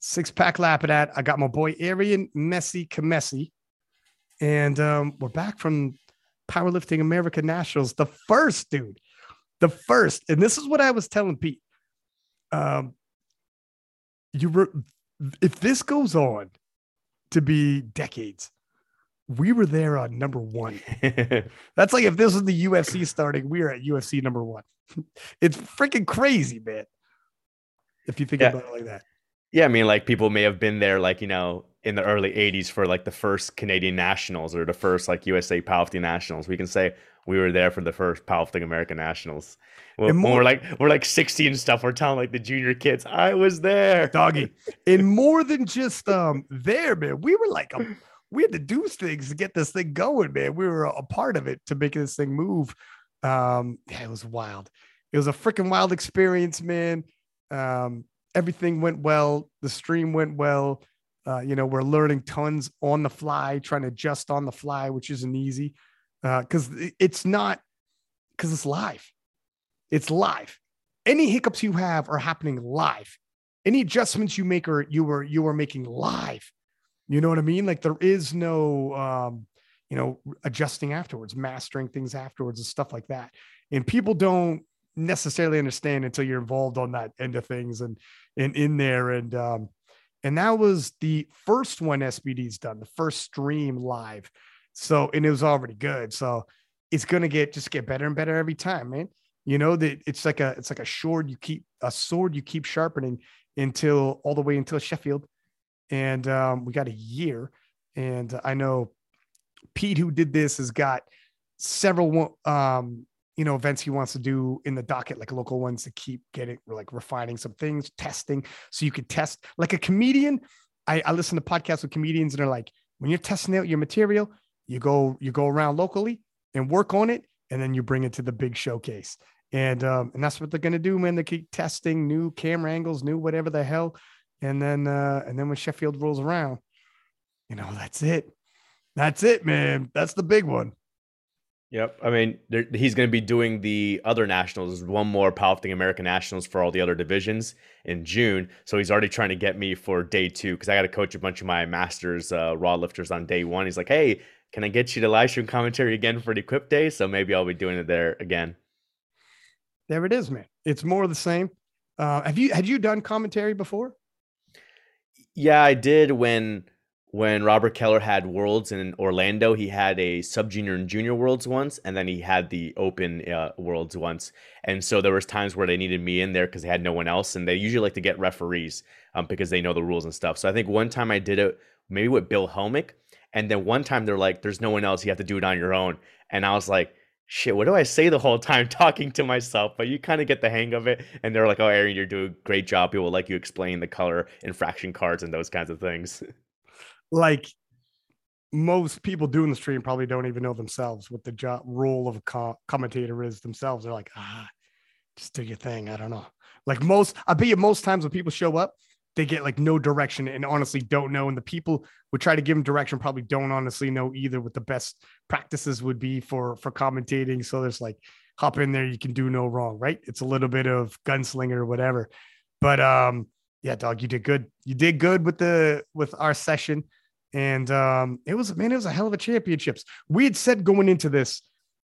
Six pack Lapidat. I got my boy Arian Messi Kamesi. And um, we're back from Powerlifting America Nationals, the first dude, the first. And this is what I was telling Pete. Um, you were, if this goes on to be decades, we were there on number one. That's like if this was the UFC starting, we are at UFC number one. it's freaking crazy, man. If you think Yeah. about it like that. Yeah, I mean, like people may have been there, like you know, in the early '80s for like the first Canadian Nationals or the first like USA Powerlifting Nationals. We can say we were there for the first Powerlifting American Nationals. When more- we're like we're like 60 and stuff, we're telling like the junior kids, "I was there." doggy. And more than just um there, man. We were like a, we had to do things to get this thing going, man. We were a part of it to make this thing move. Um, yeah, it was wild. It was a freaking wild experience, man. Um, everything went well. The stream went well. Uh, you know, we're learning tons on the fly, trying to adjust on the fly, which isn't easy. Uh, because it's not because it's live. It's live. Any hiccups you have are happening live any adjustments you make are you were you were making live you know what i mean like there is no um you know adjusting afterwards mastering things afterwards and stuff like that and people don't necessarily understand until you're involved on that end of things and and in there and um and that was the first one SBD's done the first stream live so and it was already good so it's gonna get just get better and better every time man you know that it's like a it's like a sword you keep a sword you keep sharpening until all the way until Sheffield. And um, we got a year. And I know Pete, who did this, has got several, um, you know, events he wants to do in the docket, like local ones to keep getting like refining some things, testing. So you could test like a comedian. I, I listen to podcasts with comedians and they're like, when you're testing out your material, you go, you go around locally and work on it, and then you bring it to the big showcase. And um, and that's what they're gonna do, man. They keep testing new camera angles, new whatever the hell. And then uh, and then when Sheffield rolls around, you know, that's it. That's it, man. That's the big one. Yep. I mean, there, he's going to be doing the other nationals, one more powerlifting American nationals for all the other divisions in June. So he's already trying to get me for day two because I got to coach a bunch of my masters uh, raw lifters on day one. He's like, "Hey, can I get you to live stream commentary again for the equip day?" So maybe I'll be doing it there again. There it is, man. It's more of the same. Uh, have you had you done commentary before? Yeah, I did when when Robert Keller had Worlds in Orlando. He had a sub junior and junior Worlds once, and then he had the Open uh, Worlds once. And so there was times where they needed me in there because they had no one else, and they usually like to get referees um, because they know the rules and stuff. So I think one time I did it maybe with Bill Helmick, and then one time they're like, "There's no one else. You have to do it on your own." And I was like. Shit, what do I say the whole time talking to myself? But you kind of get the hang of it. And they're like, oh, Aaron, you're doing a great job. People like you explain the color infraction cards and those kinds of things. Like most people doing the stream probably don't even know themselves what the job role of a co- commentator is themselves. They're like, ah, just do your thing. I don't know. Like most, I bet you most times when people show up, they get like no direction and honestly don't know. And the people would try to give them direction probably don't honestly know either what the best practices would be for for commentating. So there's like hop in there, you can do no wrong, right? It's a little bit of gunslinger or whatever. But um, yeah, dog, you did good. You did good with the with our session. And um, it was man, it was a hell of a championships. We had said going into this,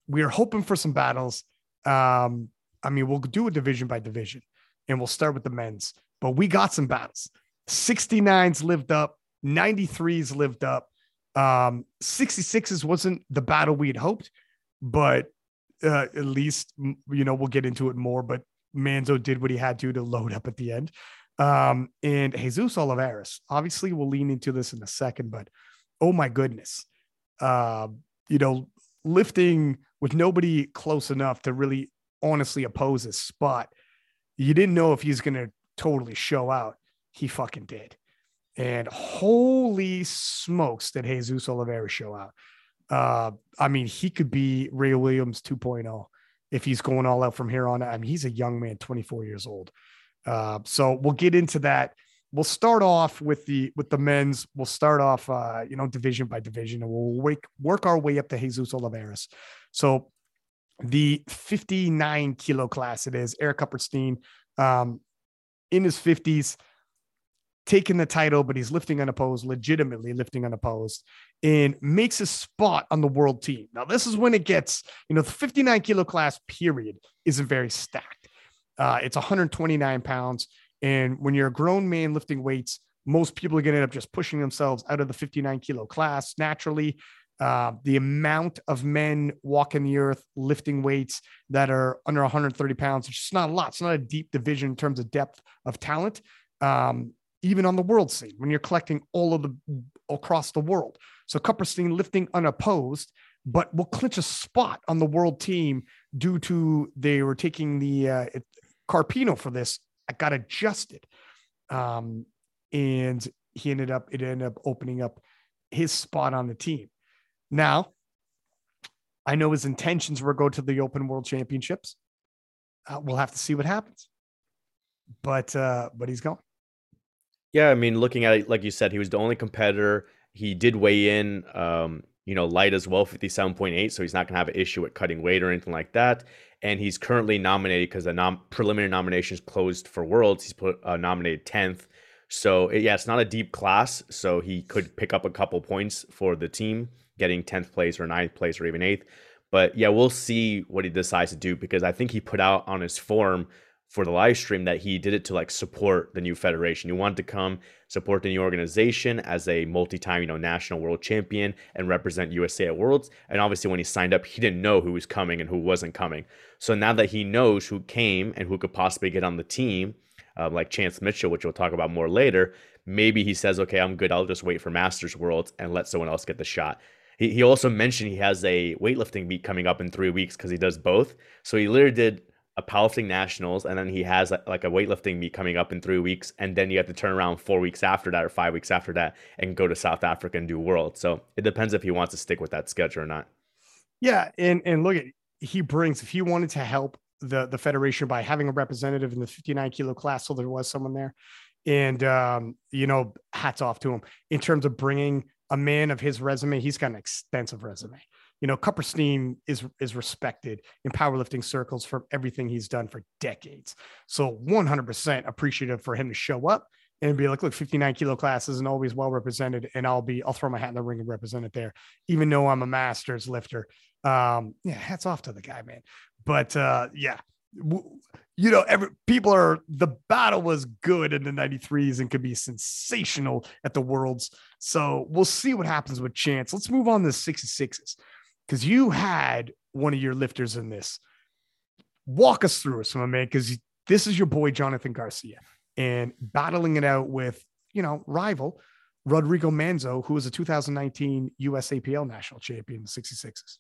we are hoping for some battles. Um, I mean, we'll do a division by division, and we'll start with the men's. But we got some battles. 69s lived up, 93s lived up. Um, 66s wasn't the battle we had hoped, but uh, at least you know we'll get into it more. But Manzo did what he had to to load up at the end. Um, and Jesus Olivares, obviously, we'll lean into this in a second, but oh my goodness, uh, you know, lifting with nobody close enough to really honestly oppose his spot. You didn't know if he's going to totally show out. He fucking did. And holy smokes, did Jesus Olivares show out. Uh, I mean, he could be Ray Williams 2.0 if he's going all out from here on. I mean, he's a young man, 24 years old. Uh, so we'll get into that. We'll start off with the with the men's. We'll start off, uh, you know, division by division, and we'll work work our way up to Jesus Olivares. So the 59 kilo class it is. Eric Kupperstein, um, in his 50s. taking the title, but he's lifting unopposed, legitimately lifting unopposed, and makes a spot on the world team. Now, this is when it gets, you know, the 59 kilo class period isn't very stacked. Uh, it's 129 pounds. And when you're a grown man lifting weights, most people are going to end up just pushing themselves out of the 59 kilo class naturally. Uh, the amount of men walking the earth lifting weights that are under 130 pounds, it's just not a lot. It's not a deep division in terms of depth of talent. Um, even on the world scene when you're collecting all of the across the world. So Kupperstein lifting unopposed, but will clinch a spot on the world team due to they were taking the uh, Carpino for this. I got adjusted, um, and he ended up it ended up opening up his spot on the team. Now, I know his intentions were go to the Open World Championships. Uh, we'll have to see what happens, but uh, but he's going. Yeah, I mean, looking at it, like you said, he was the only competitor. He did weigh in, um, you know, light as well, 57.8. So he's not going to have an issue with cutting weight or anything like that. And he's currently nominated because the nom- preliminary nominations closed for Worlds. He's put uh, nominated 10th. So, yeah, it's not a deep class. So he could pick up a couple points for the team, getting 10th place or 9th place or even 8th. But yeah, we'll see what he decides to do because I think he put out on his form for the live stream that he did it to like support the new federation. He wanted to come support the new organization as a multi-time, you know, national world champion and represent USA at Worlds. And obviously, when he signed up, he didn't know who was coming and who wasn't coming. So now that he knows who came and who could possibly get on the team, uh, like Chance Mitchell, which we'll talk about more later, maybe he says, "Okay, I'm good. I'll just wait for Masters Worlds and let someone else get the shot." He, he also mentioned he has a weightlifting meet coming up in three weeks because he does both. So he literally did a powerlifting nationals and then he has like a weightlifting meet coming up in three weeks and then you have to turn around four weeks after that or five weeks after that and go to south africa and do world. So it depends if he wants to stick with that schedule or not. Yeah and and look at he brings if he wanted to help the the federation by having a representative in the 59 kilo class so there was someone there and um you know hats off to him. In terms of bringing a man of his resume he's got an extensive resume you know, Kupperstein is is respected in powerlifting circles for everything he's done for decades. So 100% appreciative for him to show up and be like, look, 59 kilo class isn't always well represented, and I'll be I'll throw my hat in the ring and represent it there, even though I'm a masters lifter. Um, yeah, hats off to the guy, man. But uh, yeah, you know, every people are the battle was good in the 93s and could be sensational at the worlds. So we'll see what happens with Chance. Let's move on to the 66s because you had one of your lifters in this. Walk us through it, my man, because this is your boy Jonathan Garcia and battling it out with, you know, rival Rodrigo Manzo, who was a 2019 USAPL national champion in the 66s.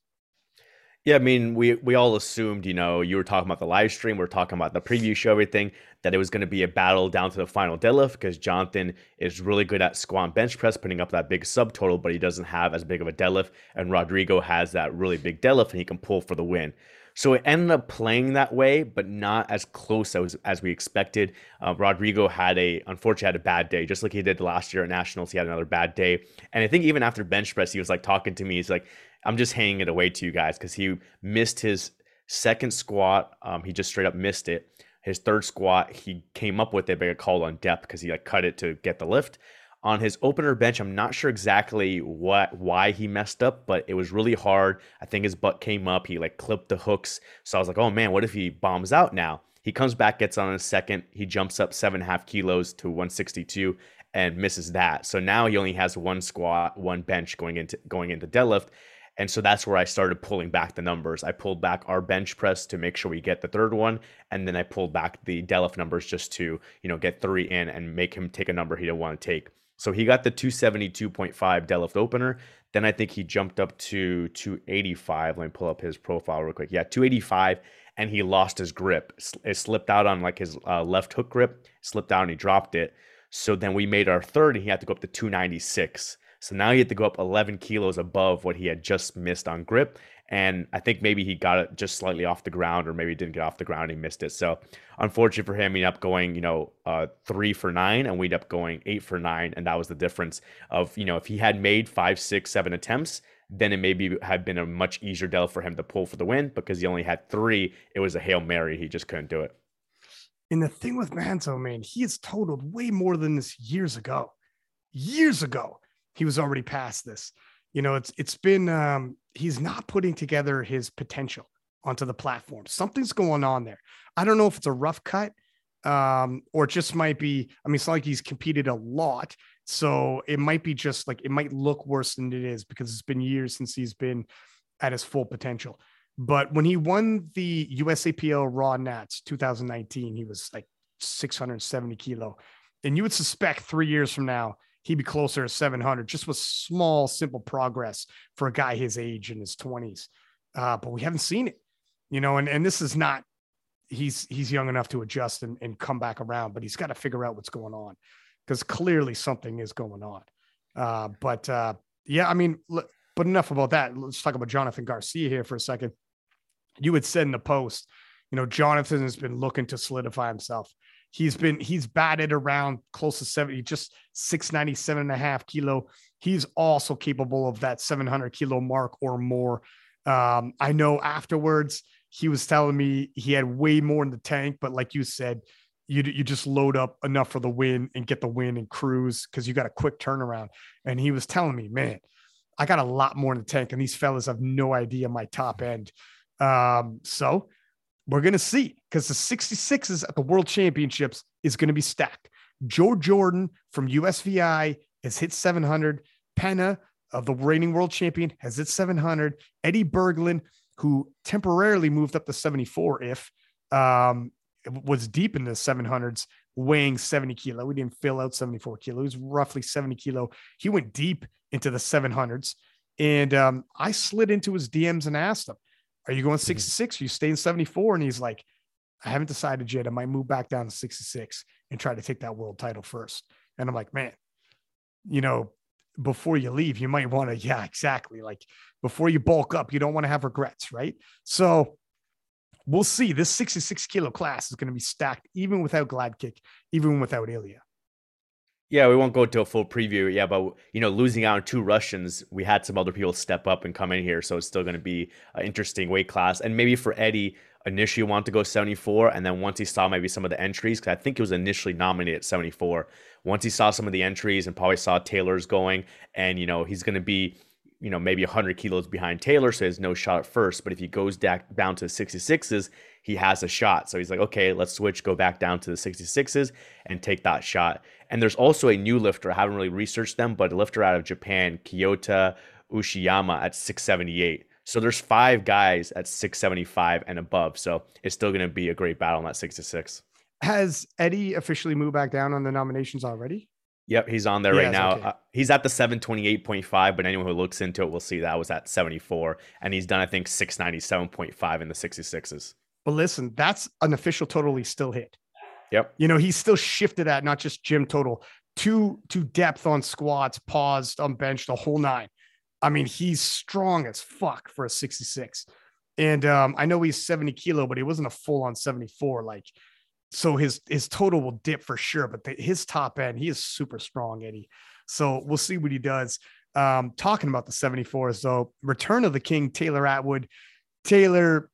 Yeah, I mean, we we all assumed, you know, you were talking about the live stream, we are talking about the preview show, everything, that it was going to be a battle down to the final deadlift because Jonathan is really good at squat and bench press, putting up that big subtotal, but he doesn't have as big of a deadlift. And Rodrigo has that really big deadlift and he can pull for the win. So it ended up playing that way, but not as close as, as we expected. Uh, Rodrigo had a, unfortunately, had a bad day, just like he did last year at Nationals. He had another bad day. And I think even after bench press, he was like talking to me. He's like, I'm just hanging it away to you guys because he missed his second squat. Um, he just straight up missed it. His third squat, he came up with it, but got called on depth because he like cut it to get the lift. On his opener bench, I'm not sure exactly what why he messed up, but it was really hard. I think his butt came up. He like clipped the hooks. So I was like, oh man, what if he bombs out now? He comes back, gets on a second. He jumps up seven and a half kilos to 162 and misses that. So now he only has one squat, one bench going into going into deadlift. And so that's where I started pulling back the numbers. I pulled back our bench press to make sure we get the third one. And then I pulled back the deadlift numbers just to, you know, get three in and make him take a number he didn't want to take. So he got the 272.5 deadlift opener. Then I think he jumped up to 285. Let me pull up his profile real quick. Yeah, 285. And he lost his grip. It slipped out on like his uh, left hook grip, slipped out and he dropped it. So then we made our third and he had to go up to 296. So now he had to go up 11 kilos above what he had just missed on grip. And I think maybe he got it just slightly off the ground, or maybe he didn't get off the ground. and He missed it. So unfortunate for him, he ended up going, you know, uh, three for nine, and we ended up going eight for nine. And that was the difference of, you know, if he had made five, six, seven attempts, then it maybe had been a much easier deal for him to pull for the win because he only had three. It was a Hail Mary. He just couldn't do it. And the thing with Manzo, man, he has totaled way more than this years ago. Years ago, he was already past this. You know, it's it's been um, he's not putting together his potential onto the platform. Something's going on there. I don't know if it's a rough cut um, or it just might be. I mean, it's not like he's competed a lot, so it might be just like it might look worse than it is because it's been years since he's been at his full potential. But when he won the USAPL Raw Nats 2019, he was like 670 kilo. And you would suspect three years from now, he'd be closer to 700, just with small, simple progress for a guy his age in his 20s. Uh, but we haven't seen it, you know, and, and this is not, he's, he's young enough to adjust and, and come back around, but he's got to figure out what's going on because clearly something is going on. Uh, but uh, yeah, I mean, but enough about that. Let's talk about Jonathan Garcia here for a second you had said in the post, you know, Jonathan has been looking to solidify himself. He's been, he's batted around close to 70, just 697 and a half kilo. He's also capable of that 700 kilo mark or more. Um, I know afterwards he was telling me he had way more in the tank, but like you said, you, you just load up enough for the win and get the win and cruise because you got a quick turnaround. And he was telling me, man, I got a lot more in the tank, and these fellas have no idea my top end. Um, so we're going to see because the 66s at the World Championships is going to be stacked. Joe Jordan from USVI has hit 700. Pena of the reigning world champion has hit 700. Eddie Berglund, who temporarily moved up to 74, if um, was deep in the 700s, weighing 70 kilo. We didn't fill out 74 kilo. He was roughly 70 kilo. He went deep into the 700s. And um, I slid into his DMs and asked him, are you going mm-hmm. 66? Are you staying 74? And he's like, I haven't decided yet. I might move back down to 66 and try to take that world title first. And I'm like, man, you know, before you leave, you might want to, yeah, exactly. Like before you bulk up, you don't want to have regrets, right? So we'll see. This 66 kilo class is going to be stacked even without Gladkikh, even without Ilya. Yeah, we won't go to a full preview. Yeah, but you know, losing out on two Russians, we had some other people step up and come in here, so it's still going to be an interesting weight class. And maybe for Eddie, initially wanted to go 74, and then once he saw maybe some of the entries, because I think he was initially nominated at 74. Once he saw some of the entries and probably saw Taylor's going, and you know, he's going to be you know, maybe 100 kilos behind Taylor, so he has no shot at first. But if he goes down to the 66s, he has a shot. So he's like, okay, let's switch, go back down to the 66s and take that shot. And there's also a new lifter. I haven't really researched them, but a lifter out of Japan, Kyoto Uchiyama at 678. So there's five guys at 675 and above. So it's still going to be a great battle on that 66. Has Eddie officially moved back down on the nominations already? Yep, he's on there right now. Okay. Uh, he's at the 728.5, but anyone who looks into it will see that was at 74. And he's done, I think, 697.5 in the 66s. But listen, that's an official total he still hit. Yep. You know, he's still shifted at not just gym total to to depth on squats, paused on bench, the whole nine. I mean, he's strong as fuck for a 66. And um, I know he's 70 kilo, but he wasn't a full on 74. Like, so his his total will dip for sure. But the, his top end, he is super strong, Eddie. So we'll see what he does. Um, talking about the 74s, though, return of the king, Taylor Atwood. Taylor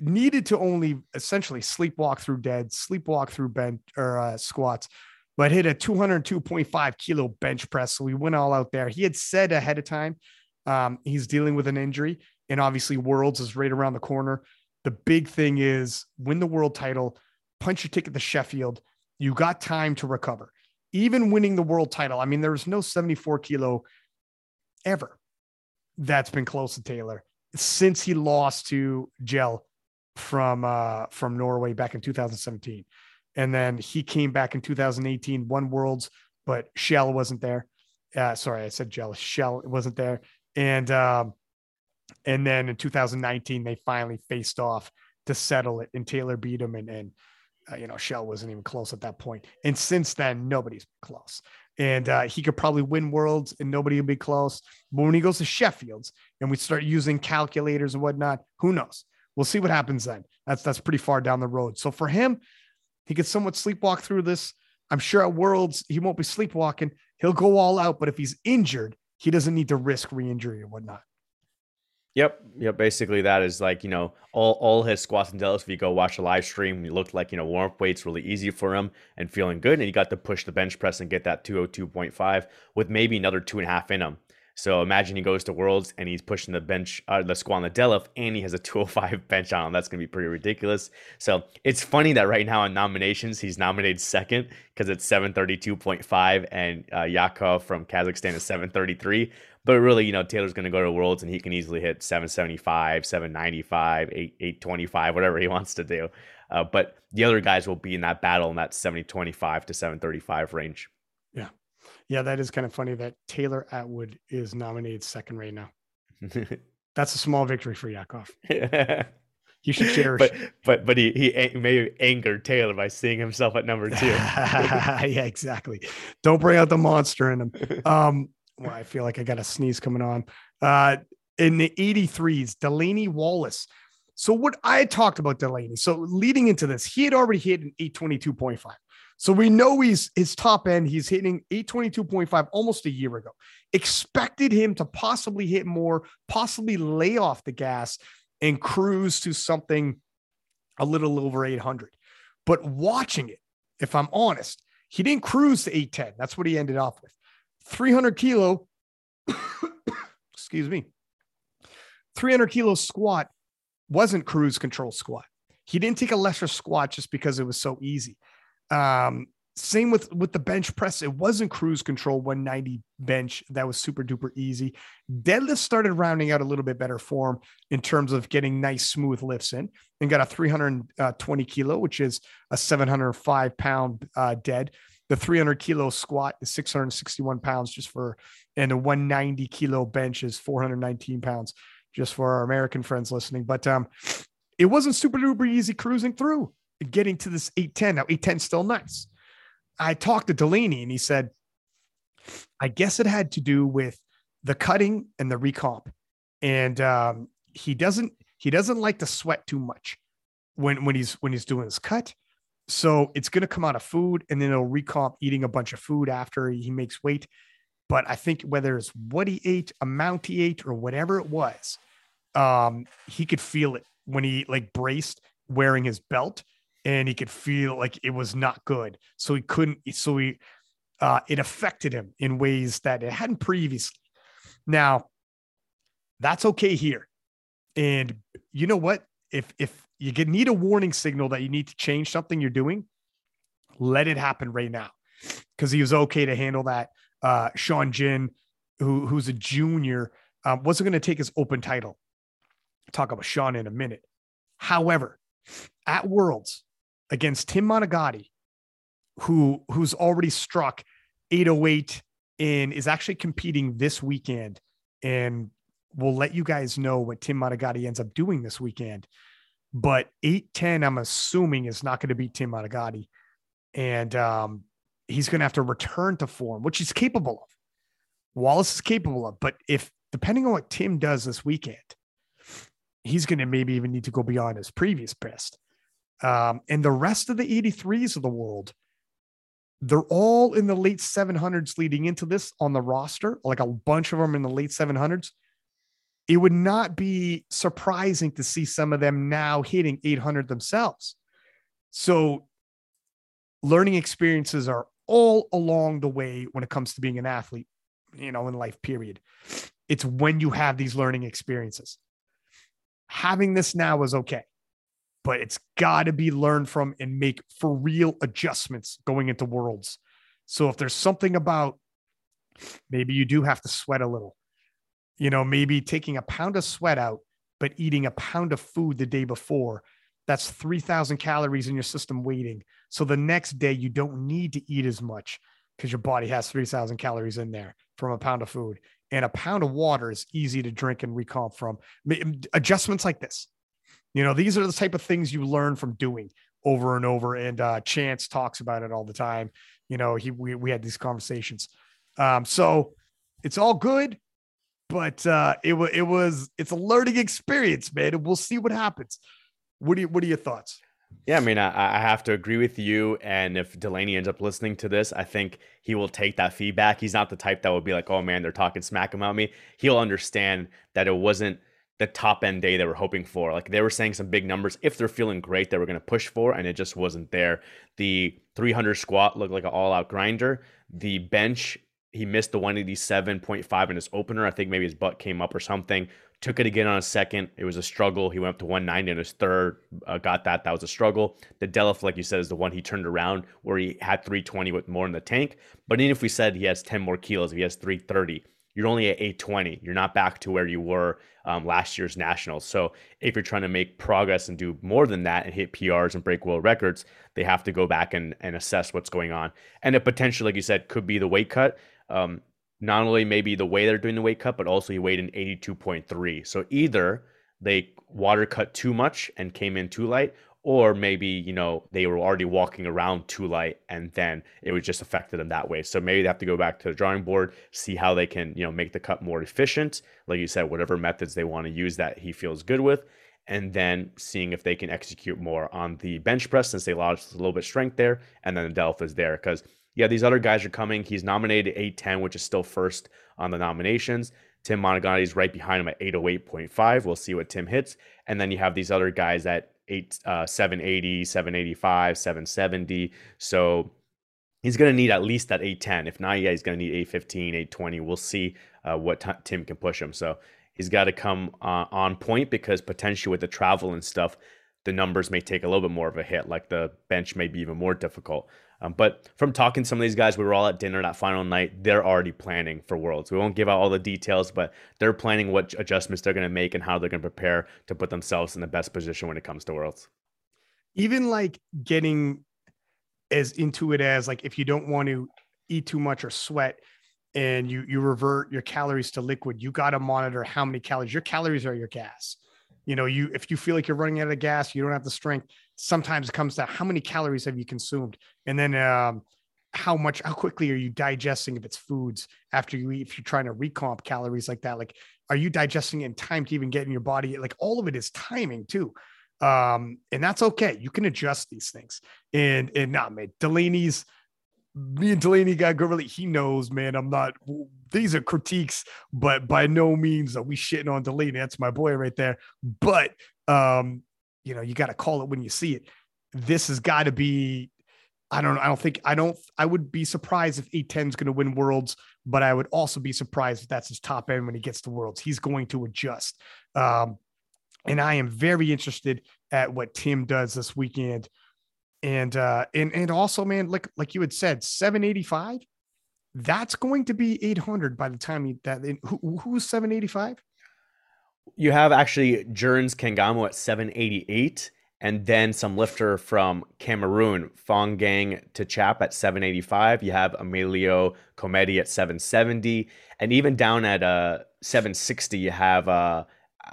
needed to only essentially sleepwalk through dead, sleepwalk through bench or uh, squats, but hit a 202.5 kilo bench press. So we went all out there. He had said ahead of time um, he's dealing with an injury, and obviously Worlds is right around the corner. The big thing is win the world title, punch your ticket to Sheffield. You got time to recover. Even winning the world title, I mean, there was no 74 kilo ever that's been close to Taylor since he lost to Gel from uh, from Norway back in 2017, and then he came back in 2018, won Worlds, but Kjell wasn't there. Uh, sorry, I said Gel. Kjell wasn't there, and um, and then in 2019 they finally faced off to settle it, and Taylor beat him, and and uh, you know Kjell wasn't even close at that point. And since then, nobody's close. And uh, he could probably win worlds, and nobody will be close. But when he goes to Sheffield's and we start using calculators and whatnot, who knows? We'll see what happens then. That's that's pretty far down the road. So for him, he could somewhat sleepwalk through this. I'm sure at Worlds he won't be sleepwalking. He'll go all out, but if he's injured, he doesn't need to risk re-injury or whatnot. Yep, yep. Basically, that is like you know all all his squats and deadlifts. If you go watch the live stream, he looked like you know warm up weights really easy for him and feeling good, and he got to push the bench press and get that two hundred two point five with maybe another two and a half in him. So imagine he goes to Worlds and he's pushing the bench, uh, the squat and the deadlift, and he has a 205 bench on him. That's going to be pretty ridiculous. So it's funny that right now in nominations, he's nominated second because it's 732.5 and uh, Yakov from Kazakhstan is 733. But really, you know, Taylor's going to go to Worlds and he can easily hit 775, 795, 8, 825, whatever he wants to do. Uh, but the other guys will be in that battle in that 7025 to 735 range. Yeah. Yeah, that is kind of funny that Taylor Atwood is nominated second right now. That's a small victory for Yakov. you should cherish. But but but he he may anger Taylor by seeing himself at number two. yeah, exactly. Don't bring out the monster in him. Um, well, I feel like I got a sneeze coming on. Uh, in the 83s, Delaney Wallace. So what I talked about Delaney. So leading into this, he had already hit an 822.5. So we know he's his top end. He's hitting 822.5 almost a year ago. Expected him to possibly hit more, possibly lay off the gas and cruise to something a little over 800. But watching it, if I'm honest, he didn't cruise to 810. That's what he ended off with. 300 kilo, excuse me, 300 kilo squat wasn't cruise control squat. He didn't take a lesser squat just because it was so easy. Um, same with with the bench press. It wasn't cruise control 190 bench. That was super duper easy. Deadlift started rounding out a little bit better form in terms of getting nice smooth lifts in and got a 320 kilo, which is a 705 pound uh, dead. The 300 kilo squat is 661 pounds just for, and the 190 kilo bench is 419 pounds just for our American friends listening. But um, it wasn't super duper easy cruising through getting to this 810. Now, 810 still nice. I talked to Delaney and he said, I guess it had to do with the cutting and the recomp. And um, he doesn't he doesn't like to sweat too much when when he's when he's doing his cut. So it's going to come out of food and then it'll recomp eating a bunch of food after he makes weight. But I think whether it's what he ate, amount he ate, or whatever it was, um, he could feel it when he like braced wearing his belt and he could feel like it was not good. So he couldn't, so he, uh, it affected him in ways that it hadn't previously. Now, that's okay here. And you know what? If, if you need a warning signal that you need to change something you're doing, let it happen right now. Cause he was okay to handle that. Uh, Sean Jin, who, who's a junior, um, wasn't going to take his open title. talk about Sean in a minute. However, at Worlds, against Tim Monagatti, who who's already struck 808 and is actually competing this weekend. And we'll let you guys know what Tim Monagatti ends up doing this weekend. But 810, I'm assuming, is not going to beat Tim Monagatti. And um, he's going to have to return to form, which he's capable of. Wallace is capable of. But if, depending on what Tim does this weekend, he's going to maybe even need to go beyond his previous best. Um, and the rest of the 83s of the world, they're all in the late 700s leading into this on the roster, like a bunch of them in the late 700s. It would not be surprising to see some of them now hitting 800 themselves. So, learning experiences are all along the way when it comes to being an athlete, you know, in life, period. It's when you have these learning experiences. Having this now is okay but it's got to be learned from and make for real adjustments going into worlds. So if there's something about maybe you do have to sweat a little, you know, maybe taking a pound of sweat out, but eating a pound of food the day before, that's 3,000 calories in your system waiting. So the next day, you don't need to eat as much because your body has 3,000 calories in there from a pound of food. And a pound of water is easy to drink and recomp from. Adjustments like this you know, these are the type of things you learn from doing over and over. And uh, Chance talks about it all the time. You know, he we, we had these conversations. Um, so it's all good, but uh, it was it was it's a learning experience, man. And we'll see what happens. What do you what are your thoughts? Yeah, I mean, I, I, have to agree with you. And if Delaney ends up listening to this, I think he will take that feedback. He's not the type that would be like, "Oh man, they're talking smack about me." He'll understand that it wasn't the top end day they were hoping for. Like they were saying some big numbers. If they're feeling great, they were going to push for, and it just wasn't there. The 300 squat looked like an all out grinder. The bench, he missed the 187.5 in his opener. I think maybe his butt came up or something. Took it again on a second. It was a struggle. He went up to 190 in his third. Uh, got that. That was a struggle. The deadlift, like you said, is the one he turned around where he had 320 with more in the tank. But even if we said he has 10 more kilos, if he has 330, you're only at 820. You're not back to where you were um, last year's nationals. So if you're trying to make progress and do more than that and hit PRs and break world records, they have to go back and, and assess what's going on. And it potentially, like you said, could be the weight cut. Um, not only maybe the way they're doing the weight cut, but also he weighed in 82.3. So either they water cut too much and came in too light, or maybe you know they were already walking around too light and then it was just affected them that way. So maybe they have to go back to the drawing board see how they can you know make the cut more efficient. Like you said whatever methods they want to use that he feels good with. And then seeing if they can execute more on the bench press since they lost a little bit strength there. And then the delf is there because yeah these other guys are coming he's nominated 810 which is still first on the nominations Tim Monaghan is right behind him at 808.5. We'll see what Tim hits. And then you have these other guys at eight, uh, 780, 785, 770. So he's going to need at least that 810. If not, yeah, he's going to need 815, 820. We'll see uh, what t- Tim can push him. So he's got to come uh, on point because potentially with the travel and stuff, the numbers may take a little bit more of a hit. Like the bench may be even more difficult. Um, but from talking to some of these guys, we were all at dinner that final night. They're already planning for Worlds. We won't give out all the details, but they're planning what adjustments they're going to make and how they're going to prepare to put themselves in the best position when it comes to Worlds. Even like getting as into it as like if you don't want to eat too much or sweat and you you revert your calories to liquid, you got to monitor how many calories. Your calories are your gas. You know, you if you feel like you're running out of gas, you don't have the strength sometimes it comes to how many calories have you consumed? And then um, how much how quickly are you digesting if it's foods after you eat if you're trying to recomp calories like that? Like are you digesting in time to even get in your body? Like all of it is timing too. Um and that's okay. You can adjust these things. And and not man delaney's me and Delaney got good really he knows man I'm not these are critiques but by no means are we shitting on Delaney that's my boy right there but um you know, you got to call it when you see it. This has got to be. I don't. I don't think. I don't. I would be surprised if A10 is going to win worlds, but I would also be surprised if that's his top end when he gets to worlds. He's going to adjust. Um, and I am very interested at what Tim does this weekend. And uh, and and also, man, like like you had said, 785. That's going to be 800 by the time you that who, who's 785? You have actually Jurns Kangamo at 788, and then some lifter from Cameroon, Fongang Tchap at 785. You have Emilio Comedi at 770, and even down at uh 760, you have uh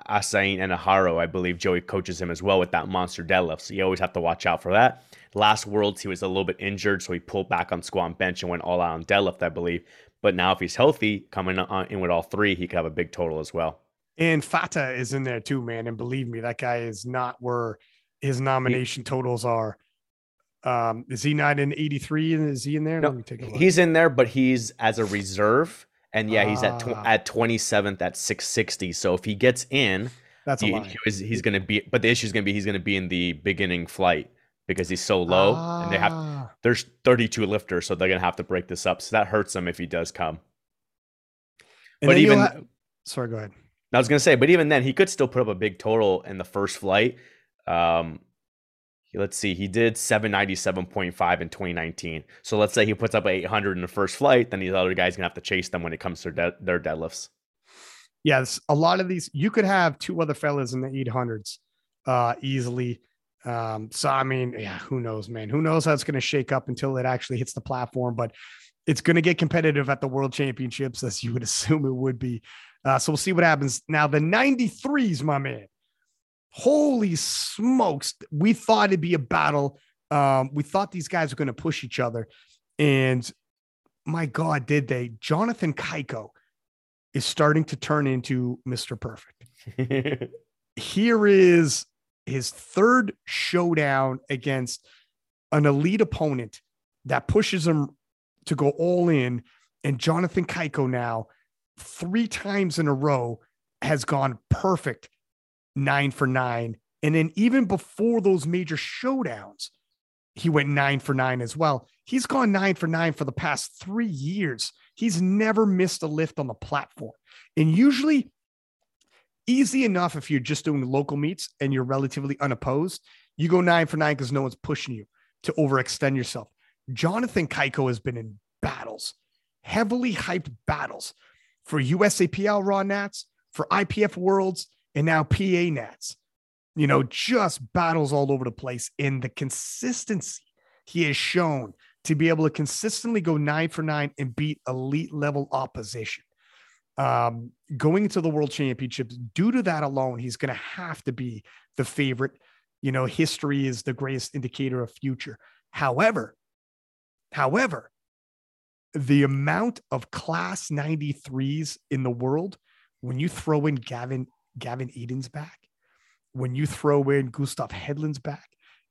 Asain and Aharo. I believe Joey coaches him as well with that monster deadlift. So you always have to watch out for that. Last Worlds, he was a little bit injured, so he pulled back on squat and bench and went all out on deadlift, I believe. But now, if he's healthy, coming in with all three, he could have a big total as well. And Fata is in there too, man. And believe me, that guy is not where his nomination totals are. Um, is he not in 83? And is he in there? No, Let me take a look. He's in there, but he's as a reserve. And yeah, he's at tw- ah. at 27th at 660. So if he gets in, that's he, he was, he's going to be, but the issue is going to be he's going to be in the beginning flight because he's so low ah. and they have ah. there's 32 lifters, so they're going to have to break this up. So that hurts him if he does come. And but even, ha- sorry, go ahead. I was gonna say, but even then, he could still put up a big total in the first flight. Um, let's see, he did 797.5 in 2019. So let's say he puts up 800 in the first flight, then these other guys gonna have to chase them when it comes to de- their deadlifts. Yes, a lot of these you could have two other fellas in the 800s uh, easily. Um, so I mean, yeah, who knows, man? Who knows how it's to shake up until it actually hits the platform? But it's going to get competitive at the World Championships, as you would assume it would be. Uh, so we'll see what happens. Now, the 93s, my man. Holy smokes. We thought it'd be a battle. Um, we thought these guys were going to push each other. And my God, did they? Jonathan Cayco is starting to turn into Mr. Perfect. Here is his third showdown against an elite opponent that pushes him to go all in. And Jonathan Cayco now three times in a row has gone perfect nine for nine. And then even before those major showdowns, he went nine for nine as well. He's gone nine for nine for the past three years. He's never missed a lift on the platform. And usually, easy enough if you're just doing local meets and you're relatively unopposed, you go nine for nine because no one's pushing you to overextend yourself. Jonathan Cayco has been in battles, heavily hyped battles for USAPL Raw Nats, for IPF Worlds, and now PA Nats. You know, just battles all over the place. In the consistency he has shown to be able to consistently go nine for nine and beat elite level opposition. Um, going into the world championships, due to that alone, he's going to have to be the favorite. You know, history is the greatest indicator of future. However, however, the amount of class 93s in the world, when you throw in Gavin, Gavin Adin's back, when you throw in Gustav Hedlund's back,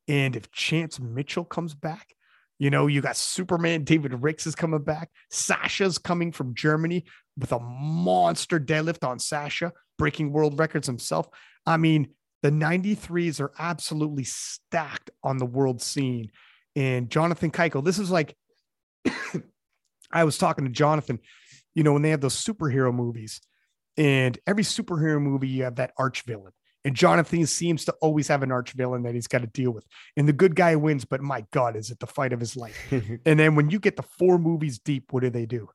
and if Chance Mitchell comes back, you know, you got Superman David Ricks is coming back. Sasha's coming from Germany with a monster deadlift on Sasha, breaking world records himself. I mean, the 93s are absolutely stacked on the world scene. And Jonathan Cayco, this is like, I was talking to Jonathan, you know, when they have those superhero movies, and every superhero movie, you have that arch villain. And Jonathan seems to always have an arch villain that he's got to deal with. And the good guy wins, but my God, is it the fight of his life? and then when you get the four movies deep, what do they do?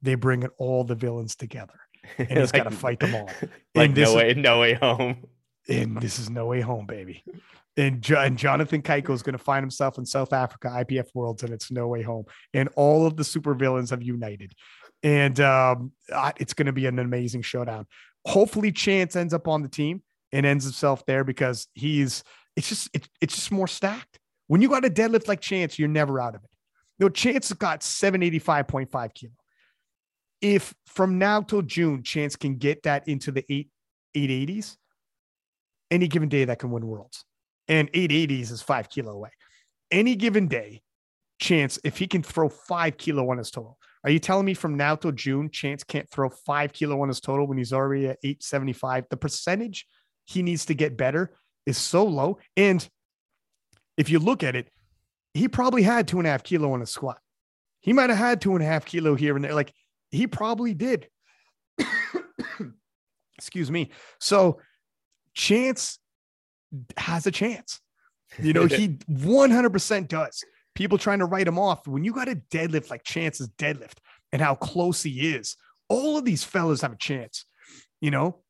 They bring in all the villains together. And he's like, got to fight them all. Like and no way, is, no way home. And this is no way home, baby. And, jo- and Jonathan Cayco is going to find himself in South Africa IPF Worlds, and it's no way home. And all of the super villains have united. And um, it's going to be an amazing showdown. Hopefully, Chance ends up on the team and ends himself there because he's it's just it, it's just more stacked. When you got a deadlift like Chance, you're never out of it. Know, Chance has got 785.5 kilo. If from now till June, Chance can get that into the eight 880s, any given day that can win worlds. And 880s is five kilo away. Any given day, Chance, if he can throw five kilo on his total. Are you telling me from now till June, Chance can't throw five kilo on his total when he's already at 875? The percentage he needs to get better is so low. And if you look at it, he probably had two and a half kilo on a squat. He might have had two and a half kilo here and there. Like he probably did. Excuse me. So chance has a chance. You know, he 100% does. People trying to write him off. When you got a deadlift like Chance's deadlift and how close he is, all of these fellas have a chance. You know,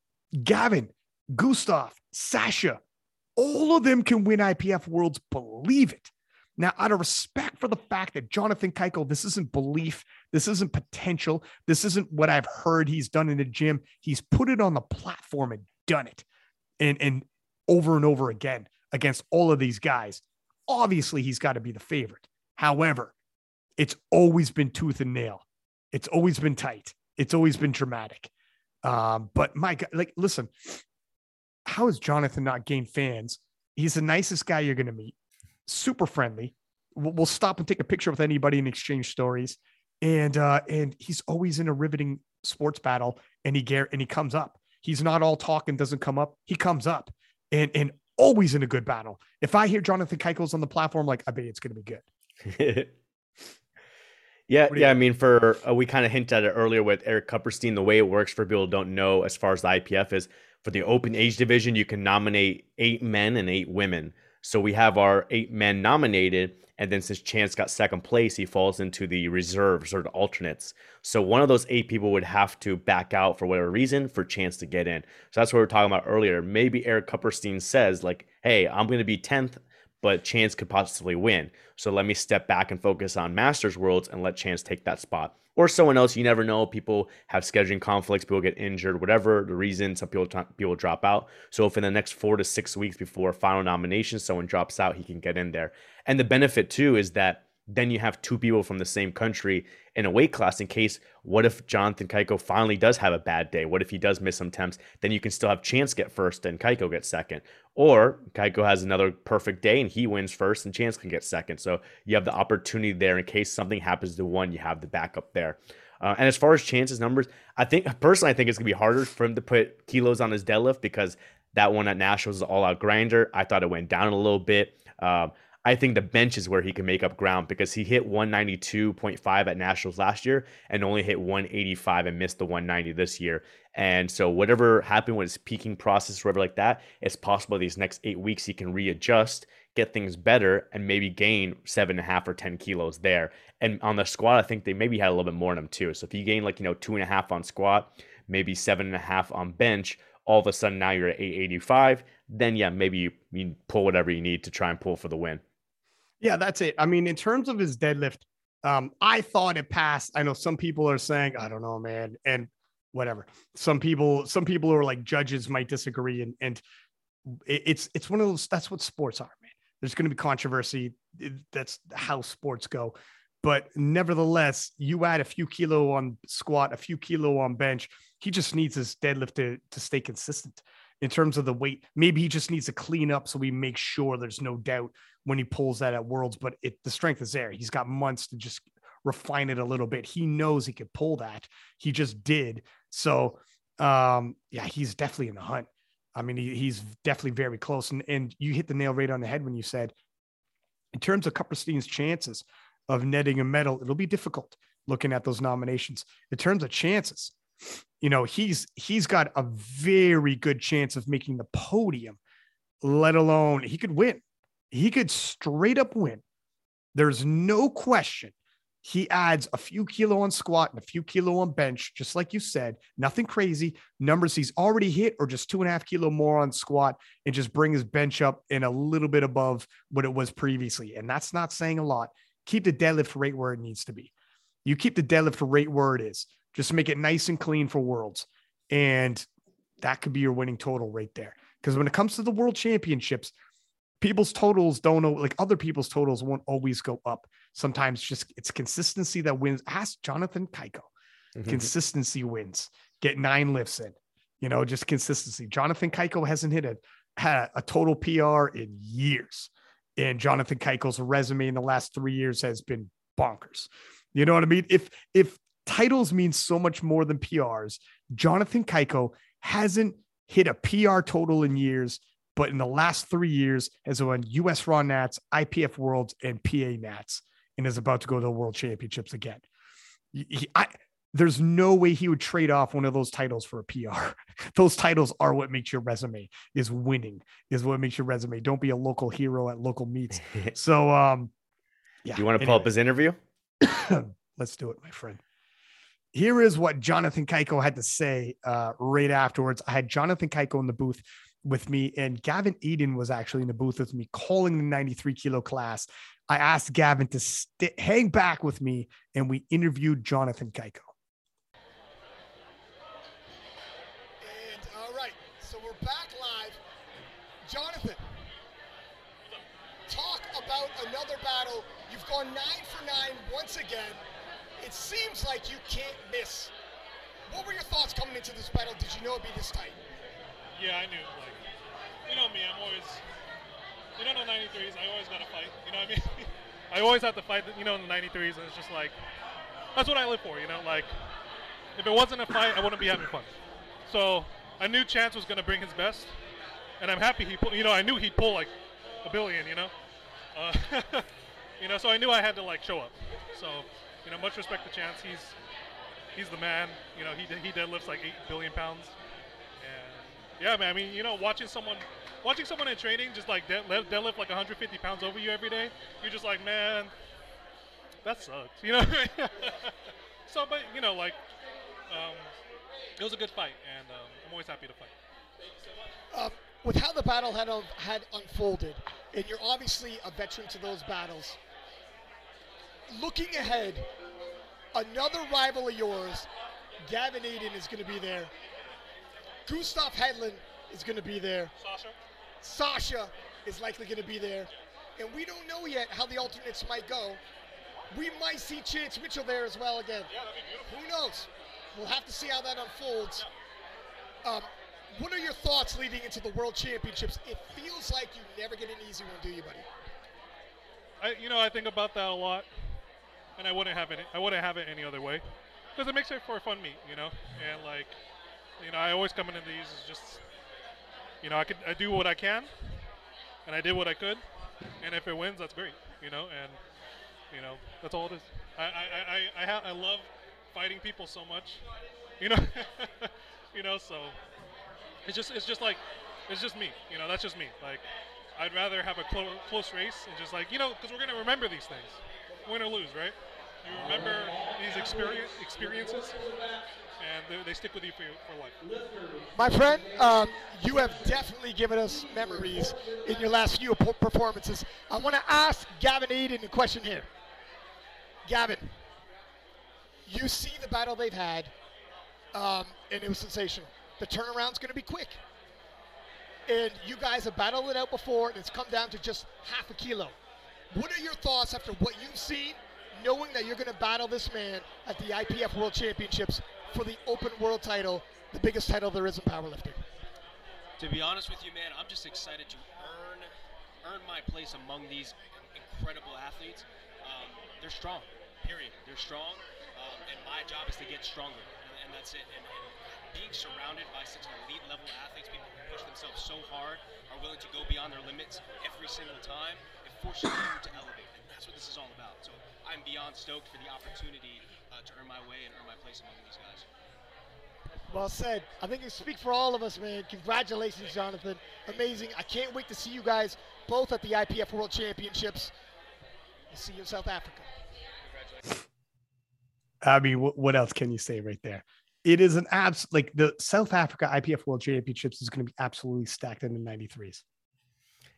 Gavin, Gustav, Sasha, all of them can win IPF Worlds. Believe it. Now, out of respect for the fact that Jonathan Cayco, this isn't belief, this isn't potential, this isn't what I've heard he's done in the gym. He's put it on the platform and done it, and and over and over again against all of these guys. Obviously, he's got to be the favorite. However, it's always been tooth and nail. It's always been tight. It's always been dramatic. Um, but my God, like, listen, how has Jonathan not gained fans? He's the nicest guy you're going to meet, super friendly. We'll, we'll, stop and take a picture with anybody and exchange stories. And uh, and he's always in a riveting sports battle, and he gar- and he comes up. He's not all talk and doesn't come up. He comes up, and and always in a good battle. If I hear Jonathan Cayco's on the platform, like I bet it's going to be good. Yeah, yeah. I mean, for uh, we kind of hinted at it earlier with Eric Kupperstein. The way it works for people who don't know, as far as the IPF is, for the open age division, you can nominate eight men and eight women. So we have our eight men nominated, and then since Chance got second place, he falls into the reserves or the alternates. So one of those eight people would have to back out for whatever reason for Chance to get in. So that's what we were talking about earlier. Maybe Eric Kupperstein says like, "Hey, I'm going to be tenth but Chance could possibly win. So let me step back and focus on Masters Worlds and let Chance take that spot. Or someone else, you never know. People have scheduling conflicts, people get injured, whatever the reason, some people, people drop out. So if in the next four to six weeks before final nomination, someone drops out, he can get in there. And the benefit too is that then you have two people from the same country in a weight class in case what if Jonathan Cayco finally does have a bad day? What if he does miss some temps? Then you can still have Chance get first and Cayco get second. Or Cayco has another perfect day and he wins first and Chance can get second. So you have the opportunity there in case something happens to one, you have the backup there. Uh, and as far as Chance's numbers, I think personally, I think it's gonna be harder for him to put kilos on his deadlift because That one at Nationals is all out grinder. I thought it went down a little bit. Um, I think the bench is where he can make up ground because he hit 192.5 at Nationals last year and only hit 185 and missed the 190 this year. And so whatever happened with his peaking process, whatever like that, it's possible these next eight weeks he can readjust, get things better, and maybe gain seven and a half or 10 kilos there. And on the squat, I think they maybe had a little bit more in them too. So if you gain like, you know, two and a half on squat, maybe seven and a half on bench, all of a sudden now you're at 885, then yeah, maybe you, you pull whatever you need to try and pull for the win. Yeah, that's it. I mean, in terms of his deadlift, um, I thought it passed. I know some people are saying, I don't know, man, and whatever. Some people, some people who are like judges might disagree, and and it's it's one of those. That's what sports are, man. There's going to be controversy. That's how sports go. But nevertheless, you add a few kilo on squat, a few kilo on bench. He just needs his deadlift to, to stay consistent in terms of the weight. Maybe he just needs to clean up so we make sure there's no doubt when he pulls that at Worlds. But it the strength is there. He's got months to just refine it a little bit. He knows he could pull that. He just did. So um, yeah, he's definitely in the hunt. I mean, he, he's definitely very close. And and you hit the nail right on the head when you said, in terms of Kupperstein's chances of netting a medal, it'll be difficult looking at those nominations. In terms of chances, you know, he's he's got a very good chance of making the podium, let alone he could win. He could straight up win. There's no question. He adds a few kilo on squat and a few kilo on bench, just like you said. Nothing crazy. Numbers he's already hit, or just two and a half kilo more on squat, and just bring his bench up in a little bit above what it was previously. And that's not saying a lot keep the deadlift rate where it needs to be. You keep the deadlift rate where it is. Just to make it nice and clean for worlds. And that could be your winning total right there. Because when it comes to the world championships, people's totals don't know, like other people's totals won't always go up. Sometimes just it's consistency that wins. Ask Jonathan Cayco. Mm-hmm. Consistency wins. Get nine lifts in, you know, just consistency. Jonathan Cayco hasn't hit a, had a total PR in years and Jonathan Cayco's resume in the last three years has been bonkers. You know what I mean? If if titles mean so much more than PRs, Jonathan Cayco hasn't hit a PR total in years, but in the last three years has won US Raw Nats, IPF Worlds, and PA Nats, and is about to go to the World Championships again. He, I, there's no way he would trade off one of those titles for a PR. those titles are what makes your resume is winning is what makes your resume. Don't be a local hero at local meets. so um yeah. You want to anyway. pull up his interview? Let's do it, my friend. Here is what Jonathan Cayco had to say uh, right afterwards. I had Jonathan Cayco in the booth with me, and Gavin Adin was actually in the booth with me, calling the 93 kilo class. I asked Gavin to st- hang back with me, and we interviewed Jonathan Cayco. And all right so we're back live Jonathan talk about another battle you've gone nine for nine once again. Seems like you can't miss. What were your thoughts coming into this battle? Did you know it'd be this tight? Yeah, I knew. Like, you know me, I'm always, you know, the 93s, I always got to fight. You know what I mean? I always have to fight, you know, in the 93s, and it's just like, that's what I live for, you know? Like, if it wasn't a fight, I wouldn't be having fun. So I knew Chance was going to bring his best, and I'm happy he pulled, you know, I knew he'd pull like a billion, you know? Uh, You know, so I knew I had to like show up. So, you know, much respect to Chance. He's he's the man. You know, he he deadlifts like eight billion pounds. And yeah, man. I mean, you know, watching someone watching someone in training just like deadlift, deadlift like 150 pounds over you every day, you're just like, man, that sucks. You know. so, but you know, like, um, it was a good fight, and um, I'm always happy to fight. Uh, with how the battle had had unfolded, and you're obviously a veteran to those battles looking ahead, another rival of yours, Gavin Adin, is going to be there. Gustav Hedlund is going to be there. Sasha. Sasha is likely going to be there. And we don't know yet how the alternates might go. We might see Chance Mitchell there as well again. Yeah, that'd be beautiful. Who knows? We'll have to see how that unfolds. Yeah. Um, what are your thoughts leading into the World Championships? It feels like you never get an easy one, do you, buddy? I, you know, I think about that a lot and I wouldn't have it. I wouldn't have it any other way, because it makes it for a fun meet, you know. And like, you know, I always come into these is just you know, I could I do what I can, and I did what I could, and if it wins, that's great. You know, and you know that's all it is. I I I I, ha- I love fighting people so much. You know, you know, so it's just it's just like it's just me. You know, that's just me. Like I'd rather have a clo- close race and just like you know, because we're gonna remember these things, win or lose, right? You remember these experience experiences, and they, stick with you for, for life. My friend, um, you have definitely given us memories in your last few performances. I want to ask Gavin Adin a question here. Gavin, you see the battle they've had, um, and it was sensational. The turnaround's going to be quick. And you guys have battled it out before, and it's come down to just half a kilo. What are your thoughts after what you've seen, knowing that you're going to battle this man at the IPF World Championships for the open world title, the biggest title there is in powerlifting? To be honest with you, man, I'm just excited to earn earn my place among these incredible athletes. Um, they're strong, period. They're strong, um, and my job is to get stronger, and, and that's it. And, and being surrounded by such elite level athletes, people who push themselves so hard, are willing to go beyond their limits every single time, forces you to elevate, and that's what this is all about. So I'm beyond stoked for the opportunity uh, to earn my way and earn my place among these guys. Well said. I think you speak for all of us, man. Congratulations, Jonathan. Amazing. I can't wait to see you guys both at the IPF World Championships. We'll see you in South Africa. I mean, what, what else can you say right there? It is an abs like the South Africa IPF World Championships is going to be absolutely stacked in the 93s.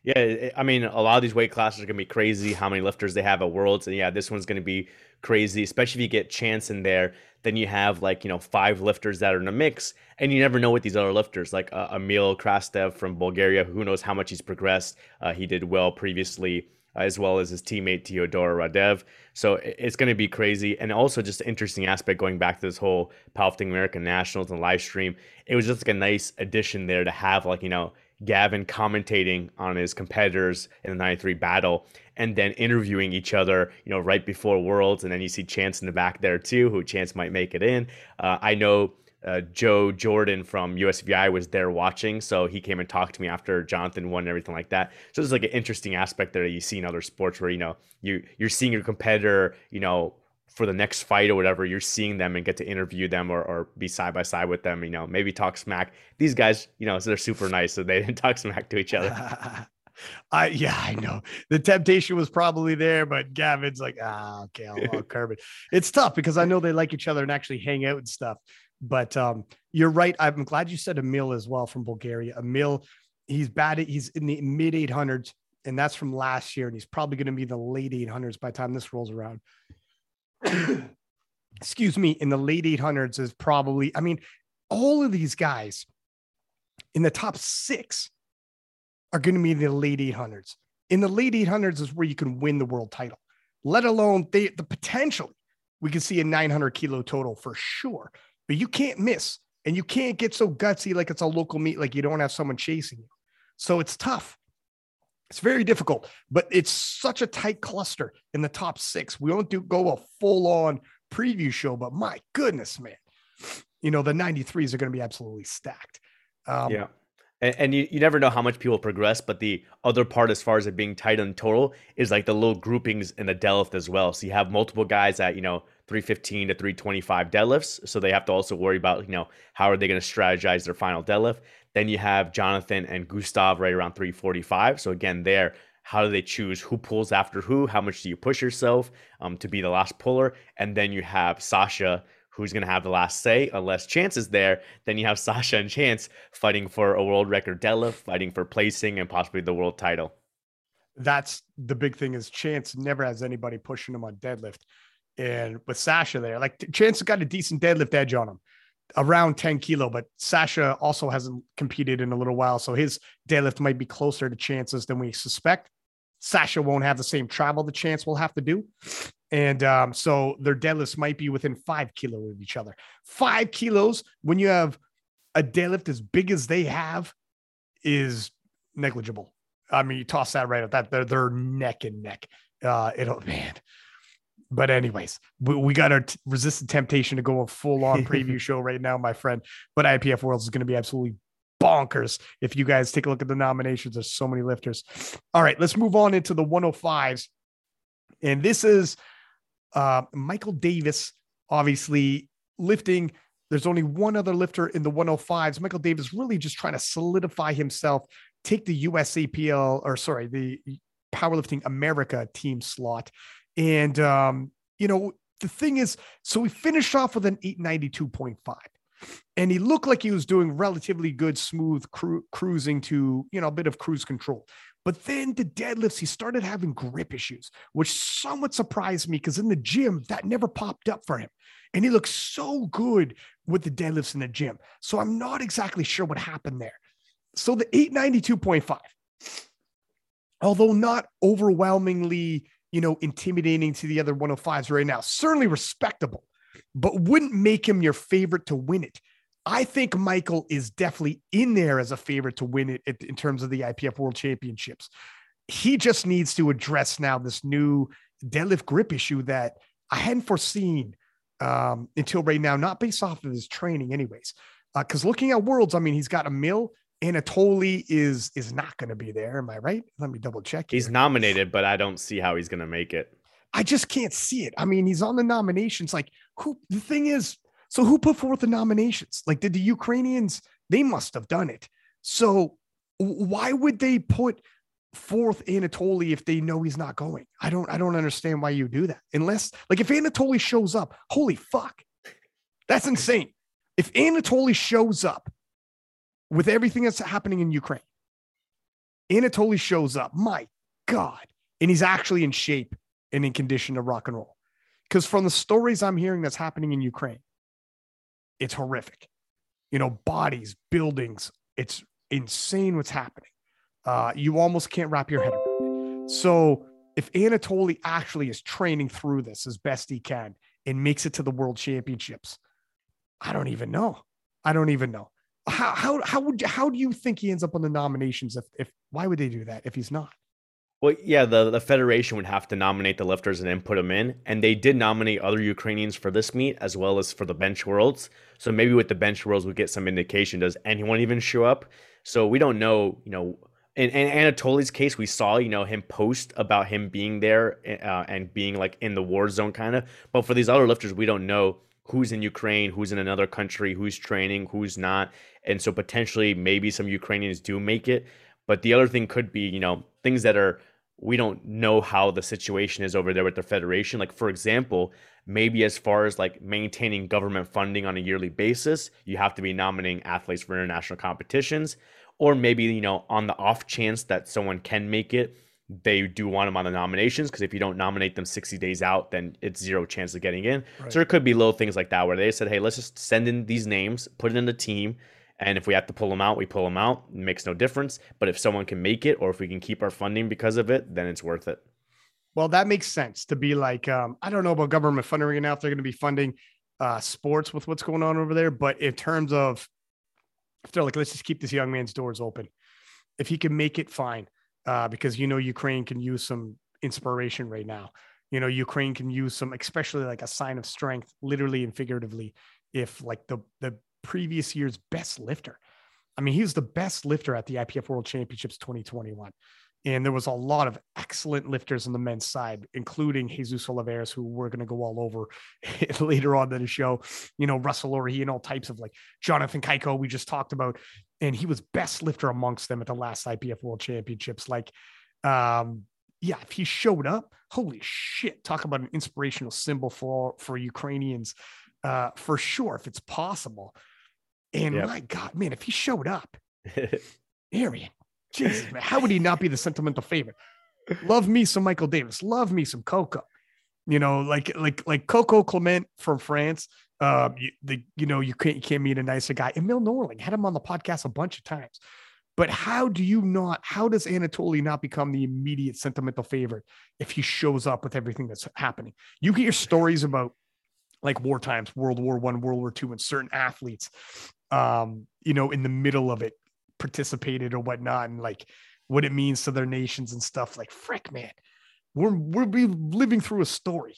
Yeah, I mean, a lot of these weight classes are gonna be crazy. How many lifters they have at Worlds, and yeah, this one's gonna be crazy. Especially if you get Chance in there, then you have like you know five lifters that are in the mix, and you never know what these other lifters like uh, Emil Krastev from Bulgaria. Who knows how much he's progressed? Uh, he did well previously, uh, as well as his teammate Teodor Radev. So it's going to be crazy, and also just an interesting aspect going back to this whole powerlifting American Nationals and live stream. It was just like a nice addition there to have like you know Gavin commentating on his competitors in the 93 battle and then interviewing each other, you know, right before Worlds. And then you see Chance in the back there too, who Chance might make it in. Uh, I know uh, Joe Jordan from USVI was there watching. So he came and talked to me after Jonathan won and everything like that. So it's like an interesting aspect there that you see in other sports where, you know, you, you're seeing your competitor, you know, for the next fight or whatever, you're seeing them and get to interview them or, or be side by side with them, you know, maybe talk smack. These guys, you know, so they're super nice, so they didn't talk smack to each other. I yeah, I know the temptation was probably there, but Gavin's like, ah, okay, I'll, I'll curb it. It's tough because I know they like each other and actually hang out and stuff. But um, you're right. I'm glad you said Emil as well from Bulgaria. Emil, he's bad. At, he's in the mid 800s, and that's from last year, and he's probably going to be the late 800s by the time this rolls around. Excuse me, in the late 800s is probably. I mean, all of these guys in the top six are going to be in the late 800s. In the late 800s is where you can win the world title, let alone they, the potential. We can see a 900 kilo total for sure, but you can't miss and you can't get so gutsy like it's a local meet, like you don't have someone chasing you. So it's tough. It's very difficult, but it's such a tight cluster in the top six. We don't do go a full on preview show, but my goodness, man, you know, the 93s are going to be absolutely stacked. Um, yeah. And, and you, you never know how much people progress, but the other part, as far as it being tight on total, is like the little groupings in the deadlift as well. So you have multiple guys at, you know, 315 to 325 deadlifts. So they have to also worry about, you know, how are they going to strategize their final deadlift. Then you have Jonathan and Gustav right around 345. So again, there, how do they choose who pulls after who? How much do you push yourself um, to be the last puller? And then you have Sasha, who's going to have the last say unless Chance is there. Then you have Sasha and Chance fighting for a world record deadlift, fighting for placing and possibly the world title. That's the big thing is Chance never has anybody pushing him on deadlift. And with Sasha there, like Chance has got a decent deadlift edge on him, around 10 kilo, but Sasha also hasn't competed in a little while. So his deadlift might be closer to Chance's than we suspect. Sasha won't have the same travel the Chance will have to do. And um, so their deadlifts might be within five kilo of each other. Five kilos when you have a deadlift as big as they have is negligible. I mean, you toss that right at that. They're, they're neck and neck. Uh, it'll, man. But, anyways, we, we got to resist the temptation to go a full on preview show right now, my friend. But IPF Worlds is going to be absolutely bonkers. If you guys take a look at the nominations, there's so many lifters. All right, let's move on into the 105s. And this is uh, Michael Davis, obviously lifting. There's only one other lifter in the 105s. Michael Davis really just trying to solidify himself, take the USAPL or sorry, the Powerlifting America team slot. And, um, you know, the thing is, so we finished off with an 892.5 and he looked like he was doing relatively good, smooth cru- cruising to, you know, a bit of cruise control. But then the deadlifts, he started having grip issues, which somewhat surprised me because in the gym, that never popped up for him. And he looks so good with the deadlifts in the gym. So I'm not exactly sure what happened there. So the 892.5, although not overwhelmingly, you know, intimidating to the other 105s right now, certainly respectable, but wouldn't make him your favorite to win it. I think Michael is definitely in there as a favorite to win it in terms of the IPF World Championships. He just needs to address now this new deadlift grip issue that I hadn't foreseen um, until right now, not based off of his training, anyways. Because uh, looking at worlds, I mean, he's got a mill. Anatoly is is not going to be there. Am I right? Let me double check. He's nominated, but I don't see how he's going to make it. I just can't see it. I mean, he's on the nominations. Like, who? The thing is, so who put forth the nominations? Like, did the Ukrainians? They must have done it. So why would they put forth Anatoly if they know he's not going? I don't. I don't understand why you do that. Unless, like, if Anatoly shows up, holy fuck, that's insane. If Anatoly shows up with everything that's happening in Ukraine, Anatoly shows up. My God, and he's actually in shape and in condition to rock and roll. Because from the stories I'm hearing that's happening in Ukraine, it's horrific. You know, bodies, buildings, it's insane what's happening. Uh, you almost can't wrap your head around it. So if Anatoly actually is training through this as best he can and makes it to the world championships, I don't even know. I don't even know. How how how would how do you think he ends up on the nominations if if why would they do that if he's not? Well, yeah, the, the federation would have to nominate the lifters and then put them in. And they did nominate other Ukrainians for this meet as well as for the bench worlds. So maybe with the bench worlds, we get some indication. Does anyone even show up? So we don't know, you know. In, in Anatoly's case, we saw, you know, him post about him being there uh, and being like in the war zone kind of. But for these other lifters, we don't know who's in Ukraine, who's in another country, who's training, who's not. And so potentially maybe some Ukrainians do make it. But the other thing could be, you know, things that are we don't know how the situation is over there with the federation. Like, for example, maybe as far as like maintaining government funding on a yearly basis, you have to be nominating athletes for international competitions. Or maybe, you know, on the off chance that someone can make it, they do want them on the nominations because if you don't nominate them 60 days out, then it's zero chance of getting in. Right. So there could be little things like that where they said, hey, let's just send in these names, put it in the team, and if we have to pull them out, we pull them out. It makes no difference. But if someone can make it or if we can keep our funding because of it, then it's worth it. Well, that makes sense to be like, um, I don't know about government funding right now if they're going to be funding uh, sports with what's going on over there. But in terms of, if they're like, let's just keep this young man's doors open. If he can make it, fine. Uh, because, you know, Ukraine can use some inspiration right now. You know, Ukraine can use some, especially like a sign of strength, literally and figuratively, if like the the previous year's best lifter. I mean, he was the best lifter at the IPF World Championships 2021. And there was a lot of excellent lifters on the men's side, including Jesus Olivares, who we're going to go all over later on in the show. You know, Russell Orhii and all types of like Jonathan Cayco, we just talked about. And he was best lifter amongst them at the last IPF World Championships. Like, um, yeah, if he showed up, holy shit, talk about an inspirational symbol for for Ukrainians, uh, for sure, if it's possible. And yep. my God, man, if he showed up, Arian, Jesus, man, how would he not be the sentimental favorite? Love me some Michael Davis. Love me some Coco. You know, like like like Coco Clement from France. Um, you, the you know you can't you can't meet a nicer guy. Emil Norling had him on the podcast a bunch of times. But how do you not? How does Anatoly not become the immediate sentimental favorite if he shows up with everything that's happening? You hear stories about like war times, World War One, World War Two, and certain athletes um, you know, in the middle of it participated or whatnot, and like what it means to their nations and stuff. Like, frick, man, we're we're living through a story,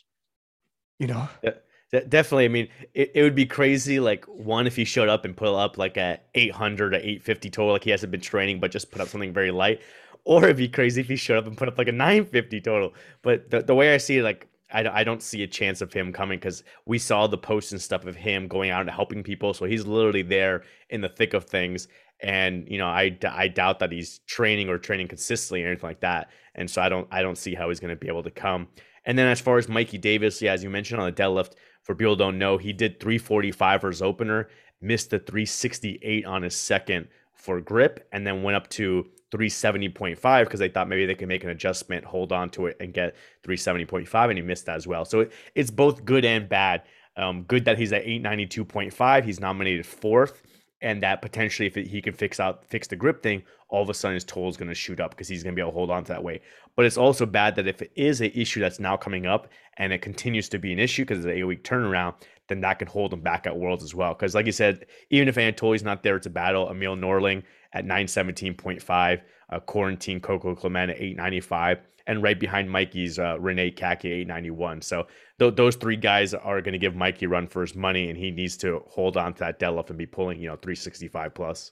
you know. Yeah. Definitely. I mean, it, it would be crazy. Like one, if he showed up and put up like a 800 or 850 total, like he hasn't been training, but just put up something very light. Or it'd be crazy if he showed up and put up like a 950 total. But the, the way I see it, like I, I don't see a chance of him coming because we saw the posts and stuff of him going out and helping people. So he's literally there in the thick of things. And you know, I, I doubt that he's training or training consistently or anything like that. And so I don't I don't see how he's going to be able to come. And then as far as Mikey Davis, yeah, as you mentioned on the deadlift, for people don't know, he did 345 for his opener, missed the 368 on his second for grip, and then went up to 370.5 because they thought maybe they could make an adjustment, hold on to it, and get 370.5, and he missed that as well. So it, it's both good and bad. Um, good that he's at 892.5. He's nominated fourth, and that potentially if he can fix out fix the grip thing, all of a sudden his total is going to shoot up because he's going to be able to hold on to that weight. But it's also bad that if it is an issue that's now coming up and it continues to be an issue because it's an eight week turnaround, then that can hold him back at Worlds as well. Because like you said, even if Anatoly's not there, it's a battle. Emil Norling at 917.5, uh, Quarantine Coco Clement at 895, and right behind Mikey's uh, Renee Kaki 891. So th- those three guys are going to give Mikey run for his money, and he needs to hold on to that deadlift and be pulling, you know, 365 plus.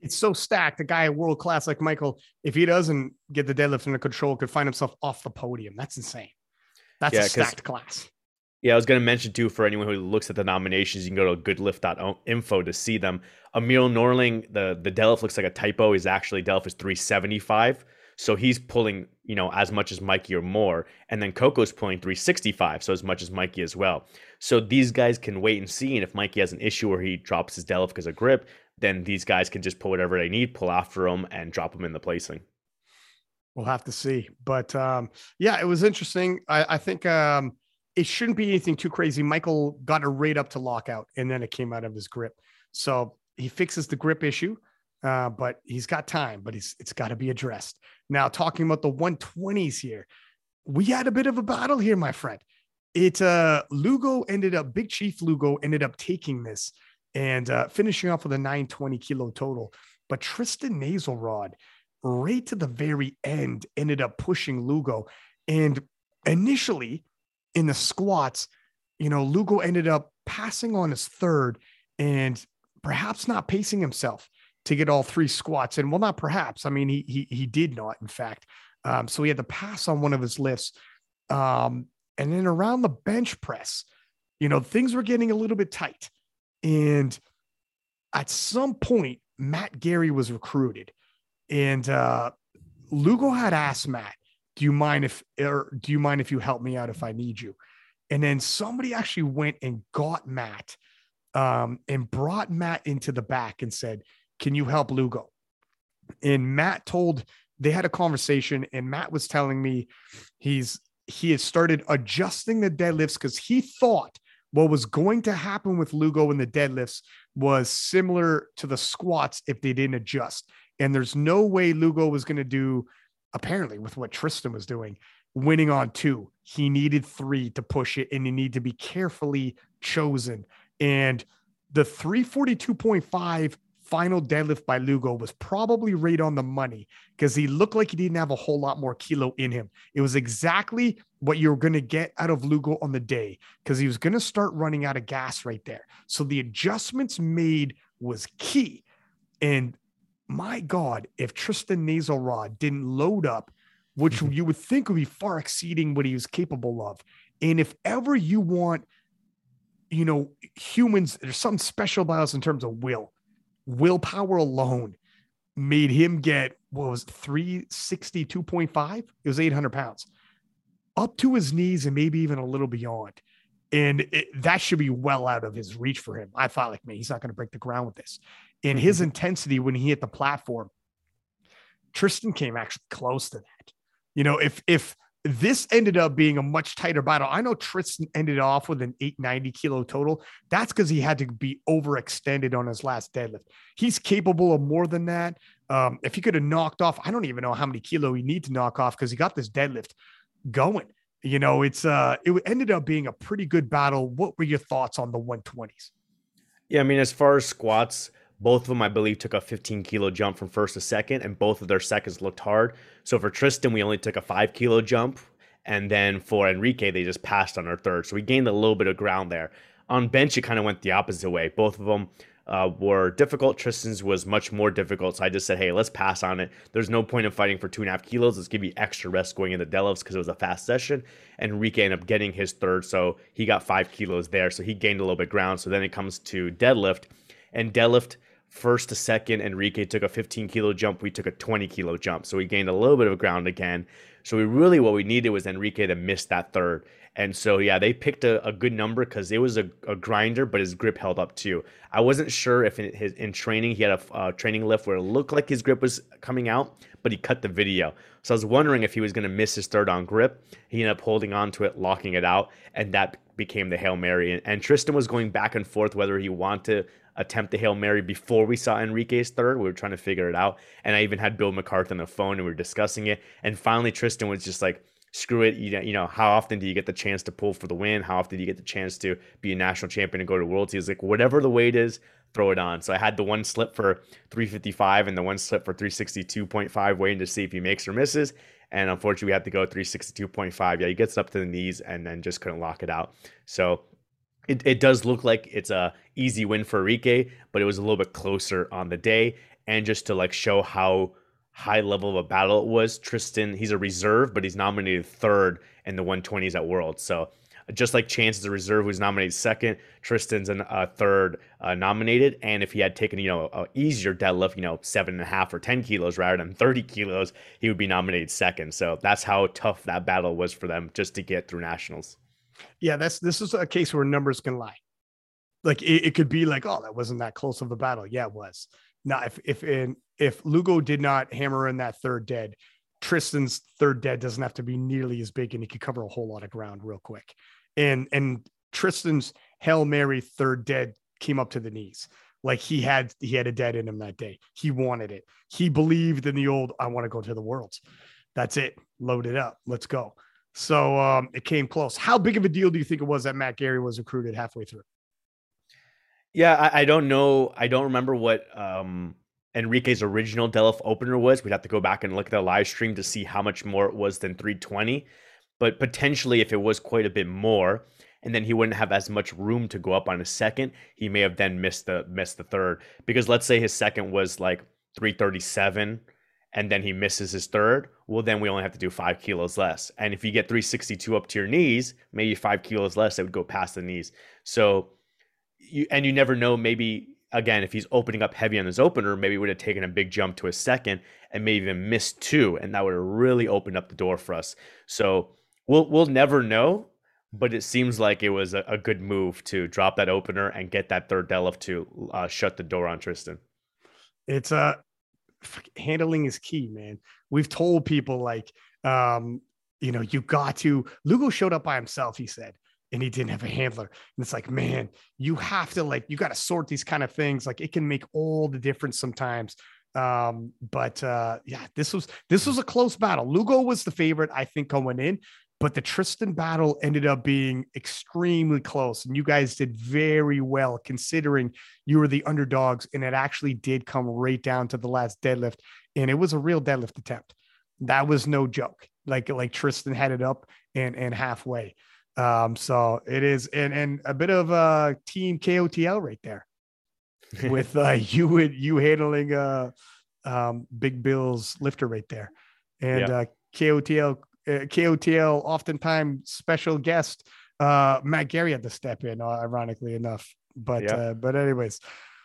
It's so stacked. A guy world class like Michael, if he doesn't get the deadlift under control, could find himself off the podium. That's insane. That's yeah, a stacked class. Yeah, I was going to mention too for anyone who looks at the nominations, you can go to goodlift.info to see them. Emil Norling, the the deadlift looks like a typo. He's actually Delph is 375. So he's pulling, you know, as much as Mikey or more. And then Coco's pulling 365, so as much as Mikey as well. So these guys can wait and see. And if Mikey has an issue where he drops his Delph because of grip, then these guys can just pull whatever they need, pull after him, and drop him in the placing. We'll have to see. But um, yeah, it was interesting. I, I think um, it shouldn't be anything too crazy. Michael got a right up to lockout and then it came out of his grip. So he fixes the grip issue, uh, but he's got time, but he's, it's got to be addressed. Now, talking about the 120s here, we had a bit of a battle here, my friend. It uh, Lugo ended up, Big Chief Lugo ended up taking this and uh, finishing off with a 920 kilo total. But Tristan Naselrod, right to the very end, ended up pushing Lugo. And initially, in the squats, you know, Lugo ended up passing on his third and perhaps not pacing himself to get all three squats. And well, not perhaps. I mean, he he he did not, in fact. Um, so he had to pass on one of his lifts. Um, and then around the bench press, you know, things were getting a little bit tight. And at some point, Matt Gary was recruited. And uh, Lugo had asked Matt, do you mind if or do you mind if you help me out if I need you? And then somebody actually went and got Matt um, and brought Matt into the back and said, Can you help Lugo? And Matt told they had a conversation, and Matt was telling me he's he has started adjusting the deadlifts because he thought what was going to happen with Lugo in the deadlifts was similar to the squats if they didn't adjust. And there's no way Lugo was going to do apparently with what Tristan was doing, winning on two. He needed three to push it, and he need to be carefully chosen. And the 342.5 final deadlift by Lugo was probably right on the money because he looked like he didn't have a whole lot more kilo in him. It was exactly what you're going to get out of Lugo on the day because he was going to start running out of gas right there. So the adjustments made was key. And my God, if Tristan Naselrod didn't load up, which you would think would be far exceeding what he was capable of. And if ever you want, you know, humans, there's something special about us in terms of will. Willpower alone made him get what was 362.5? It was 800 pounds up to his knees and maybe even a little beyond. And it, that should be well out of his reach for him. I thought, like, me, he's not going to break the ground with this in his mm-hmm. intensity when he hit the platform, Tristan came actually close to that. You know, if if this ended up being a much tighter battle. I know Tristan ended off with an 890 kilo total. That's because he had to be overextended on his last deadlift. He's capable of more than that. Um, if he could have knocked off, I don't even know how many kilo he need to knock off because he got this deadlift going. You know, it's uh, it ended up being a pretty good battle. What were your thoughts on the 120s? Yeah, I mean, as far as squats, both of them, I believe, took a 15 kilo jump from first to second, and both of their seconds looked hard. So for Tristan, we only took a five kilo jump, And then for Enrique, they just passed on our third. So we gained a little bit of ground there. On bench, it kind of went the opposite way. Both of them uh, were difficult. Tristan's was much more difficult. So I just said, hey, let's pass on it. There's no point in fighting for two and a half kilos. Let's give you extra rest going into deadlifts because it was a fast session. And Enrique ended up getting his third. So he got five kilos there. So he gained a little bit ground. So then it comes to deadlift. And deadlift, first to second, Enrique took a 15 kilo jump. We took a 20 kilo jump. So we gained a little bit of ground again. So we really, what we needed was Enrique to miss that third. And so, yeah, they picked a, a good number because it was a, a, grinder, but his grip held up too. I wasn't sure if in, his, in training he had a, a uh, training lift where it looked like his grip was coming out, but he cut the video. So I was wondering if he was going to miss his third on grip. He ended up holding on to it, locking it out, and that became the Hail Mary. And, and Tristan was going back and forth whether he wanted to attempt the Hail Mary before we saw Enrique's third. We were trying to figure it out. And I even had Bill McCarthy on the phone and we were discussing it. And finally, Tristan was just like, screw it. You know, you know, how often do you get the chance to pull for the win? How often do you get the chance to be a national champion and go to Worlds? He's like, whatever the weight is, throw it on. So I had the one slip for 355 and the one slip for 362.5, waiting to see if he makes or misses. And unfortunately, we had to go 362.5. Yeah, he gets up to the knees and then just couldn't lock it out. So it, it does look like it's a easy win for Enrique, but it was a little bit closer on the day. And just to like show how high level of a battle it was. Tristan, he's a reserve, but he's nominated third in the 120s at World. So just like Chance is a reserve who's nominated second, Tristan's a uh, third uh, nominated. And if he had taken, you know, a easier deadlift, you know, seven and a half or 10 kilos rather than 30 kilos, he would be nominated second. So that's how tough that battle was for them just to get through nationals. Yeah, that's this is a case where numbers can lie. Like it, it could be like, oh, that wasn't that close of a battle. Yeah, it was. Now, if if in if Lugo did not hammer in that third dead, Tristan's third dead doesn't have to be nearly as big, and he could cover a whole lot of ground real quick. And and Tristan's hail mary third dead came up to the knees, like he had he had a dead in him that day. He wanted it. He believed in the old. I want to go to the worlds. That's it. Load it up. Let's go. So um, it came close. How big of a deal do you think it was that Matt Gary was recruited halfway through? Yeah, I, I don't know. I don't remember what um, Enrique's original Delph opener was. We'd have to go back and look at the live stream to see how much more it was than 320. But potentially, if it was quite a bit more, and then he wouldn't have as much room to go up on a second, he may have then missed the missed the third. Because let's say his second was like 337 and then he misses his third, well, then we only have to do five kilos less. And if you get 362 up to your knees, maybe five kilos less, it would go past the knees. So you and you never know. Maybe again, if he's opening up heavy on his opener, maybe would have taken a big jump to a second and maybe even missed two, and that would have really opened up the door for us. So we'll we'll never know, but it seems like it was a, a good move to drop that opener and get that third deadlift to uh, shut the door on Tristan. It's a uh, handling is key, man. We've told people like, um, you know, you got to. Lugo showed up by himself. He said and he didn't have a handler. And it's like, man, you have to like, you got to sort these kind of things. Like it can make all the difference sometimes. Um, but uh, yeah, this was this was a close battle. Lugo was the favorite, I think, going in, but the Tristan battle ended up being extremely close. And you guys did very well considering you were the underdogs, and it actually did come right down to the last deadlift. And it was a real deadlift attempt. That was no joke. Like like Tristan had it up and and halfway. Um, so it is, and and a bit of a team KOTL right there, with uh, you you handling uh, um, Big Bill's lifter right there, and yeah. uh, KOTL uh, KOTL oftentimes special guest uh, Matt Gary had to step in, uh, ironically enough. But yeah. uh, but anyways,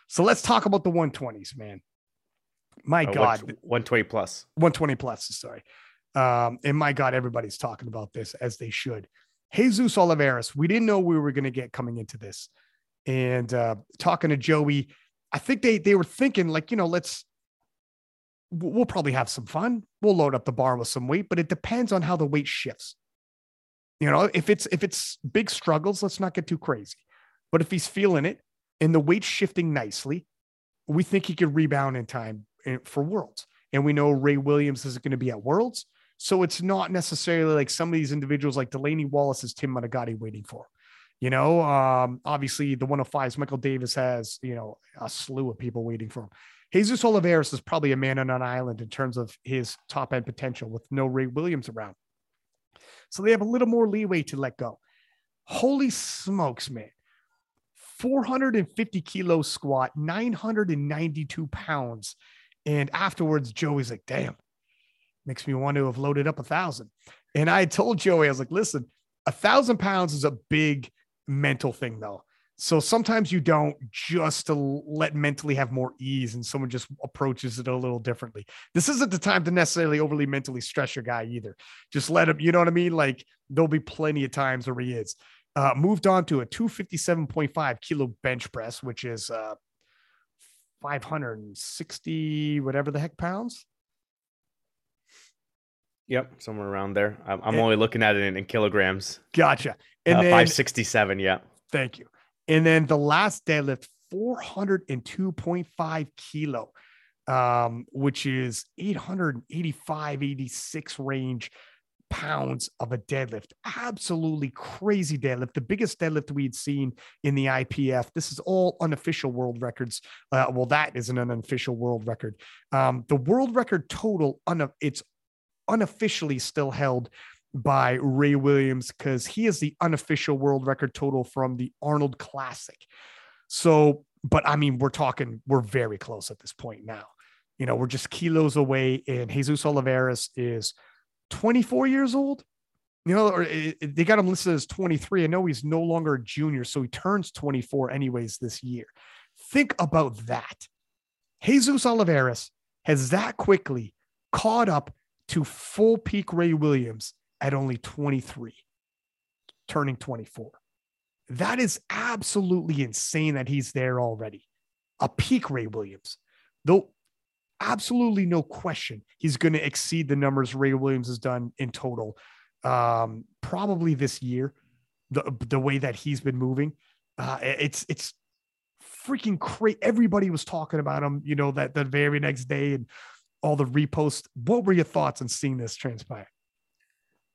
so let's talk about the 120s, man. My uh, God, 120 plus, 120 plus. Sorry, um, and my God, everybody's talking about this as they should. Jesus Olivares, we didn't know we were going to get coming into this. And uh, talking to Joey, I think they they were thinking like, you know, let's we'll probably have some fun. We'll load up the bar with some weight, but it depends on how the weight shifts. You know, if it's if it's big struggles, let's not get too crazy. But if he's feeling it and the weight's shifting nicely, we think he could rebound in time eh, for Worlds. And we know Ray Williams isn't going to be at Worlds. So it's not necessarily like some of these individuals like Delaney Wallace is Tim Monegatti waiting for. You know, um, obviously the 105s, Michael Davis has, you know, a slew of people waiting for him. Jesus Olivares is probably a man on an island in terms of his top end potential with no Ray Williams around. So they have a little more leeway to let go. Holy smokes, man. 450 kilo squat, 992 pounds. And afterwards, Joey's like, damn, makes me want to have loaded up a thousand. And I told Joey, I was like, listen, a thousand pounds is a big mental thing, though. So sometimes you don't just to let mentally have more ease and someone just approaches it a little differently. This isn't the time to necessarily overly mentally stress your guy either. Just let him, you know what I mean? Like there'll be plenty of times where he is. Uh, moved on to a 257.5 kilo bench press, which is uh, 560, whatever the heck pounds. Yep, somewhere around there. I'm, I'm only looking at it in, in kilograms. Gotcha. And uh, then 567. Yeah. Thank you. And then the last deadlift, 402.5 kilo, um, which is 885, 86 range pounds of a deadlift. Absolutely crazy deadlift. The biggest deadlift we'd seen in the IPF. This is all unofficial world records. Uh, well, that isn't an unofficial world record. Um, the world record total, un- it's unofficially still held by Ray Williams because he is the unofficial world record total from the Arnold Classic. So, but I mean, we're talking, we're very close at this point now. You know, we're just kilos away, and Jesus Olivares is 24 years old. You know, or it, it, they got him listed as 23. I know he's no longer a junior, so he turns 24 anyways this year. Think about that. Jesus Olivares has that quickly caught up to full peak Ray Williams at only 23, turning 24. That is absolutely insane that he's there already. A peak Ray Williams. Though absolutely no question he's going to exceed the numbers Ray Williams has done in total um probably this year the the way that he's been moving uh it's it's freaking crazy everybody was talking about him you know that the very next day and all the reposts what were your thoughts on seeing this transpire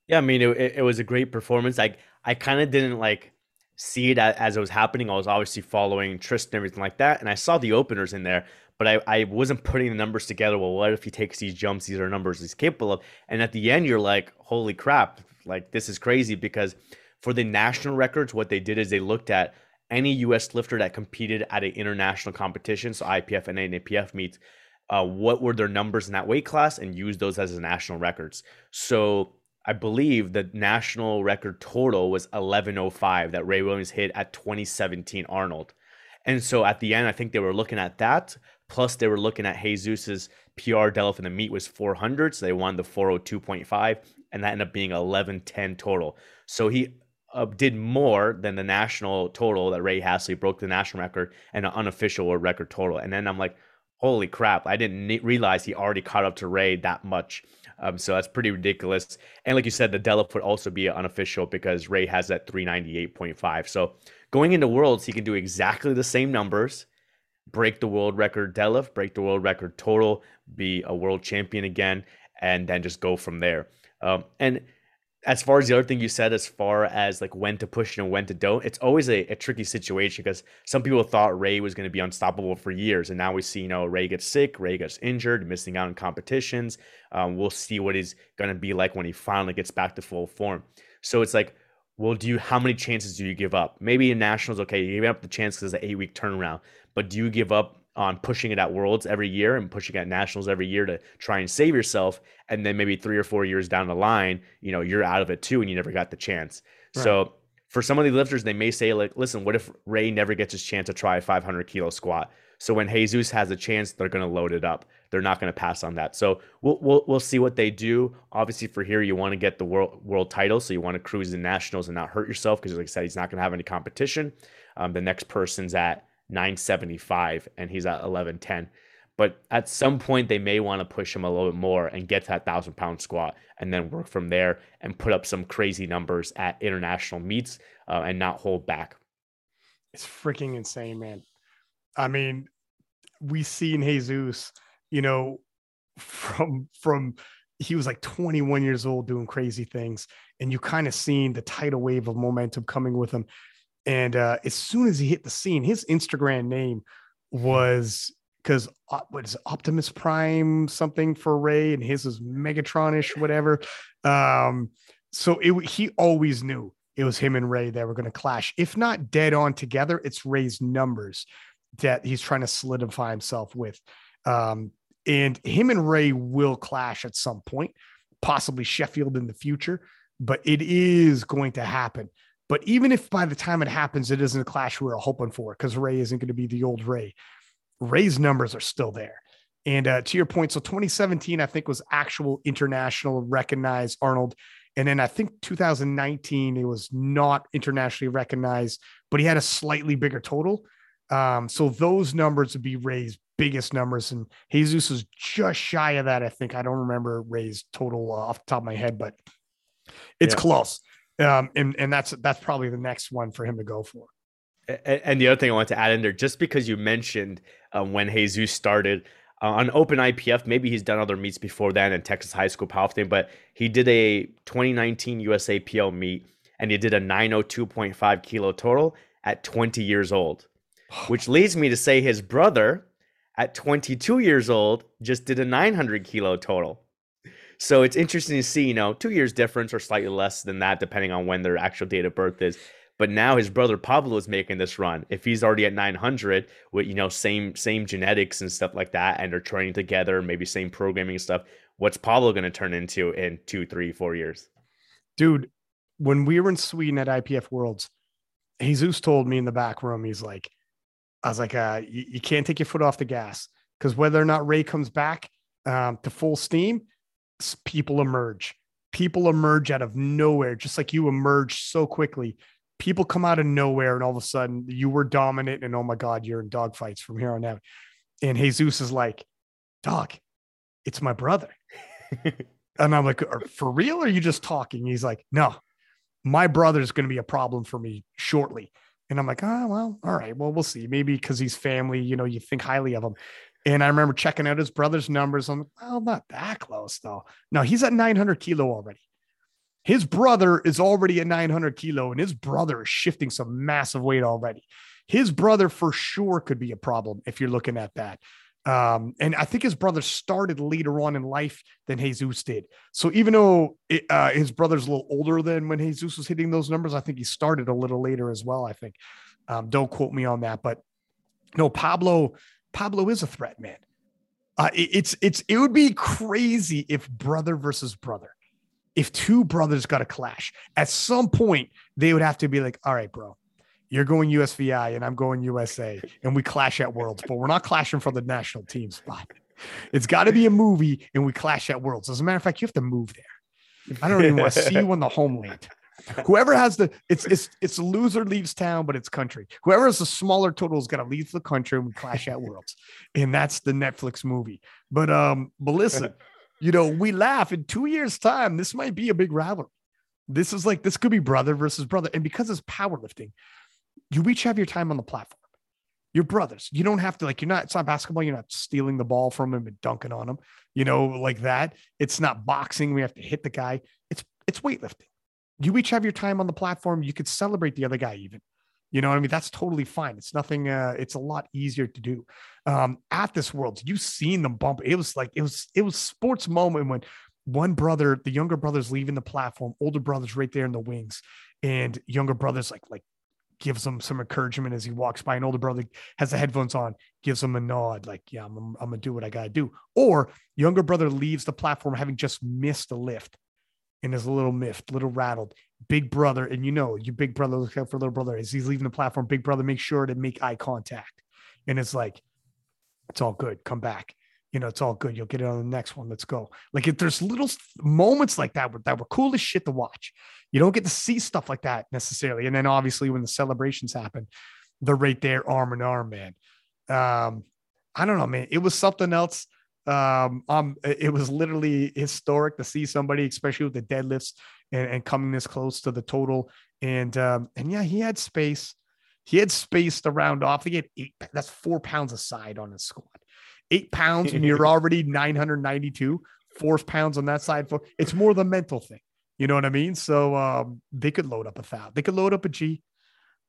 yeah, I mean, it, it was a great performance. Like, I kind of didn't like see it as it was happening. I was obviously following Tristan and everything like that, and I saw the openers in there, but I, I wasn't putting the numbers together. Well, what if he takes these jumps? These are numbers he's capable of. And at the end, you're like, holy crap! Like this is crazy because for the national records, what they did is they looked at any U.S. lifter that competed at an international competition, so IPF and NAPF meets. Uh, what were their numbers in that weight class and use those as national records. So I believe the national record total was 1105 that Ray Williams hit at 2017 Arnold. And so at the end, I think they were looking at that. Plus, they were looking at Jesus's PR deadlift in the meet was 400. So they won the 402.5, and that ended up being 1110 total. So he uh, did more than the national total that Ray Hasley broke the national record and an unofficial record total. And then I'm like, holy crap, I didn't realize he already caught up to Ray that much. Um, so that's pretty ridiculous. And like you said, the deadlift would also be unofficial because Ray has that 398.5. So going into Worlds, he can do exactly the same numbers, break the world record deadlift, break the world record total, be a world champion again, and then just go from there. Um, and as far as the other thing you said, as far as like when to push and when to don't, it's always a, a tricky situation because some people thought Ray was going to be unstoppable for years, and now we see you know Ray gets sick, Ray gets injured, missing out on competitions. Um, we'll see what he's going to be like when he finally gets back to full form. So it's like, well, do you how many chances do you give up? Maybe in nationals, okay, you give up the chance because it's an eight week turnaround, but do you give up on pushing it at worlds every year and pushing at nationals every year to try and save yourself. And then maybe three or four years down the line you know you're out of it too and you never got the chance. Right. so for some of the lifters they may say like listen what if ray never gets his chance to try a 500 kilo squat? So when jesus has a chance they're going to load it up. They're not going to pass on that. So we'll, we'll, we'll see what they do. Obviously for here you want to get the world world title so you want to cruise the nationals and not hurt yourself because like i said he's not going to have any competition. Um, the next person's at 975 and he's at 1110 but at some point they may want to push him a little bit more and get to that thousand pound squat and then work from there and put up some crazy numbers at international meets uh, and not hold back. It's freaking insane man. I mean we seen jesus you know from from he was like 21 years old doing crazy things and you kind of seen the tidal wave of momentum coming with him and uh, as soon as he hit the scene, his Instagram name was because uh, what is Optimus Prime something for Ray, and his is Megatronish, whatever. Um, So it, he always knew it was him and Ray that were going to clash. If not dead on together, it's Ray's numbers that he's trying to solidify himself with. Um, and him and Ray will clash at some point, possibly Sheffield in the future, but it is going to happen. But even if by the time it happens, it isn't a clash we are hoping for, because Ray isn't going to be the old Ray. Ray's numbers are still there. And uh, to your point, so 2017, I think, was actual international recognized Arnold. And then I think 2019, it was not internationally recognized, but he had a slightly bigger total. Um, so those numbers would be Ray's biggest numbers. And Jesus is just shy of that. I think I don't remember Ray's total uh, off the top of my head, but it's yeah. close. Um, and, and that's, that's probably the next one for him to go for. And and the other thing I want to add in there, just because you mentioned um, when Jesus started uh, on Open IPF, maybe he's done other meets before then in Texas High School Powerlifting, but he did a 2019 USAPL meet and he did a 902.5 kilo total at 20 years old, which leads me to say his brother at 22 years old just did a 900 kilo total. So it's interesting to see, you know, two years difference or slightly less than that, depending on when their actual date of birth is. But now his brother Pablo is making this run. If he's already at 900 with you know same same genetics and stuff like that, and they're training together, maybe same programming stuff, what's Pablo going to turn into in two, three, four years? Dude, when we were in Sweden at IPF Worlds, Jesus told me in the back room, he's like, I was like, uh, you, you can't take your foot off the gas because whether or not Ray comes back um, to full steam, people emerge. People emerge out of nowhere, just like you emerged so quickly. People come out of nowhere and all of a sudden you were dominant and oh my god you're in dogfights from here on out. And jesus is like dog it's my brother. And i'm like for real? Or are you just talking? He's like no my brother's going to be a problem for me shortly. And i'm like oh well all right. Well we'll see. Maybe because he's family you know you think highly of him and i remember checking out his brother's numbers i'm like well not that close though no he's at 900 kilo already his brother is already at 900 kilo, and his brother is shifting some massive weight already. His brother for sure could be a problem if you're looking at that. Um, and I think his brother started later on in life than Jesus did. So even though it, uh, his brother's a little older than when Jesus was hitting those numbers, I think he started a little later as well. I think. Um, don't quote me on that, but no, Pablo. Pablo is a threat, man. Uh, it, it's it's it would be crazy if brother versus brother if two brothers got a clash, at some point they would have to be like, all right, bro, you're going USVI and I'm going USA, and we clash at Worlds, but we're not clashing for the national team spot. It's got to be a movie, and we clash at Worlds. As a matter of fact, you have to move there. I don't even want to see you on the homeland. Whoever has the it's it's it's loser leaves town, but it's country. Whoever has the smaller total is gonna leave the country and we clash at Worlds, and that's the Netflix movie. But um, but listen, you know, we laugh in two years' time. This might be a big rivalry. This is like this could be brother versus brother, and because it's powerlifting, you each have your time on the platform. You're brothers. You don't have to like. You're not. It's not basketball. You're not stealing the ball from him and dunking on him. You know, like that. It's not boxing. We have to hit the guy. It's it's weightlifting. You each have your time on the platform. You could celebrate the other guy even. You know what I mean? That's totally fine. It's nothing, uh, it's a lot easier to do. Um, at this world, You've seen them bump. It was like it was it was sports moment when one brother, the younger brother's leaving the platform, older brother's right there in the wings, and younger brother's like like gives him some encouragement as he walks by. An older brother has the headphones on, gives him a nod, like, yeah, I'm, I'm gonna do what I gotta do. Or younger brother leaves the platform having just missed a lift and is a little miffed, little rattled. Big brother, and you know, your big brother looks out for little brother as he's leaving the platform. Big brother makes sure to make eye contact, and it's like, it's all good. Come back. You know, it's all good. You'll get it on the next one. Let's go. Like if there's little moments like that that were cool as shit to watch. You don't get to see stuff like that necessarily. And then obviously when the celebrations happen, they're right there, arm in arm, man. Um, I don't know, man. It was something else um um it was literally historic to see somebody especially with the deadlifts and, and coming this close to the total. And um and yeah he had space. He had space to round off. He had eight that's four pounds aside on his squat. Eight pounds and you're already 992 four pounds on that side for it's more the mental thing. You know what i mean? So um they could load up a thousand they could load up a g.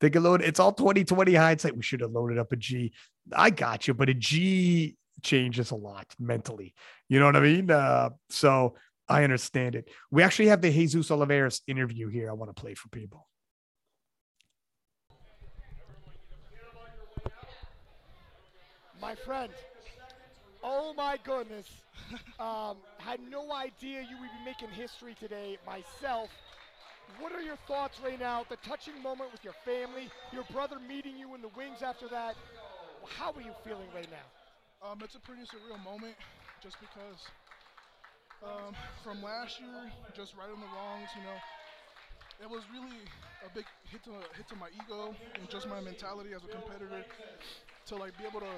They could load it's all 2020 hindsight. We should have loaded up a g. I got you but a g changes a lot mentally. You know what I mean? Uh, so I understand it. We actually have the Jesus Olivares interview here. I want to play for people. My friend, oh my goodness. Um, had no idea you would be making history today myself. What are your thoughts right now? The touching moment with your family, your brother meeting you in the wings after that. How are you feeling right now? Um, it's a pretty surreal moment just because um, from last year, just right on the wrongs, you know, it was really a big hit to hit to my ego and just my mentality as a competitor to like be able to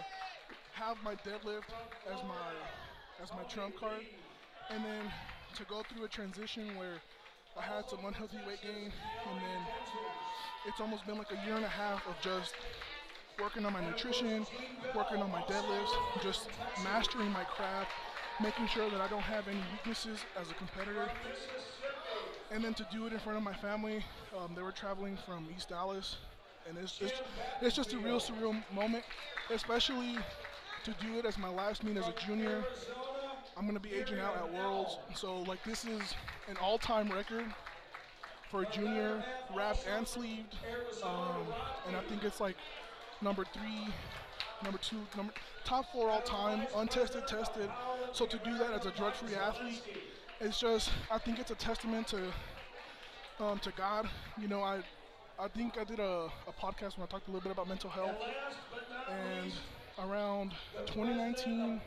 have my deadlift as my as my trump card, and then to go through a transition where I had some unhealthy weight gain, and then it's almost been like a year and a half of just working on my nutrition, working on my deadlifts, just mastering my craft, making sure that I don't have any weaknesses as a competitor. And then to do it in front of my family, um, they were traveling from East Dallas, and it's just it's just a real surreal moment, especially to do it as my last meet as a junior. I'm gonna be aging out at Worlds, so like this is an all-time record for a junior, wrapped and sleeved, um, and I think it's like number three, number two, number top four all time, untested, tested. So to do that as a drug-free athlete, it's just I think it's a testament to um, to God. You know, I I think I did a, a podcast when I talked a little bit about mental health, and around 2019,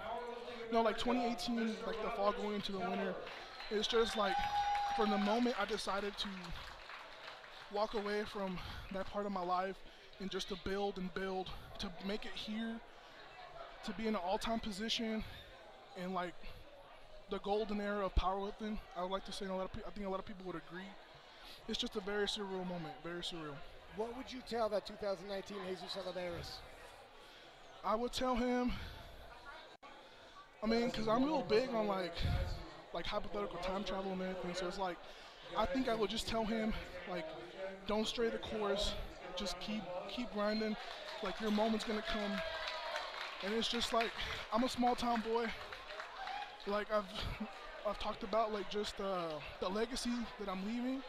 no, like 2018, like the fall going into the winter, it's just like from the moment I decided to walk away from that part of my life and just to build and build to make it here to be in an all-time position and like the golden era of powerlifting. I would like to say a lot of pe- I think a lot of people would agree. It's just a very surreal moment, very surreal. What would you tell that 2019 Jesus Olivares? I would tell him. I mean, cause I'm real big on like, like hypothetical time travel and everything. So it's like, I think I would just tell him, like, don't stray the course. Just keep keep grinding. Like your moment's gonna come. And it's just like I'm a small town boy. Like I've I've talked about like just uh, the legacy that I'm leaving,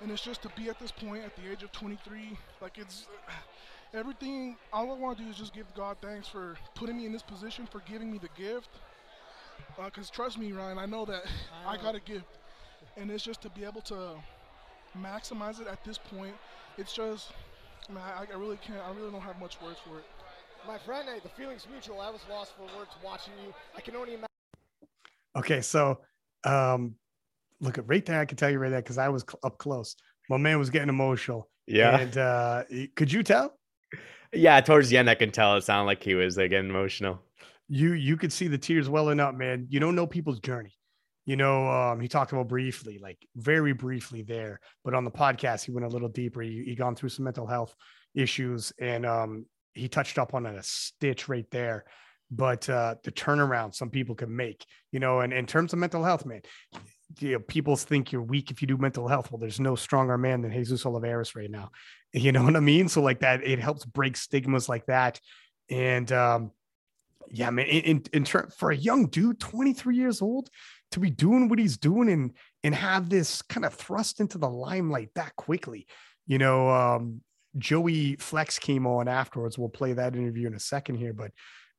and it's just to be at this point at the age of 23. Like it's everything. All I want to do is just give God thanks for putting me in this position, for giving me the gift. Because trust me, Ryan, I know that I got a gift, and it's just to be able to maximize it at this point. It's just, man, I, I really can't. I really don't have much words for it. My friend, hey, the feeling's mutual. I was lost for words watching you. I can only imagine. Okay, so um, look at right there. I can tell you right there because I was cl- up close. My man was getting emotional. Yeah. And uh, could you tell? Yeah, towards the end, I can tell it sounded like he was like, getting emotional. You you could see the tears welling up, man. You don't know people's journey. You know, um, he talked about briefly, like very briefly there, but on the podcast, he went a little deeper. He, he gone through some mental health issues, and um, he touched up on a stitch right there. But uh, the turnaround some people can make, you know, and in terms of mental health, man, you know, people think you're weak if you do mental health. Well, there's no stronger man than Jesus Olivares right now. You know what I mean? So like that, it helps break stigmas like that. And um, yeah, man, in, in, in ter- for a young dude, 23 years old, to be doing what he's doing and and have this kind of thrust into the limelight that quickly. You know, um, Joey Flex came on afterwards. We'll play that interview in a second here, but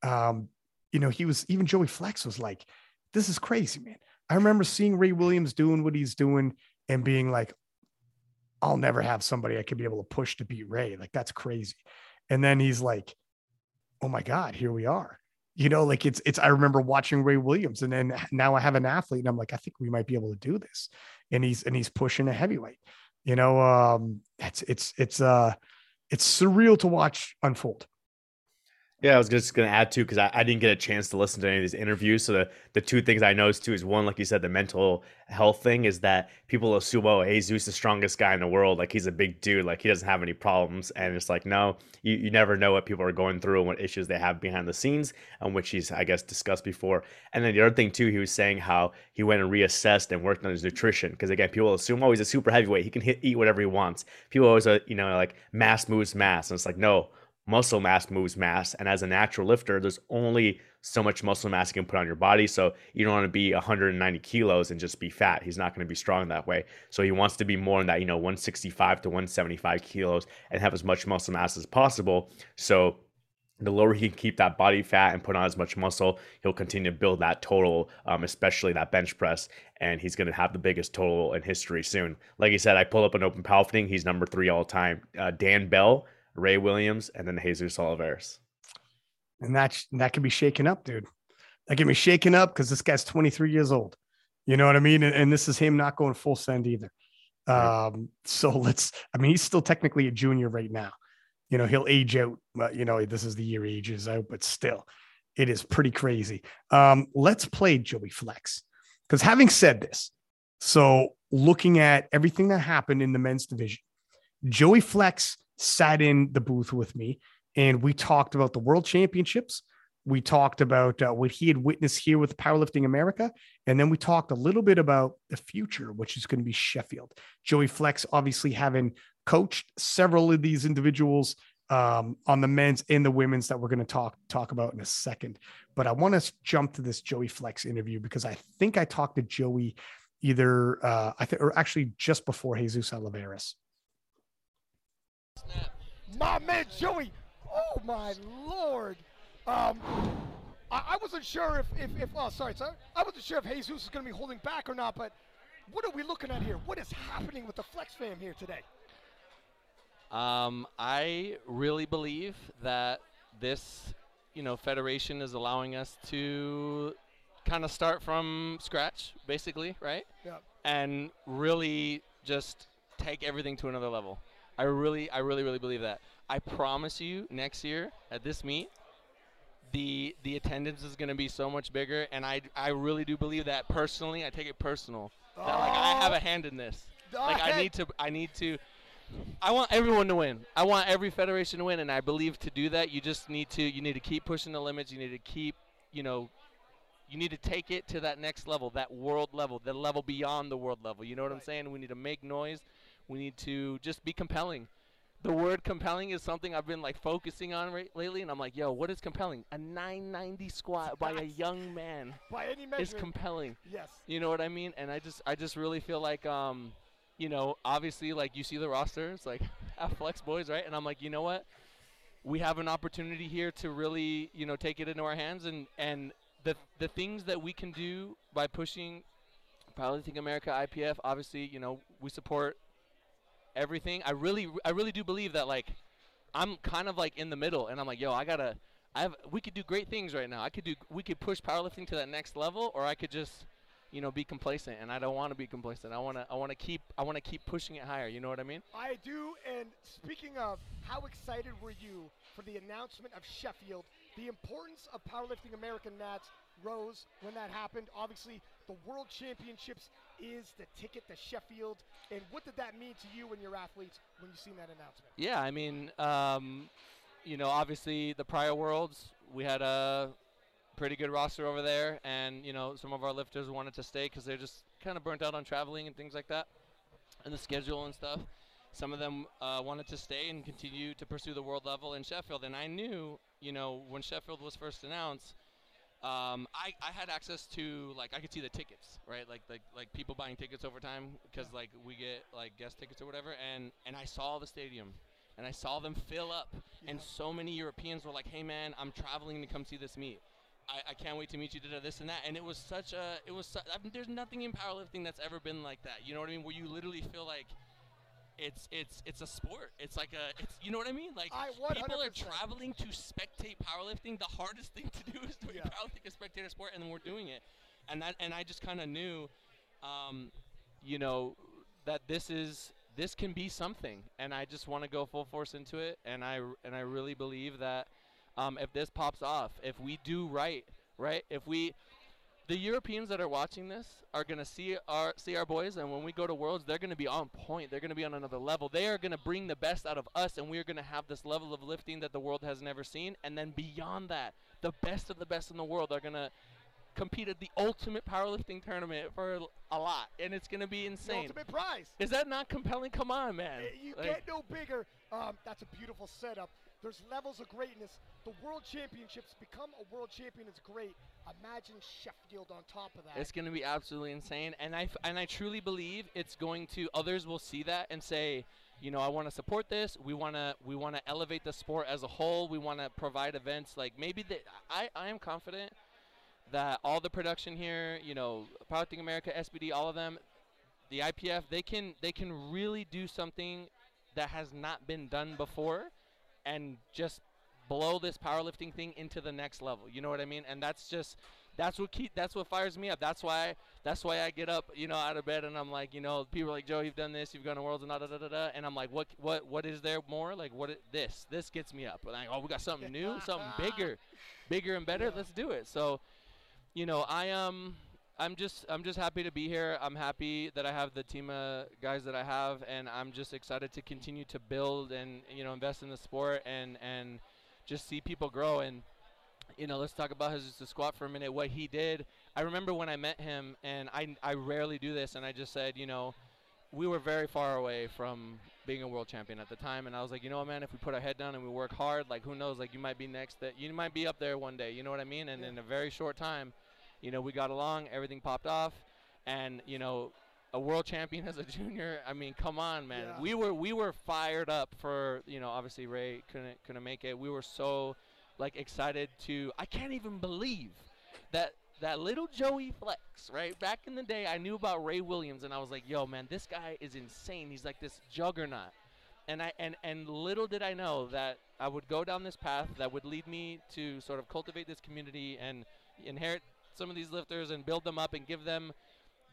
um, you know, he was even Joey Flex was like, "This is crazy, man." I remember seeing Ray Williams doing what he's doing and being like, "I'll never have somebody I could be able to push to beat Ray." Like that's crazy. And then he's like, "Oh my God, here we are." You know, like it's it's. I remember watching Ray Williams, and then now I have an athlete, and I'm like, I think we might be able to do this. And he's and he's pushing a heavyweight. You know, um, it's it's it's uh it's surreal to watch unfold. Yeah, I was just going to add too because I, I didn't get a chance to listen to any of these interviews. So the, the two things I noticed too is one, like you said, the mental health thing is that people assume, oh, Jesus the strongest guy in the world, like he's a big dude, like he doesn't have any problems, and it's like no, you, you never know what people are going through and what issues they have behind the scenes, and which he's I guess discussed before. And then the other thing too, he was saying how he went and reassessed and worked on his nutrition because again, people assume oh he's a super heavyweight, he can hit, eat whatever he wants. People always uh, you know like mass moves mass, and it's like no muscle mass moves mass and as a natural lifter there's only so much muscle mass you can put on your body. So you don't want to be 190 kilos and just be fat. He's not going to be strong that way. So he wants to be more in that, you know, 165 to 175 kilos and have as much muscle mass as possible. So the lower he can keep that body fat and put on as much muscle, he'll continue to build that total, um, especially that bench press. And he's going to have the biggest total in history soon. Like I said, I pull up an open powerlifting. He's number three all time. Uh, Dan Bell, Ray Williams, and then Jesus Olivares and that that can be shaken up, dude. That can be shaken up because this guy's 23 years old. You know what I mean? And, and this is him not going full send either. Um, so let's. I mean, he's still technically a junior right now. You know, he'll age out. But you know, this is the year he ages out, but still, it is pretty crazy. Um, let's play Joey Flex because having said this, so looking at everything that happened in the men's division, Joey Flex sat in the booth with me and we talked about the world championships. We talked about uh, what he had witnessed here with Powerlifting America. And then we talked a little bit about the future, which is going to be Sheffield. Joey Flex, obviously, having coached several of these individuals um, on the men's and the women's that we're going to talk talk about in a second. But I want to jump to this Joey Flex interview because I think I talked to Joey either uh, I think or actually just before Jesus Olivares. My man Joey Oh my lord! Um, I, I, wasn't sure if, if, if oh sorry, sorry, I wasn't sure if Jesus is going to be holding back or not. But what are we looking at here? What is happening with the Flex fam here today? Um, I really believe that this, you know, federation is allowing us to kind of start from scratch, basically, right? Yeah. And really just take everything to another level. I really, I really, really believe that. I promise you, next year at this meet, the the attendance is going to be so much bigger, and I I really do believe that personally. I take it personal that like I have a hand in this. Oh, like I need to I need to. I want everyone to win. I want every federation to win, and I believe to do that, you just need to you need to keep pushing the limits. You need to keep you know you need to take it to that next level, that world level, the level beyond the world level. You know what right. I'm saying? We need to make noise. We need to just be compelling the word compelling is something I've been like focusing on right, lately, and I'm like, yo, what is compelling? A 990 squat by a young man by any measure is compelling. Yes. You know what I mean? And I just, I just really feel like, um, you know, obviously, like you see the roster, it's like flex boys, right? And I'm like, you know what? We have an opportunity here to really, you know, take it into our hands, and and the the things that we can do by pushing probably Powerlifting America IPF. Obviously, you know, we support everything. I really, I really do believe that like I'm kind of like in the middle, and I'm like, yo, I gotta, I have, we could do great things right now. I could do, we could push powerlifting to that next level, or I could just, you know, be complacent. And I don't want to be complacent. I wanna, I wanna keep, I wanna keep pushing it higher. You know what I mean? I do. And speaking of, how excited were you for the announcement of Sheffield? The importance of powerlifting American Nats rose when that happened. Obviously, the World Championships is the ticket to Sheffield. And what did that mean to you and your athletes when you seen that announcement? Yeah, I mean, um, you know, obviously the prior Worlds, we had a pretty good roster over there, and you know, some of our lifters wanted to stay because they're just kind of burnt out on traveling and things like that, and the schedule and stuff. Some of them uh, wanted to stay and continue to pursue the world level in Sheffield, and I knew, you know, when Sheffield was first announced um, I, I had access to like I could see the tickets, right? Like like like people buying tickets over time because like we get like guest tickets or whatever, and and I saw the stadium, and I saw them fill up, yeah. and so many Europeans were like, "Hey man, I'm traveling to come see this meet. I, I can't wait to meet you to this and that." And it was such a it was su- I mean, there's nothing in powerlifting that's ever been like that. You know what I mean? Where you literally feel like it's it's it's a sport. It's like a it's you know what I mean? Like I, people are traveling to spectate powerlifting. The hardest thing to do is to yeah. powerlifting a spectator sport, and then we're doing it. And that and I just kind of knew, um, you know, that this is this can be something, and I just want to go full force into it. And I and I really believe that um, if this pops off, if we do right, right, if we the Europeans that are watching this are going to see our see our boys, and when we go to Worlds, they're going to be on point. They're going to be on another level. They are going to bring the best out of us, and we are going to have this level of lifting that the world has never seen. And then beyond that, the best of the best in the world are going to compete at the ultimate powerlifting tournament for a lot, and it's going to be insane. The ultimate prize. Is that not compelling? Come on, man. You like, get no bigger. Um, that's a beautiful setup. There's levels of greatness. The World Championships become a World Champion is great. Imagine Sheffield on top of that. It's going to be absolutely insane, and I f- and I truly believe it's going to. Others will see that and say, you know, I want to support this. We want to we want to elevate the sport as a whole. We want to provide events like maybe that. I I am confident that all the production here, you know, Powerlifting America, SBD, all of them, the IPF, they can they can really do something that has not been done before, and just blow this powerlifting thing into the next level. You know what I mean? And that's just that's what keep that's what fires me up. That's why that's why I get up, you know, out of bed and I'm like, you know, people are like, Joe, you've done this, you've gone to worlds and da da da da da, and I'm like, what what what is there more? Like what this this gets me up. Like oh, we got something new, something bigger, bigger and better. Let's do it. So, you know, I um. I'm just I'm just happy to be here. I'm happy that I have the team of guys that I have, and I'm just excited to continue to build and you know invest in the sport and and just see people grow. And you know, let's talk about his the squat for a minute. What he did. I remember when I met him, and I I rarely do this, and I just said, you know, we were very far away from being a world champion at the time, and I was like, you know what, man, if we put our head down and we work hard, like who knows, like you might be next, that you might be up there one day. You know what I mean? And in a very short time, you know, we got along, everything popped off, and you know. A world champion as a junior. I mean, come on, man. Yeah. We were we were fired up for you know. Obviously, Ray couldn't couldn't make it. We were so like excited to I can't even believe that that little Joey Flex, right? Back in the day I knew about Ray Williams and I was like, "Yo, man, this guy is insane. He's like this juggernaut." And I and and little did I know that I would go down this path that would lead me to sort of cultivate this community and inherit some of these lifters and build them up and give them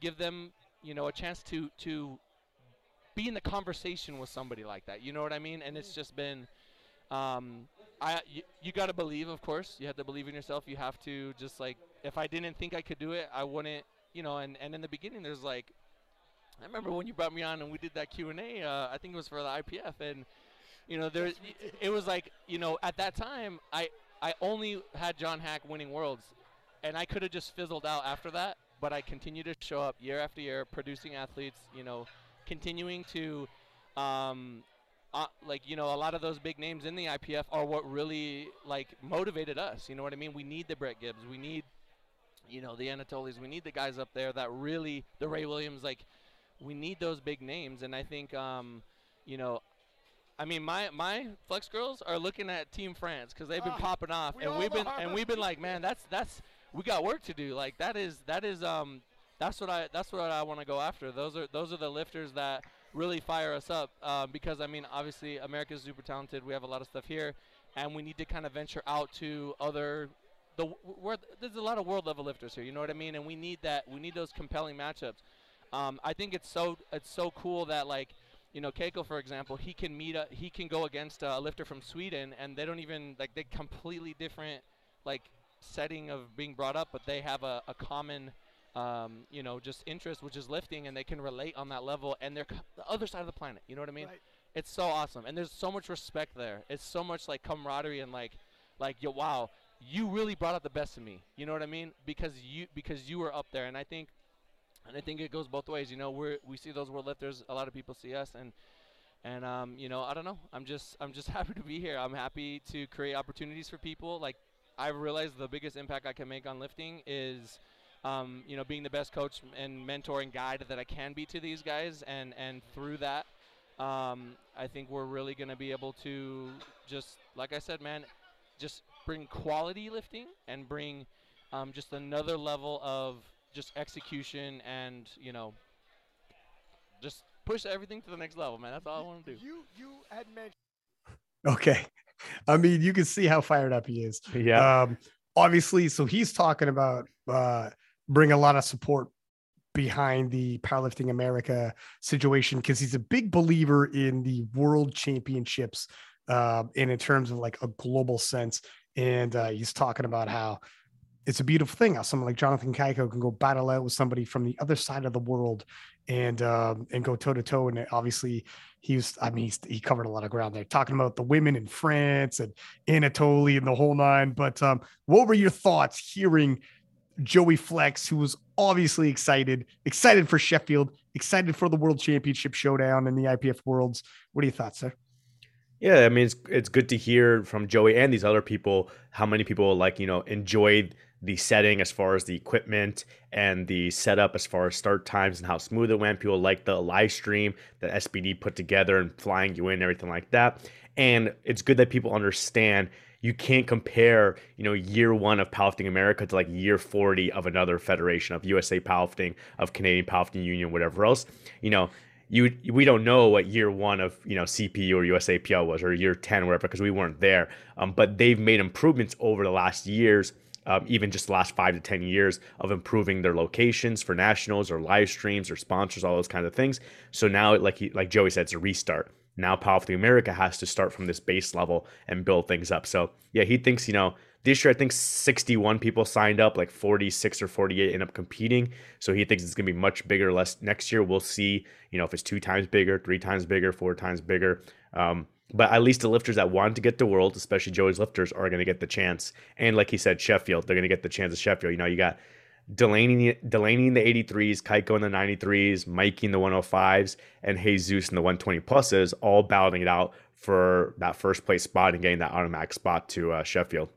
give them, you know, a chance to to be in the conversation with somebody like that. You know what I mean? And it's just been um, I you, you got to believe, of course. You have to believe in yourself. You have to just like if I didn't think I could do it, I wouldn't. You know, and and in the beginning, there's like, I remember when you brought me on and we did that Q and A. Uh, I think it was for the IPF, and you know, there it was like you know at that time I I only had John Haack winning worlds, and I could have just fizzled out after that. But I continue to show up year after year, producing athletes. You know, continuing to um, uh, like you know a lot of those big names in the IPF are what really like motivated us. You know what I mean? We need the Brett Gibbs. We need you know the Anatolis. We need the guys up there that really the Ray Williams. Like we need those big names, and I think um, you know. I mean, my my flex girls are looking at Team France because they've been Ah, popping off, we and we've been are. and we've been like, man, that's that's we got work to do. Like that is that is um that's what I that's what I want to go after. Those are those are the lifters that really fire us up um, because I mean obviously America's super talented. We have a lot of stuff here, and we need to kind of venture out to other the where there's a lot of world level lifters here. You know what I mean? And we need that. We need those compelling matchups. Um, I think it's so it's so cool that like you know Cayco for example he can meet a, he can go against a lifter from Sweden and they don't even like they completely different like setting of being brought up but they have a, a common um, you know just interest which is lifting and they can relate on that level and they're the other side of the planet you know what I mean Right. it's so awesome and there's so much respect there it's so much like camaraderie and like like yo wow you really brought out the best in me you know what I mean because you because you were up there and I think and I think it goes both ways. You know, we we see those world lifters. A lot of people see us, and and um, you know, I don't know. I'm just I'm just happy to be here. I'm happy to create opportunities for people. Like I've realized the biggest impact I can make on lifting is. Um, you know, being the best coach and mentor and guide that I can be to these guys, and and through that, um, I think we're really going to be able to just, like I said, man, just bring quality lifting and bring um, just another level of just execution and you know just push everything to the next level man that's all i want to do You you had mentioned Okay. I mean, you can see how fired up he is. Yeah. Um, obviously, so he's talking about uh, bring a lot of support behind the powerlifting America situation because he's a big believer in the world championships um, and in terms of like a global sense. And uh, he's talking about how it's a beautiful thing how someone like Jonathan Cayco can go battle out with somebody from the other side of the world and um, and go toe to toe. And obviously, he was I mean he covered a lot of ground there, talking about the women in France and Anatoly and the whole nine. But um, what were your thoughts hearing Joey Flex, who was obviously excited, excited for Sheffield, excited for the World Championship showdown in the IPF Worlds? What are your thoughts, sir? Yeah, I mean it's it's good to hear from Joey and these other people how many people like you know enjoyed the setting as far as the equipment and the setup as far as start times and how smooth it went. People like the live stream that SBD put together and flying you in, everything like that. And it's good that people understand you can't compare, you know, year one of powerlifting America to like year 40 of another federation of USA powerlifting, of Canadian powerlifting union, whatever else. You know, you we don't know what year one of you know CP or USAPL was or year 10 or whatever because we weren't there. Um, but they've made improvements over the last years um, even just the last five to 10 years of improving their locations for nationals or live streams or sponsors, all those kinds of things. So now, like he, like Joey said, it's a restart. Now Powerlifting America has to start from this base level and build things up. So yeah, he thinks, you know, this year I think 61 people signed up, like 46 or 48 end up competing. So he thinks it's gonna be much bigger, less next year. We'll see, you know, if it's two times bigger, three times bigger, four times bigger. Um, but at least the lifters that want to get to World, especially Joey's lifters, are going to get the chance. And like he said, Sheffield, they're going to get the chance of Sheffield. You know, you got Delaney, Delaney in the 83s, Cayco in the 93s, Mikey in the 105s, and Jesus in the 120 pluses, all battling it out for that first place spot and getting that automatic spot to uh, Sheffield.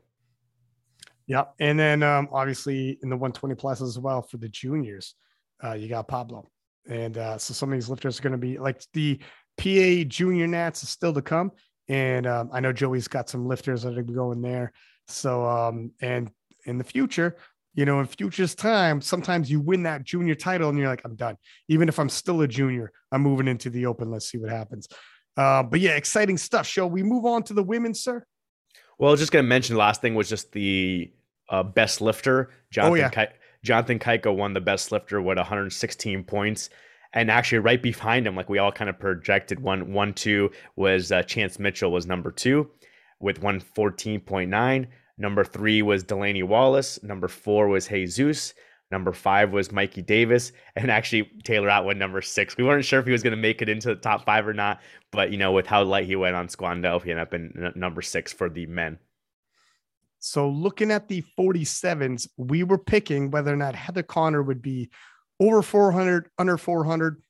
Yep. And then um, obviously in the 120 plus as well for the juniors, uh, you got Pablo. And uh, so some of these lifters are going to be like the PA Junior Nats is still to come, and um, I know Joey's got some lifters that are going there. So, um, and in the future, you know, in future's time, sometimes you win that junior title and you're like, I'm done. Even if I'm still a junior, I'm moving into the open. Let's see what happens. Uh, but yeah, exciting stuff. Shall we move on to the women, sir? Well, I was just going to mention the last thing was just the uh, best lifter. Jonathan, oh, yeah. Ki- Jonathan Cayco won the best lifter with 116 points and actually right behind him, like we all kind of projected, one one two was uh, Chance Mitchell was number two with one fourteen point nine. Number three was Delaney Wallace. Number four was Jesus. Number five was Mikey Davis, and actually Taylor Atwood number six. We weren't sure if he was going to make it into the top five or not, but you know, with how light he went on Squandel, he ended up in number six for the men. So looking at the 47s, we were picking whether or not Heather Connor would be over 400, under 400.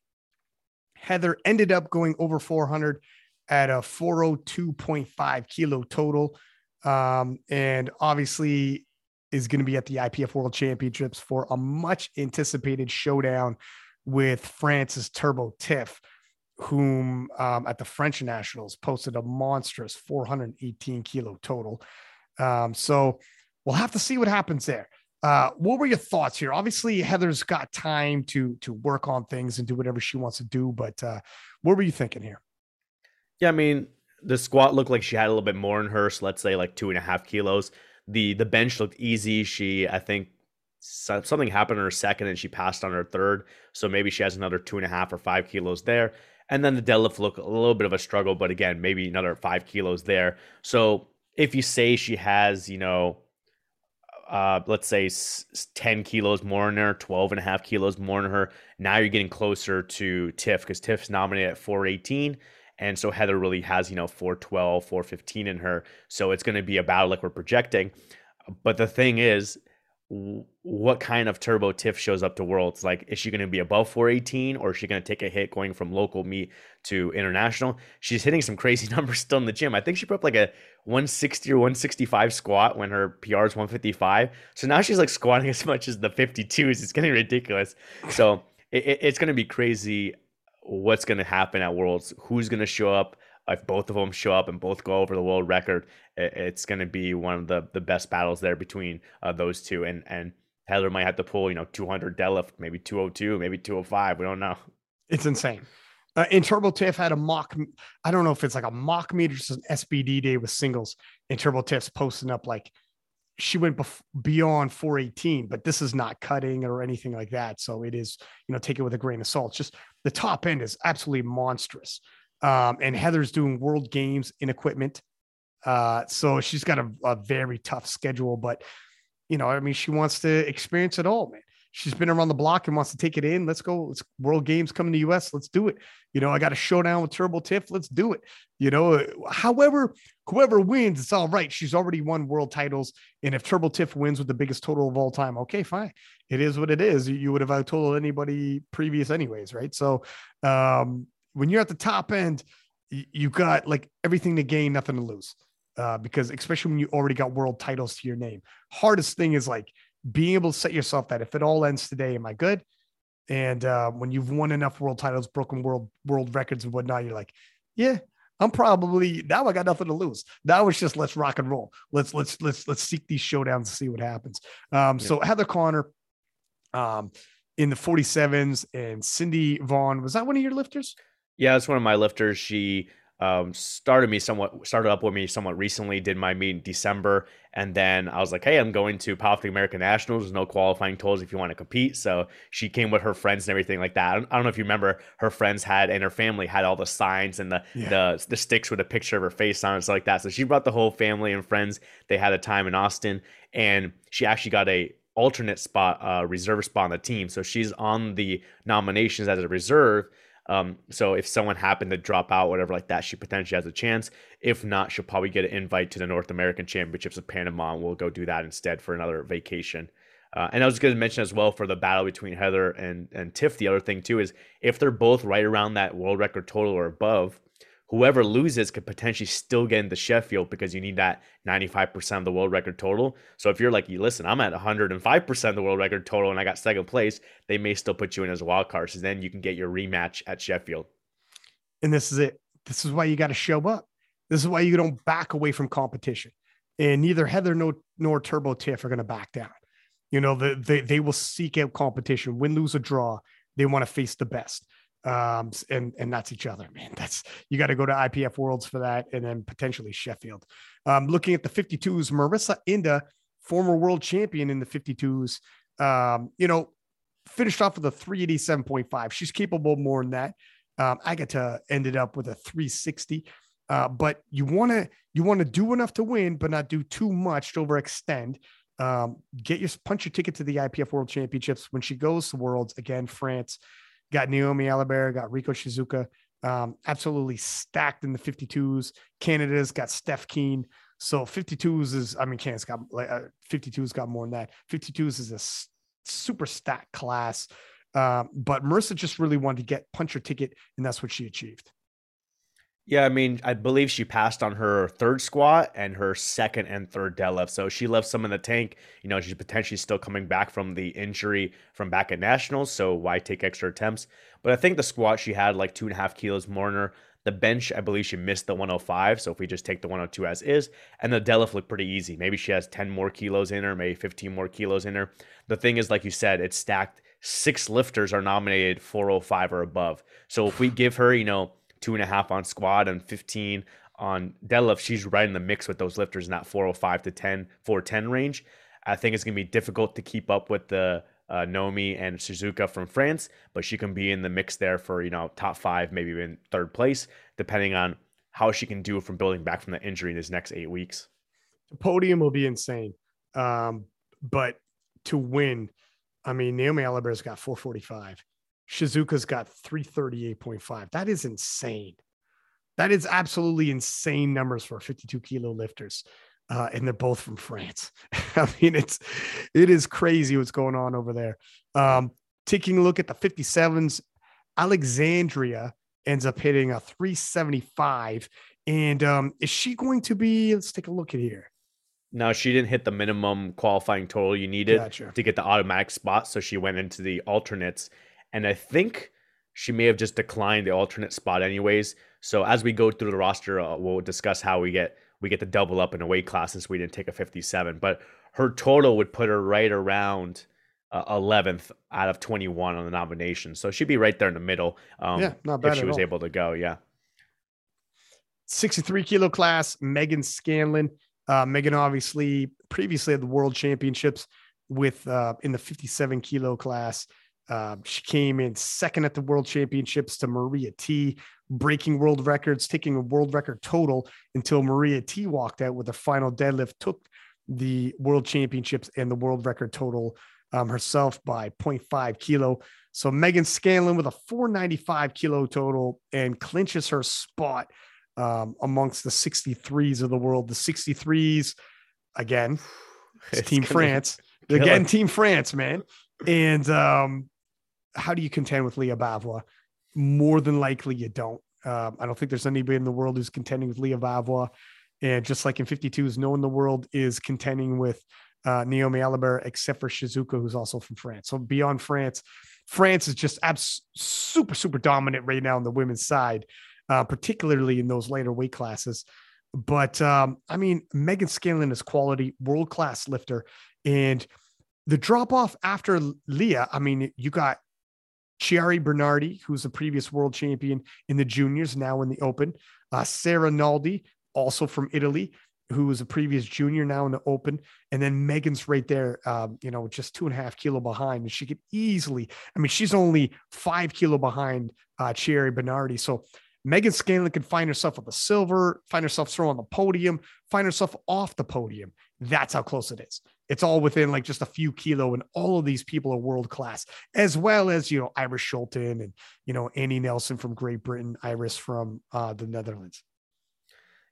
Heather ended up going over 400 at a 402.5 kilo total. Um, and obviously is going to be at the IPF World Championships for a much anticipated showdown with France's Turbo Tiff, whom um, at the French Nationals posted a monstrous 418 kilo total. Um, so we'll have to see what happens there. Uh, what were your thoughts here? Obviously, Heather's got time to to work on things and do whatever she wants to do, but uh, what were you thinking here? Yeah, I mean, the squat looked like she had a little bit more in her, so let's say like two and a half kilos. The the bench looked easy. She, I think, something happened in her second, and she passed on her third, so maybe she has another two and a half or five kilos there. And then the deadlift looked a little bit of a struggle, but again, maybe another five kilos there. So if you say she has, you know, uh, let's say 10 kilos more in her, 12 and a half kilos more in her. Now you're getting closer to Tiff because Tiff's nominated at 418. And so Heather really has, you know, 412, 415 in her. So it's going to be a battle like we're projecting. But the thing is, what kind of turbo Tiff shows up to Worlds? Like, is she going to be above 418 or is she going to take a hit going from local meet to international? She's hitting some crazy numbers still in the gym. I think she put up like a 160 or 165 squat when her PR is 155. So now she's like squatting as much as the 52s. It's getting ridiculous. So it, it's going to be crazy what's going to happen at Worlds, who's going to show up if both of them show up and both go over the world record, it's going to be one of the the best battles there between uh, those two. And and Heather might have to pull, you know, 200 deadlift, maybe 202, maybe 205. We don't know. It's insane. Uh, and had a mock. I don't know if it's like a mock meet or just an SBD day with singles. And posting up like she went bef- beyond 418, but this is not cutting or anything like that. So it is, you know, take it with a grain of salt. Just the top end is absolutely monstrous. Um, and Heather's doing world games in equipment. Uh, so she's got a, a, very tough schedule, but you know, I mean, she wants to experience it all, man. She's been around the block and wants to take it in. Let's go. Let's world games coming to US. Let's do it. You know, I got a showdown with Turbo Tiff. Let's do it. You know, however, whoever wins, it's all right. She's already won world titles. And if Turbo Tiff wins with the biggest total of all time, okay, fine. It is what it is. You would have told anybody previous anyways, right? So um when you're at the top end, you got like everything to gain, nothing to lose. Uh, because especially when you already got world titles to your name, hardest thing is like being able to set yourself that if it all ends today, am I good? And uh, when you've won enough world titles, broken world world records and whatnot, you're like, yeah, I'm probably now I got nothing to lose. Now it's just let's rock and roll. Let's let's let's let's seek these showdowns and see what happens. Um, so Heather Connor, um, in the 47s, and Cindy Vaughn was that one of your lifters? Yeah, that's one of my lifters. She um, started me somewhat started up with me somewhat recently did my meet in december and then i was like hey i'm going to powerlifting american nationals. There's no qualifying tools if you want to compete. So she came with her friends and everything like that. I don't, I don't know if you remember her friends had and her family had all the signs and the yeah. the, the sticks with a picture of her face on and stuff like that. So she brought the whole family and friends. They had a time in austin and she actually got a alternate spot uh reserve spot on the team. So she's on the nominations as a reserve um, so if someone happened to drop out, whatever like that, she potentially has a chance. If not, she'll probably get an invite to the North American Championships of Panama, and we'll go do that instead for another vacation. Uh, and I was going to mention as well for the battle between Heather and and Tiff. The other thing too is if they're both right around that world record total or above, whoever loses could potentially still get into Sheffield because you need that 95% of the world record total. So if you're like, listen, I'm at 105% of the world record total and I got second place, they may still put you in as a wild card. So then you can get your rematch at Sheffield. And this is it. This is why you got to show up. This is why you don't back away from competition. And neither Heather nor, nor Turbo Tiff are going to back down. You know, the, they, they will seek out competition, win, lose, or draw. They want to face the best um, and and that's each other, man. That's you got to go to IPF Worlds for that, and then potentially Sheffield. Um, looking at the 52s, Marissa Inda, former world champion in the 52s, um, you know, finished off with a 387.5. She's capable more than that. Um, Agata ended up with a 360. Uh, but you want to you want to do enough to win, but not do too much to overextend. Um, get your punch your ticket to the IPF World Championships when she goes to Worlds again, France got Naomi Allabert, got Riko Shizuka, um, absolutely stacked in the 52s. Canada's got Steph Keen. So 52s is, I mean, Canada's got like uh, 52s got more than that. 52s is a s- super stacked class. Um, but Marissa just really wanted to get punch her ticket, and that's what she achieved. Yeah, I mean, I believe she passed on her third squat and her second and third deadlift. So she left some in the tank. You know, she's potentially still coming back from the injury from back at nationals. So why take extra attempts? But I think the squat she had like two and a half kilos more in her. The bench, I believe she missed the 105. So if we just take the 102 as is, and the deadlift looked pretty easy. Maybe she has 10 more kilos in her, maybe 15 more kilos in her. The thing is, like you said, it's stacked. Six lifters are nominated 405 or above. So if we give her, you know, two and a half on squat and 15 on deadlift, she's right in the mix with those lifters in that 405 to 10, 410 range. I think it's going to be difficult to keep up with the uh, Nomi and Suzuka from France, but she can be in the mix there for, you know, top five, maybe even third place, depending on how she can do from building back from the injury in his next eight weeks. The podium will be insane. Um, but to win, I mean, Naomi Allabert's got 445. Shizuka's got 338.5. That is insane. That is absolutely insane numbers for 52 kilo lifters. Uh, and they're both from France. I mean, it's it is crazy what's going on over there. Um, taking a look at the 57s, Alexandria ends up hitting a 375. And um, is she going to be? Let's take a look at here. No, she didn't hit the minimum qualifying total you needed gotcha. to get the automatic spot. So she went into the alternates and I think she may have just declined the alternate spot anyways. So as we go through the roster, uh, we'll discuss how we get we get to double up in a weight class since we didn't take a 57. But her total would put her right around uh, 11th out of 21 on the nomination. So she'd be right there in the middle. Um, yeah, not bad if she was all. able to go. Yeah. 63 kilo class, Megan Scanlon. Uh, Megan obviously previously had the world championships with uh, in the 57 kilo class. Uh, she came in second at the World Championships to Maria T, breaking world records, taking a world record total until Maria T walked out with a final deadlift, took the World Championships and the world record total um, herself by 0.5 kilo. So Megan Scanlon with a 495 kilo total and clinches her spot um, amongst the 63s of the world. The 63s, again, Team France. Again, Team France, man. And um, how do you contend with Leah Bavoil? More than likely, you don't. Um, I don't think there's anybody in the world who's contending with Leah Bavoil. And just like in 52s, no one in the world is contending with uh, Naomi Allabert except for Shizuka, who's also from France. So beyond France, France is just abs- super, super dominant right now on the women's side, uh, particularly in those later weight classes. But um, I mean, Megan Scanlon is quality, world class lifter. And the drop off after Leah, I mean, you got Chiari Bernardi, who's a previous world champion in the juniors, now in the open. Uh, Sarah Naldi, also from Italy, who was a previous junior, now in the open. And then Megan's right there, um, you know, just two and a half kilo behind. And she could easily, I mean, she's only five kilo behind uh, Chiari Bernardi. So Megan Scanlon can find herself at the silver, find herself throw on the podium, find herself off the podium. That's how close it is. It's all within like just a few kilo, and all of these people are world class, as well as you know Iris Schulten and you know Annie Nelson from Great Britain, Iris from uh, the Netherlands.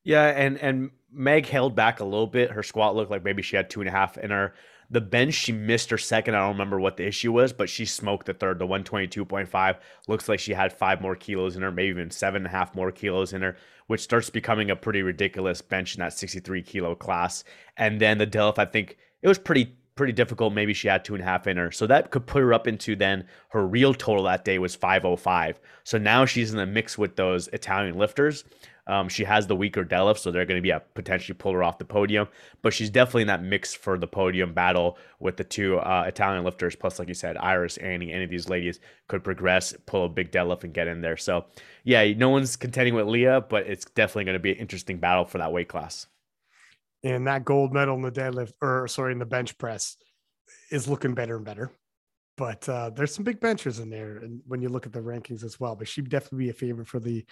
Yeah, and and Meg held back a little bit. Her squat looked like maybe she had two and a half in her. The bench, she missed her second. I don't remember what the issue was, but she smoked the third. The 122.5 looks like she had five more kilos in her, maybe even seven and a half more kilos in her, which starts becoming a pretty ridiculous bench in that 63 kilo class. And then the Delph, I think it was pretty pretty difficult. Maybe she had two and a half in her. So that could put her up into then her real total that day was 505. So now she's in the mix with those Italian lifters. Um, she has the weaker deadlift, so they're going to be a potentially pull her off the podium. But she's definitely in that mix for the podium battle with the two uh, Italian lifters. Plus, like you said, Iris, Annie, any of these ladies could progress, pull a big deadlift, and get in there. So, yeah, no one's contending with Leah, but it's definitely going to be an interesting battle for that weight class. And that gold medal in the deadlift, or sorry, in the bench press, is looking better and better but uh, there's some big benchers in there and when you look at the rankings as well but she'd definitely be a favorite for the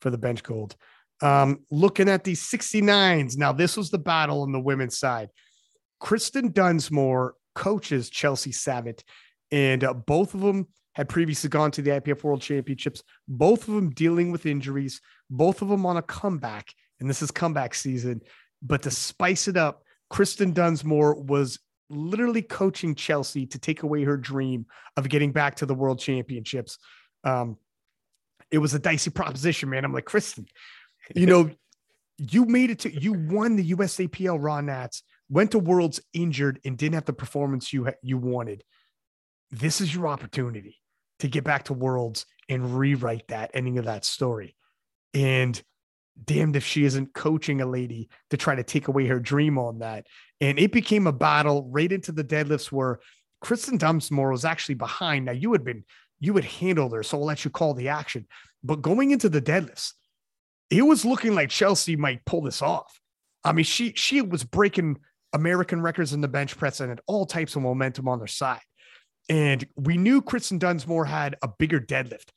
for the bench gold um, looking at these 69s. Now, this was the battle on the women's side. Kristen Dunsmore coaches Chelsea Savage, and uh, both of them had previously gone to the IPF World Championships, both of them dealing with injuries, both of them on a comeback. And this is comeback season. But to spice it up, Kristen Dunsmore was literally coaching Chelsea to take away her dream of getting back to the World Championships. Um, it was a dicey proposition, man. I'm like, Kristen, you know, you made it to you won the USAPL Raw Nats, went to Worlds injured and didn't have the performance you you wanted. This is your opportunity to get back to Worlds and rewrite that ending of that story. And damned if she isn't coaching a lady to try to take away her dream on that. And it became a battle right into the deadlifts where Kristen Dunsmore was actually behind. Now you had been you had handled her, so I'll let you call the action. But going into the deadlifts, it was looking like Chelsea might pull this off. I mean, she she was breaking American records in the bench press and had all types of momentum on their side. And we knew Kristen Dunsmore had a bigger deadlift,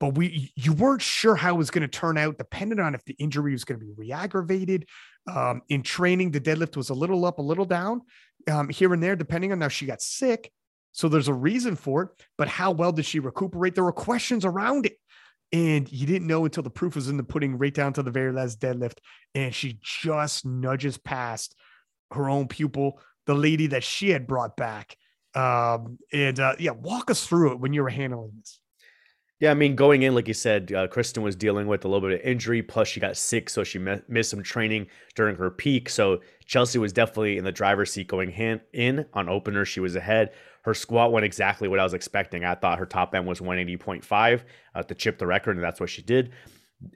but we you weren't sure how it was going to turn out, depending on if the injury was going to be re-aggravated. Um, in training, the deadlift was a little up, a little down, um, here and there, depending on how she got sick. So there's a reason for it, but how well did she recuperate? There were questions around it. And you didn't know until the proof was in the pudding, right down to the very last deadlift. And she just nudges past her own pupil, the lady that she had brought back. Um, and uh, yeah, walk us through it when you were handling this. Yeah, I mean, going in, like you said, uh, Kristen was dealing with a little bit of injury. Plus, she got sick, so she me- missed some training during her peak. So Chelsea was definitely in the driver's seat going hand- in on opener. She was ahead. Her squat went exactly what I was expecting. I thought her top end was 180.5 uh, to chip the record, and that's what she did.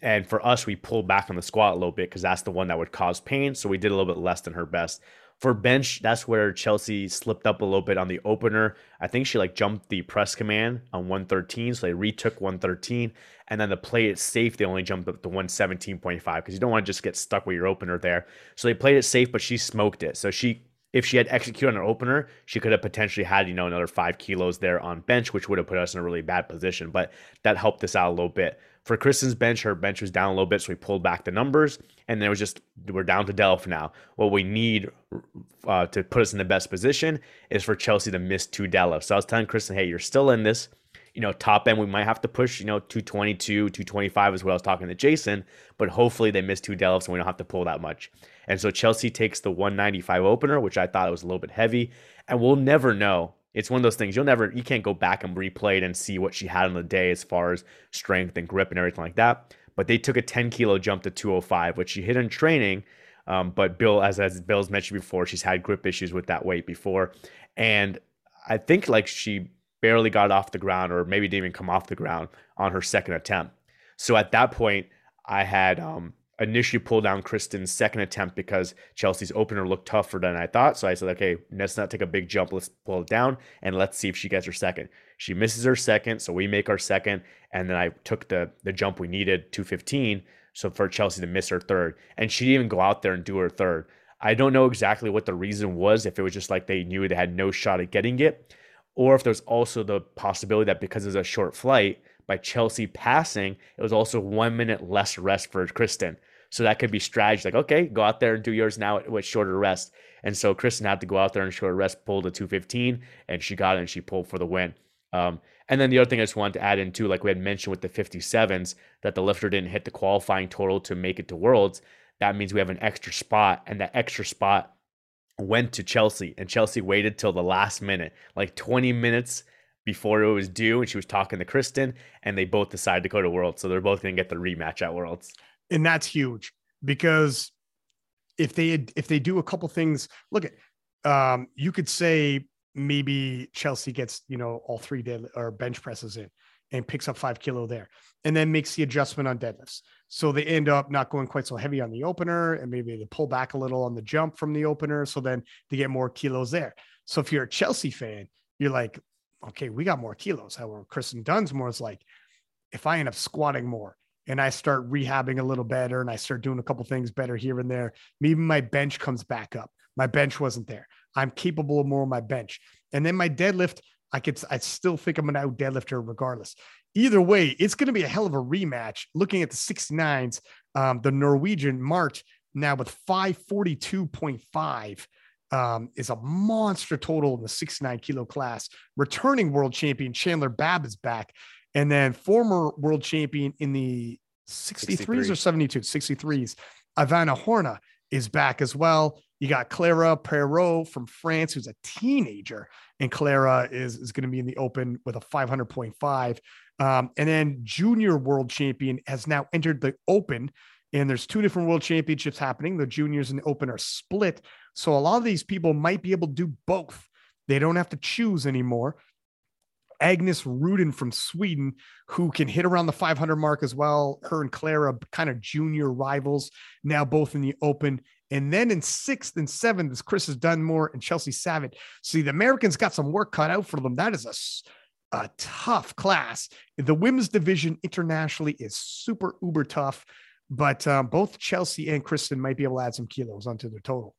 And for us, we pulled back on the squat a little bit because that's the one that would cause pain. So we did a little bit less than her best. For bench, that's where Chelsea slipped up a little bit on the opener. I think she like jumped the press command on 113. So they retook 113. And then to play it safe, they only jumped up to 117.5 because you don't want to just get stuck with your opener there. So they played it safe, but she smoked it. So she if she had executed on an opener, she could have potentially had, you know, another five kilos there on bench, which would have put us in a really bad position. But that helped us out a little bit. For Kristen's bench, her bench was down a little bit, so we pulled back the numbers, and then it was just we're down to Delph now. What we need uh, to put us in the best position is for Chelsea to miss two deadlifts. So I was telling Kristen, hey, you're still in this. You know, top end, we might have to push, you know, 222, 225 is what I was talking to Jason, but hopefully they miss two deadlifts and we don't have to pull that much. And so Chelsea takes the 195 opener, which I thought was a little bit heavy. And we'll never know. It's one of those things you'll never, you can't go back and replay it and see what she had on the day as far as strength and grip and everything like that. but they took a 10 kilo jump to 205, which she hit in training. Um, but Bill, as as Bill's mentioned before, she's had grip issues with that weight before, and I think like she barely got off the ground, or maybe didn't even come off the ground on her second attempt. So at that point, I had um, initially pulled down Kristen's second attempt because Chelsea's opener looked tougher than I thought. So I said, okay, let's not take a big jump. Let's pull it down and let's see if she gets her second. She misses her second, so we make our second, and then I took the the jump we needed, 215, so for Chelsea to miss her third. And she didn't even go out there and do her third. I don't know exactly what the reason was, if it was just like they knew they had no shot at getting it, or if there's also the possibility that because it's a short flight, by Chelsea passing, it was also one minute less rest for Kristen. So that could be strategy like, okay, go out there and do yours now with shorter rest. And so Kristen had to go out there and shorter rest, pull the 215, and she got it and she pulled for the win. Um, and then the other thing I just wanted to add in too, like we had mentioned with the 57s, that the lifter didn't hit the qualifying total to make it to Worlds. That means we have an extra spot, and that extra spot went to Chelsea, and Chelsea waited till the last minute, like 20 minutes before it was due, and she was talking to Kristen, and they both decided to go to Worlds, so they're both going to get the rematch at Worlds. And that's huge because if they had, if they do a couple things, look at um, you could say maybe Chelsea gets, you know, all three dead or bench presses in and picks up five kilo there and then makes the adjustment on deadlifts. So they end up not going quite so heavy on the opener and maybe they pull back a little on the jump from the opener. So then they get more kilos there. So if you're a Chelsea fan, you're like, okay, we got more kilos. However, Kristen Dunsmore is like, if I end up squatting more and I start rehabbing a little better and I start doing a couple things better here and there, maybe my bench comes back up. My bench wasn't there. I'm capable of more on my bench. And then my deadlift, I could I still think I'm an out deadlifter regardless. Either way, it's going to be a hell of a rematch. Looking at the 69s, um, the Norwegian Mart now with 542.5 um, is a monster total in the 69 kilo class. Returning world champion Chandler Babb is back. And then former world champion in the 63s 63. or 72, 63s, Ivana Horna is back as well. You got Clara Perrault from France, who's a teenager, and Clara is, is going to be in the open with a 500.5. Um, and then junior world champion has now entered the open, and there's two different world championships happening. The juniors and the open are split. So a lot of these people might be able to do both. They don't have to choose anymore. Agnes Rudin from Sweden, who can hit around the 500 mark as well. Her and Clara, kind of junior rivals, now both in the open. And then in sixth and seventh is Chris Dunmore and Chelsea Savitt. See, the Americans got some work cut out for them. That is a, a tough class. The women's division internationally is super uber tough, but um, both Chelsea and Kristen might be able to add some kilos onto their total.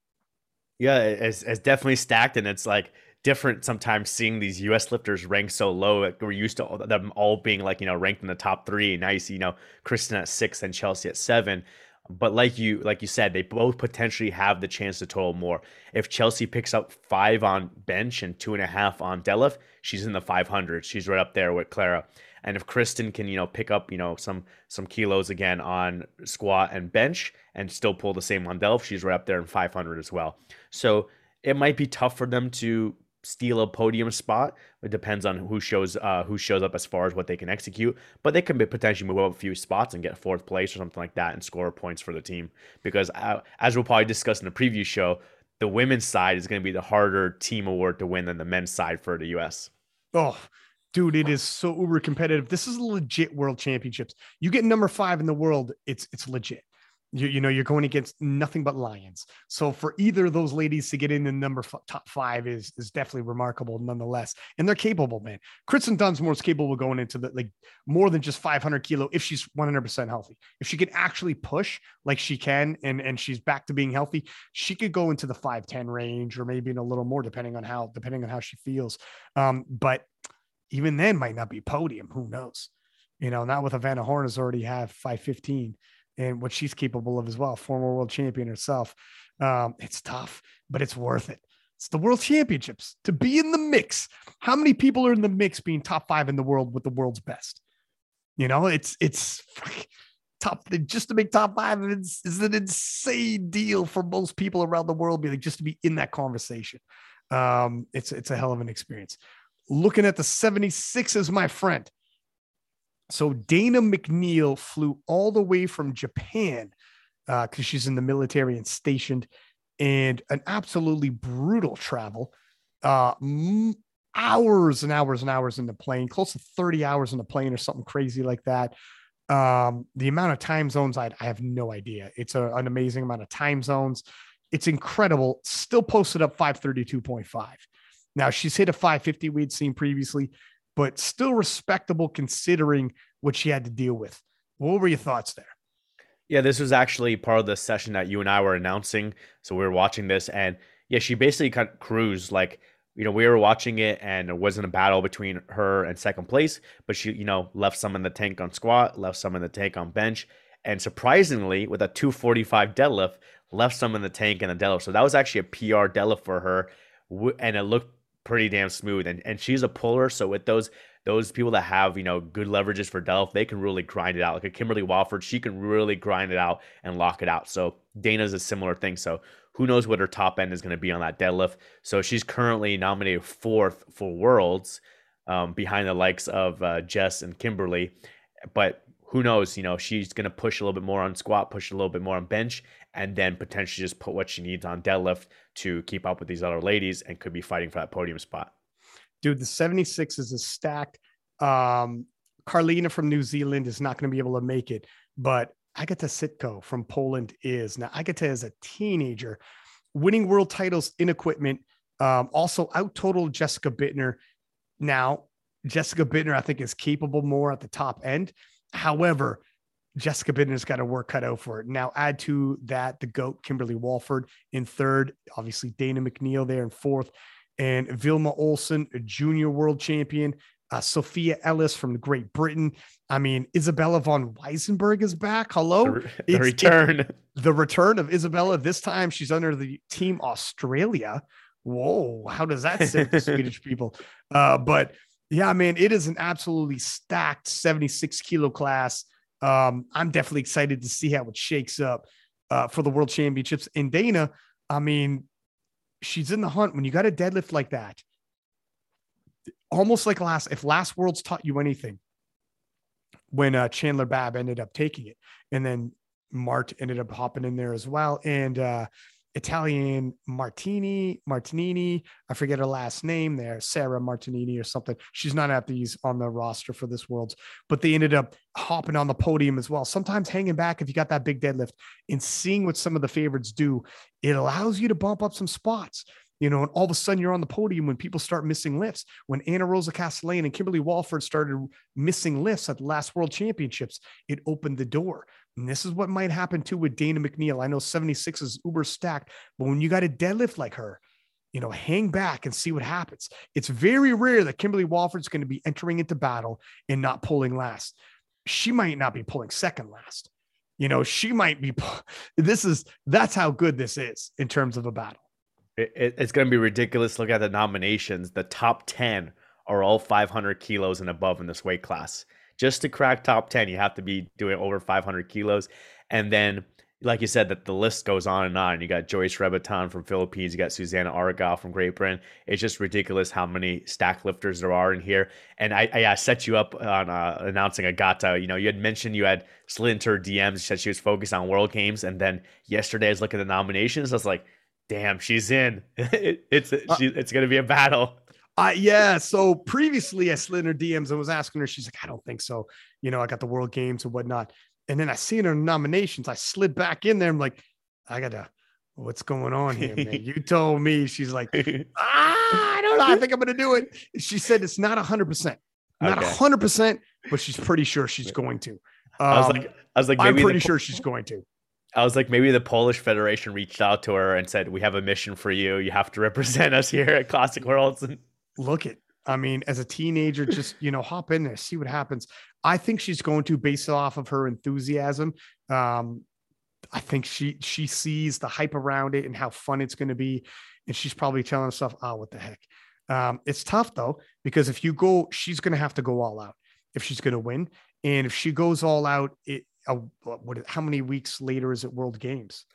Yeah, it's, it's definitely stacked, and it's like different sometimes seeing these U.S. lifters ranked so low. Like we're used to them all being like you know ranked in the top three. Now you see you know Kristen at six and Chelsea at seven. But like you like you said, they both potentially have the chance to total more. If Chelsea picks up five on bench and two and a half on deadlift, she's in the 500. She's right up there with Clara. And if Kristen can, you know, pick up, you know, some some kilos again on squat and bench and still pull the same deadlift, she's right up there in 500 as well. So it might be tough for them to steal a podium spot. It depends on who shows uh, who shows up as far as what they can execute. But they can potentially move up a few spots and get fourth place or something like that and score points for the team. Because uh, as we'll probably discuss in the preview show, the women's side is going to be the harder team award to win than the men's side for the U.S. Oh, dude, it is so uber competitive. This is legit world championships. You get number five in the world, it's it's legit. You, you know, you're going against nothing but lions. So for either of those ladies to get in the number f- top five is is definitely remarkable, nonetheless. And they're capable, man. Kristen Dunsmore is capable of going into the like more than just 500 kilo if she's 100% healthy. If she can actually push like she can, and and she's back to being healthy, she could go into the 510 range or maybe in a little more, depending on how depending on how she feels. Um, but even then, might not be podium. Who knows? You know, not with Ivana Horna's already have 515 and what she's capable of as well, former world champion herself. Um, it's tough, but it's worth it. It's the world championships to be in the mix. How many people are in the mix being top five in the world with the world's best? You know, it's it's top just to make top five is, is an insane deal for most people around the world. Be like just to be in that conversation. Um, it's it's a hell of an experience. Looking at the 76s, my friend, So Dana McNeil flew all the way from Japan because uh, she's in the military and stationed, and an absolutely brutal travel. Uh, hours and hours and hours in the plane, close to 30 hours in the plane or something crazy like that. Um, the amount of time zones, I, I have no idea. It's a, an amazing amount of time zones. It's incredible. Still posted up 532.5. Now she's hit a 550 we'd seen previously, but still respectable considering what she had to deal with. What were your thoughts there? Yeah, this was actually part of the session that you and I were announcing. So we were watching this, and yeah, she basically kind of cruised like you know, we were watching it and it wasn't a battle between her and second place, but she, you know, left some in the tank on squat, left some in the tank on bench. And surprisingly, with a 245 deadlift, left some in the tank and the deadlift. So that was actually a PR deadlift for her. And it looked pretty damn smooth. And, and she's a puller. So with those, those people that have, you know, good leverages for deadlift, they can really grind it out. Like a Kimberly Walford, she can really grind it out and lock it out. So Dana's a similar thing. So who knows what her top end is going to be on that deadlift? So she's currently nominated fourth for Worlds, um, behind the likes of uh, Jess and Kimberly. But who knows? You know, she's going to push a little bit more on squat, push a little bit more on bench, and then potentially just put what she needs on deadlift to keep up with these other ladies and could be fighting for that podium spot. Dude, the 76 is a stacked. Um, Carlina from New Zealand is not going to be able to make it, but Agata Sitko from Poland is. Now, Agata is a teenager winning world titles in equipment, um, also out total Jessica Buettner. Now, Jessica Buettner, I think, is capable more at the top end. However, Jessica Buettner's got to work cut out for it. Now, add to that the GOAT, Kimberly Walford in third, obviously Dana McNeil there in fourth, and Vilma Olsen, a junior world champion, uh, Sophia Ellis from Great Britain. I mean, Isabella von Weissenberg is back. Hello. The, the return. It, the return of Isabella. This time she's under the team Australia. Whoa. How does that sit the Swedish people? Uh, but yeah, man, it is an absolutely stacked 76 kilo class. Um, I'm definitely excited to see how it shakes up uh, for the world championships. And Dana, I mean, she's in the hunt when you got a deadlift like that almost like last if last worlds taught you anything when uh, chandler babb ended up taking it and then mart ended up hopping in there as well and uh, italian martini martinini i forget her last name there sarah martinini or something she's not at these on the roster for this worlds but they ended up hopping on the podium as well sometimes hanging back if you got that big deadlift and seeing what some of the favorites do it allows you to bump up some spots you know, and all of a sudden you're on the podium when people start missing lifts. When Anna Rosa Castellane and Kimberly Walford started missing lifts at the last World Championships, it opened the door. And this is what might happen too with Dana McNeil. I know 76 is uber stacked, but when you got a deadlift like her, you know, hang back and see what happens. It's very rare that Kimberly Walford's going to be entering into battle and not pulling last. She might not be pulling second last. You know, she might be. This is that's how good this is in terms of a battle it, it's going to be ridiculous. Look at the nominations. The top 10 are all 500 kilos and above in this weight class. Just to crack top 10, you have to be doing over 500 kilos. And then, like you said, that the list goes on and on. You got Joyce Rebaton from Philippines. You got Susanna Argyle from Great Britain. It's just ridiculous how many stack lifters there are in here. And I, I, I set you up on uh, announcing Agata. You know, you had mentioned you had slid into her DMs. You said she was focused on World Games. And then yesterday, I was looking at the nominations. I was like, damn, she's in. it, it's uh, she, it's gonna be a battle. Uh, yeah. So previously, I slid in her DMs and was asking her. She's like, I don't think so. You know, I got the World Games and whatnot. And then I seen her nominations. I slid back in there. I'm like, I gotta. What's going on here, man? you told me. She's like, ah, I don't know. I think I'm gonna do it. She said it's not hundred percent, not hundred percent, but she's pretty sure she's going to. Um, I was like, I was like, I'm pretty sure she's going to. I was like, maybe the Polish Federation reached out to her and said, "We have a mission for you. You have to represent us here at Classic Worlds." And look it. I mean, as a teenager, just you know, hop in there, see what happens. I think she's going to base it off of her enthusiasm. Um, I think she she sees the hype around it and how fun it's going to be, and she's probably telling herself, "Oh, what the heck." Um, it's tough though because if you go, she's going to have to go all out if she's going to win, and if she goes all out, it a, what, how many weeks later is it World Games?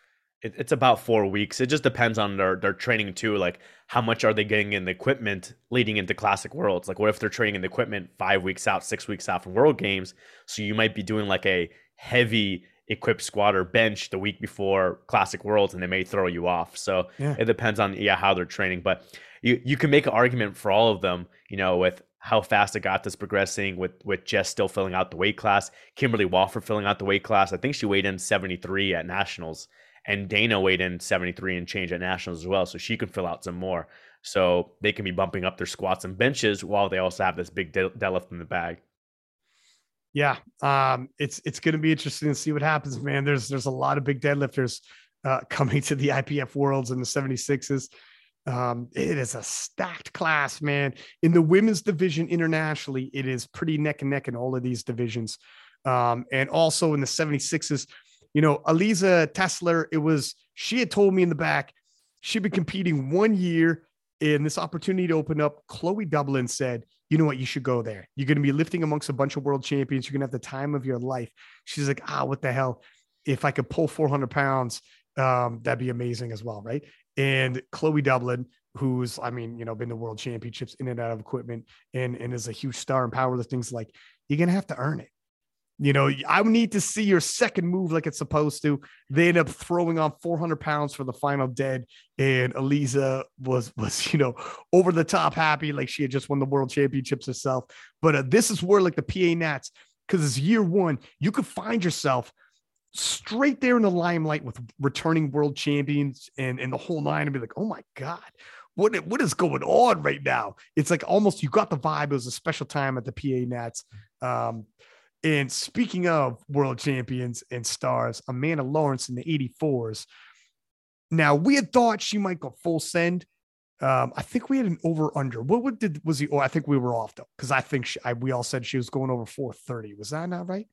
It, it's about four weeks. It just depends on their their training too. Like how much are they getting in the equipment leading into Classic Worlds? Like what if they're training in the equipment five weeks out, six weeks out from World Games? So you might be doing like a heavy equipped squad or bench the week before Classic Worlds, and they may throw you off. So yeah. it depends on yeah how they're training, but you you can make an argument for all of them. You know with how fast Agata's progressing with with Jess still filling out the weight class, Kimberly Walford filling out the weight class. I think she weighed in 73 at nationals and Dana weighed in 73 and change at nationals as well, so she can fill out some more. So they can be bumping up their squats and benches while they also have this big deadlift in the bag. Yeah, um, it's it's going to be interesting to see what happens, man. There's there's a lot of big deadlifters uh, coming to the IPF Worlds and the 76s. Um, it is a stacked class, man. In the women's division internationally, it is pretty neck and neck in all of these divisions. Um, and also in the 76s, you know, Aliza Tessler, it was, she had told me in the back, she'd been competing one year and this opportunity to open up. Chloe Dublin said, you know what, you should go there. You're going to be lifting amongst a bunch of world champions. You're going to have the time of your life. She's like, ah, what the hell? If I could pull 400 pounds, um, that'd be amazing as well. Right. And Chloe Dublin, who's, I mean, you know, been to world championships in and out of equipment and, and is a huge star in powerlifting's like, you're going to have to earn it. You know, I need to see your second move like it's supposed to. They end up throwing on 400 pounds for the final dead, and Aliza was was you know over the top happy, like she had just won the world championships herself. But uh, this is where like the PA Nats, because it's year one, you could find yourself straight there in the limelight with returning world champions and and the whole nine, and be like, oh my god, what what is going on right now? It's like almost you got the vibe. It was a special time at the PA Nats. Um, and speaking of world champions and stars, Amanda Lawrence in the 84s. Now we had thought she might go full send. Um, I think we had an over under. What, what did was he? Oh, I think we were off though, because I think she, I, we all said she was going over 430. Was that not right?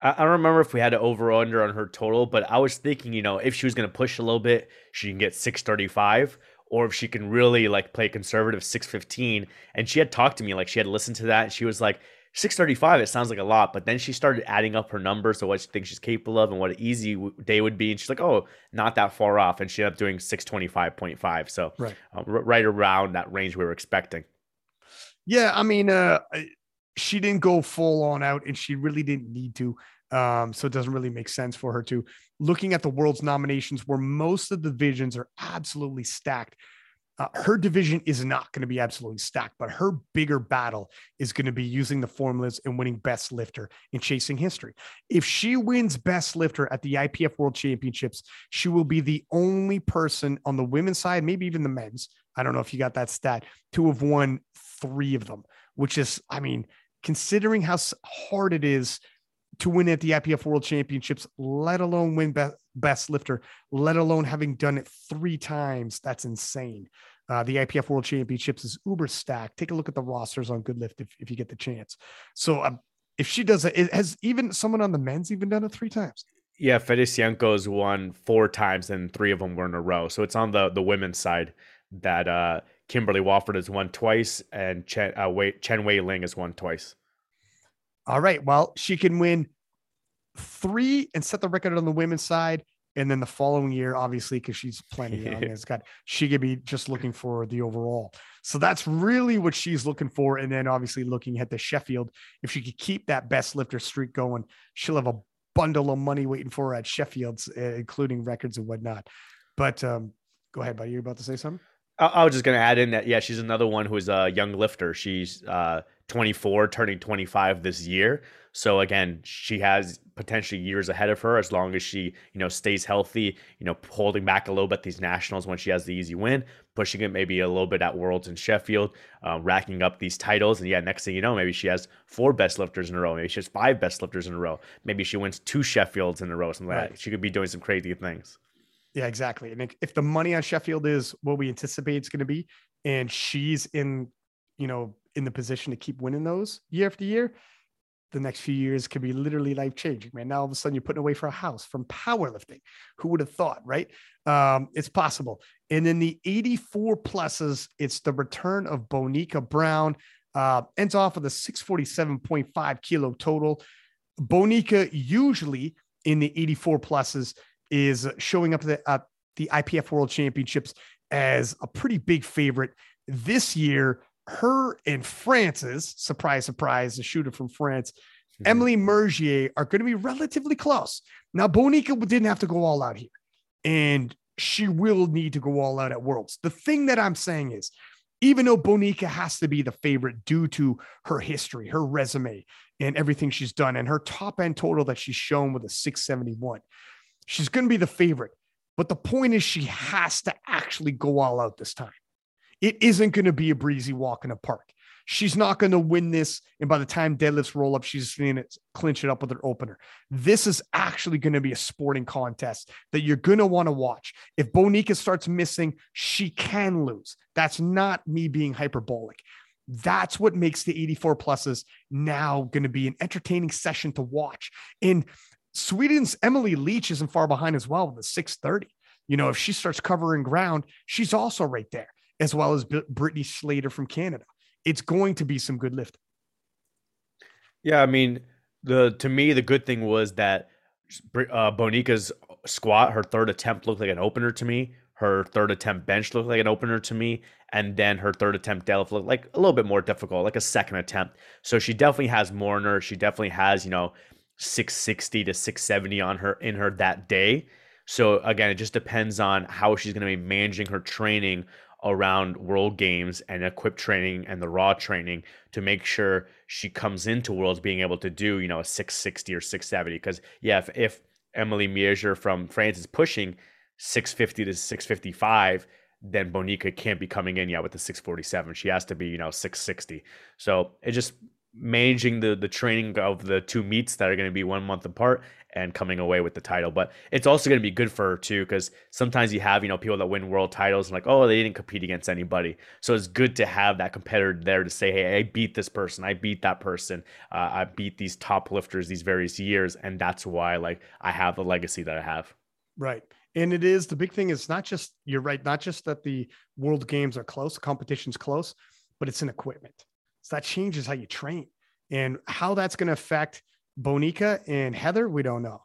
I, I don't remember if we had an over under on her total, but I was thinking, you know, if she was going to push a little bit, she can get 635 or if she can really like play conservative 615 and she had talked to me like she had listened to that and she was like 635 it sounds like a lot but then she started adding up her numbers so what she thinks she's capable of and what an easy day would be and she's like oh not that far off and she ended up doing 625.5 so right, uh, right around that range we were expecting. Yeah i mean uh she didn't go full on out and she really didn't need to um, so it doesn't really make sense for her to. Looking at the world's nominations where most of the divisions are absolutely stacked uh, her division is not going to be absolutely stacked, but her bigger battle is going to be using the formulas and winning best lifter and chasing history. If she wins best lifter at the IPF World Championships, she will be the only person on the women's side, maybe even the men's. I don't know if you got that stat to have won three of them, which is, I mean, considering how hard it is to win at the IPF World Championships, let alone win best, best lifter, let alone having done it three times. That's insane. Uh, the IPF World Championships is uber stacked. Take a look at the rosters on Good Lift if, if you get the chance. So um, if she does it, has even someone on the men's even done it three times. Yeah, Fedosienko's won four times and three of them were in a row. So it's on the the women's side that uh, Kimberly Walford has won twice and Chen, uh, Wei, Chen Wei Ling has won twice. All right. Well, she can win three and set the record on the women's side. And then the following year, obviously, because she's plenty young, it's got she could be just looking for the overall. So that's really what she's looking for. And then obviously looking at the Sheffield, if she could keep that best lifter streak going, she'll have a bundle of money waiting for her at Sheffield's, uh, including records and whatnot. But um, go ahead, buddy. You're about to say something. I, I was just going to add in that yeah, she's another one who's a young lifter. She's uh, 24, turning 25 this year. So again, she has potentially years ahead of her as long as she, you know, stays healthy, you know, holding back a little bit these nationals when she has the easy win, pushing it maybe a little bit at Worlds in Sheffield, uh, racking up these titles. And yeah, next thing you know, maybe she has four best lifters in a row. Maybe she has five best lifters in a row. Maybe she wins two Sheffields in a row. Something right. like that. She could be doing some crazy things. Yeah, exactly. And if the money on Sheffield is what we anticipate it's going to be, and she's in, you know, in the position to keep winning those year after year, the next few years could be literally life changing, man. Now all of a sudden you're putting away for a house from powerlifting. Who would have thought, right? Um, it's possible. And in the 84 pluses, it's the return of Bonica Brown. Uh, ends off with a 647.5 kilo total. Bonica usually in the 84 pluses is showing up at the, uh, the IPF World Championships as a pretty big favorite this year. Her and France's surprise, surprise, the shooter from France, mm-hmm. Emily Mergier, are going to be relatively close. Now, Bonica didn't have to go all out here, and she will need to go all out at Worlds. The thing that I'm saying is, even though Bonica has to be the favorite due to her history, her resume, and everything she's done, and her top end total that she's shown with a 671, she's going to be the favorite. But the point is, she has to actually go all out this time. It isn't going to be a breezy walk in the park. She's not going to win this. And by the time deadlifts roll up, she's going to clinch it up with her opener. This is actually going to be a sporting contest that you're going to want to watch. If Bonica starts missing, she can lose. That's not me being hyperbolic. That's what makes the 84 pluses now going to be an entertaining session to watch. And Sweden's Emily Leach isn't far behind as well with the 630. You know, if she starts covering ground, she's also right there, as well as Brittany Slater from Canada it's going to be some good lifting. Yeah, I mean, the to me the good thing was that uh, Bonica's squat, her third attempt looked like an opener to me. Her third attempt bench looked like an opener to me, and then her third attempt deadlift looked like a little bit more difficult, like a second attempt. So she definitely has more in her. She definitely has, you know, 660 to 670 on her in her that day. So again, it just depends on how she's going to be managing her training around world games and equip training and the raw training to make sure she comes into worlds being able to do you know a 660 or 670 because yeah if, if emily Mergier from france is pushing 650 to 655 then bonica can't be coming in yet with the 647 she has to be you know 660 so it just managing the the training of the two meets that are going to be one month apart and coming away with the title. But it's also going to be good for her too, because sometimes you have you know people that win world titles and like oh they didn't compete against anybody, so it's good to have that competitor there to say hey I beat this person, I beat that person, uh, I beat these top lifters these various years, and that's why like I have the legacy that I have. Right. And it is the big thing is not just you're right, not just that the world games are close, competition's close, but it's an equipment. So that changes how you train and how that's going to affect Bonica and Heather. We don't know,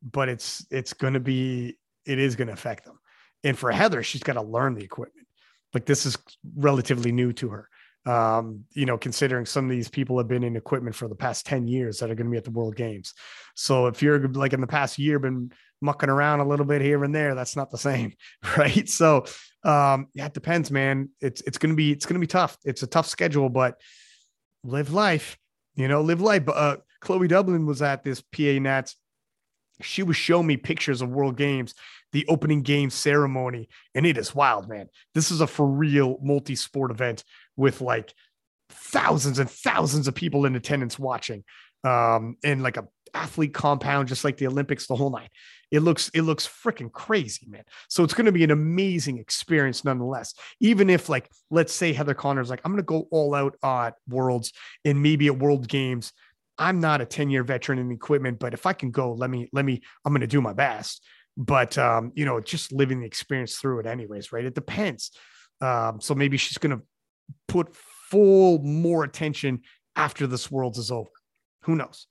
but it's it's going to be it is going to affect them. And for Heather, she's got to learn the equipment. Like this is relatively new to her. Um, you know, considering some of these people have been in equipment for the past 10 years that are going to be at the World Games. So if you're like in the past year been mucking around a little bit here and there, that's not the same, right? So um, yeah, it depends, man. It's it's gonna be it's gonna be tough. It's a tough schedule, but live life, you know, live life. But uh, Chloe Dublin was at this PA Nats. She was showing me pictures of World Games, the opening game ceremony, and it is wild, man. This is a for real multi sport event with like thousands and thousands of people in attendance watching, um, and like a athlete compound, just like the Olympics, the whole night. It looks it looks freaking crazy, man. So it's going to be an amazing experience nonetheless. Even if like let's say Heather Connor's like I'm going to go all out at Worlds and maybe at World Games. I'm not a 10 year veteran in equipment, but if I can go, let me let me I'm going to do my best. But um, you know, just living the experience through it anyways, right? It depends. Um, so maybe she's going to put full more attention after this Worlds is over. Who knows?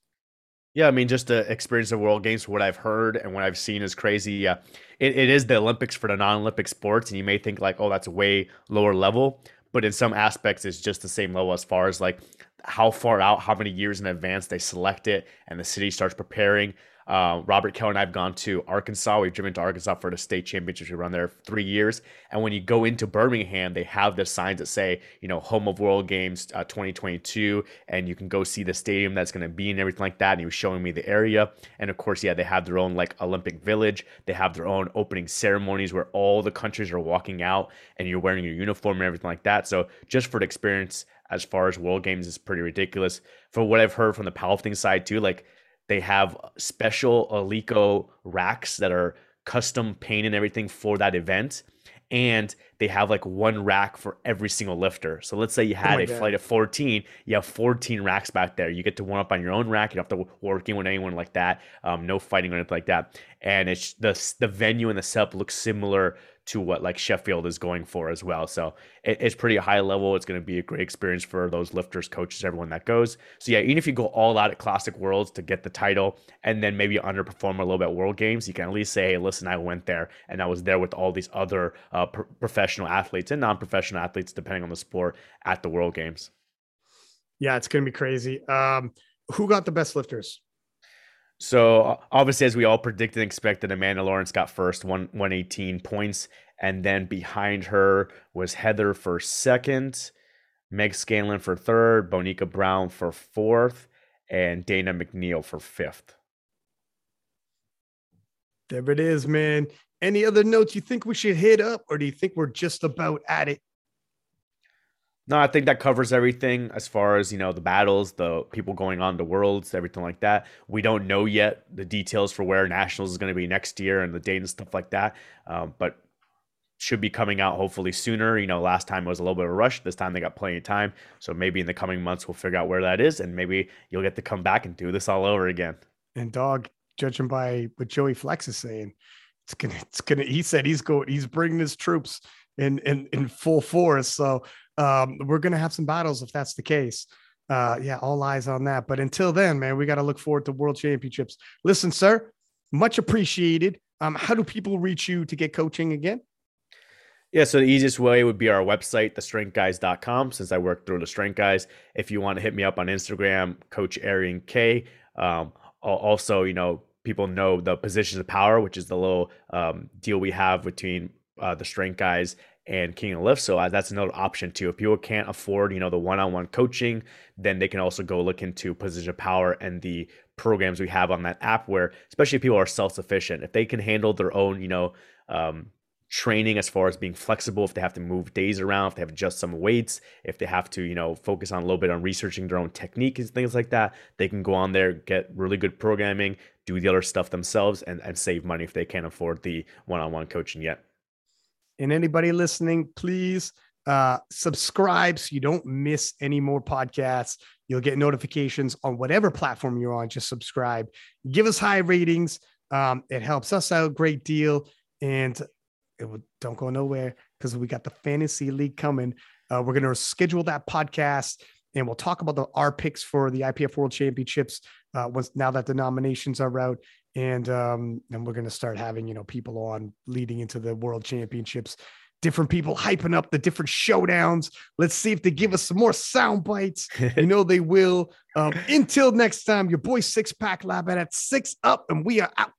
Yeah, I mean, just the experience of World Games, what I've heard and what I've seen is crazy. Yeah, it, it is the Olympics for the non-Olympic sports, and you may think like, oh, that's way lower level, but in some aspects, it's just the same level as far as like how far out, how many years in advance they select it, and the city starts preparing. Uh, Robert Keller and I have gone to Arkansas. We've driven to Arkansas for the state championships. We run there three years. And when you go into Birmingham, they have the signs that say, you know, home of World Games uh, 2022. And you can go see the stadium that's going to be and everything like that. And he was showing me the area. And of course, yeah, they have their own like Olympic Village. They have their own opening ceremonies where all the countries are walking out and you're wearing your uniform and everything like that. So just for the experience, as far as World Games is pretty ridiculous. For what I've heard from the powerlifting side too, like they have special Eleiko racks that are custom paint and everything for that event. And they have like one rack for every single lifter. So let's say you oh had oh a God. flight of 14, you have 14 racks back there. You get to warm up on your own rack. You don't have to work in with anyone like that. Um, no fighting or anything like that. And it's the, the venue and the setup looks similar to what like Sheffield is going for as well. So it, it's pretty high level. It's going to be a great experience for those lifters, coaches, everyone that goes. So yeah, even if you go all out at Classic Worlds to get the title and then maybe underperform a little bit at World Games, you can at least say, hey, listen, I went there and I was there with all these other uh, pro- professional athletes and non-professional athletes, depending on the sport, at the World Games. Yeah, it's going to be crazy. Um, who got the best lifters? So obviously, as we all predicted and expected, Amanda Lawrence got first, one 118 points. And then behind her was Heather for second, Meg Scanlon for third, Bonica Brown for fourth, and Dana McNeil for fifth. There it is, man. Any other notes you think we should hit up, or do you think we're just about at it? No, I think that covers everything as far as, you know, the battles, the people going on to worlds, everything like that. We don't know yet the details for where nationals is going to be next year and the date and stuff like that. Um, but should be coming out hopefully sooner. You know, last time was a little bit of a rush. This time they got plenty of time. So maybe in the coming months we'll figure out where that is and maybe you'll get to come back and do this all over again. And dog, judging by what Joey Flex is saying, it's gonna it's gonna he said he's going he's bringing his troops in in in full force. So um, we're going to have some battles if that's the case. Uh, yeah, all eyes on that. But until then, man, we got to look forward to World Championships. Listen, sir, much appreciated. Um, how do people reach you to get coaching again? Yeah, so the easiest way would be our website, thestrengthguys.com, since I work through the Strength Guys. If you want to hit me up on Instagram, Coach Arian K. Um, also, you know, people know the positions of power, which is the little um, deal we have between uh, the Strength Guys and King of Lift. So uh, that's another option too. If people can't afford, you know, the one-on-one coaching, then they can also go look into Position Power and the programs we have on that app. Where especially if people are self-sufficient, if they can handle their own, you know, um, training as far as being flexible, if they have to move days around, if they have to adjust some weights, if they have to, you know, focus on a little bit on researching their own technique and things like that, they can go on there, get really good programming, do the other stuff themselves, and, and save money if they can't afford the one-on-one coaching yet. And anybody listening, please uh, subscribe so you don't miss any more podcasts. You'll get notifications on whatever platform you're on. Just subscribe. Give us high ratings. Um, it helps us out a great deal. And it will, don't go nowhere because we got the fantasy league coming. Uh, we're going to schedule that podcast and we'll talk about the our picks for the IPF World Championships uh, once now that the nominations are out and um, and we're gonna start having you know people on leading into the world championships. Different people hyping up the different showdowns. Let's see if they give us some more sound bites. You know they will. Um, until next time your boy six pack lab at six up and we are out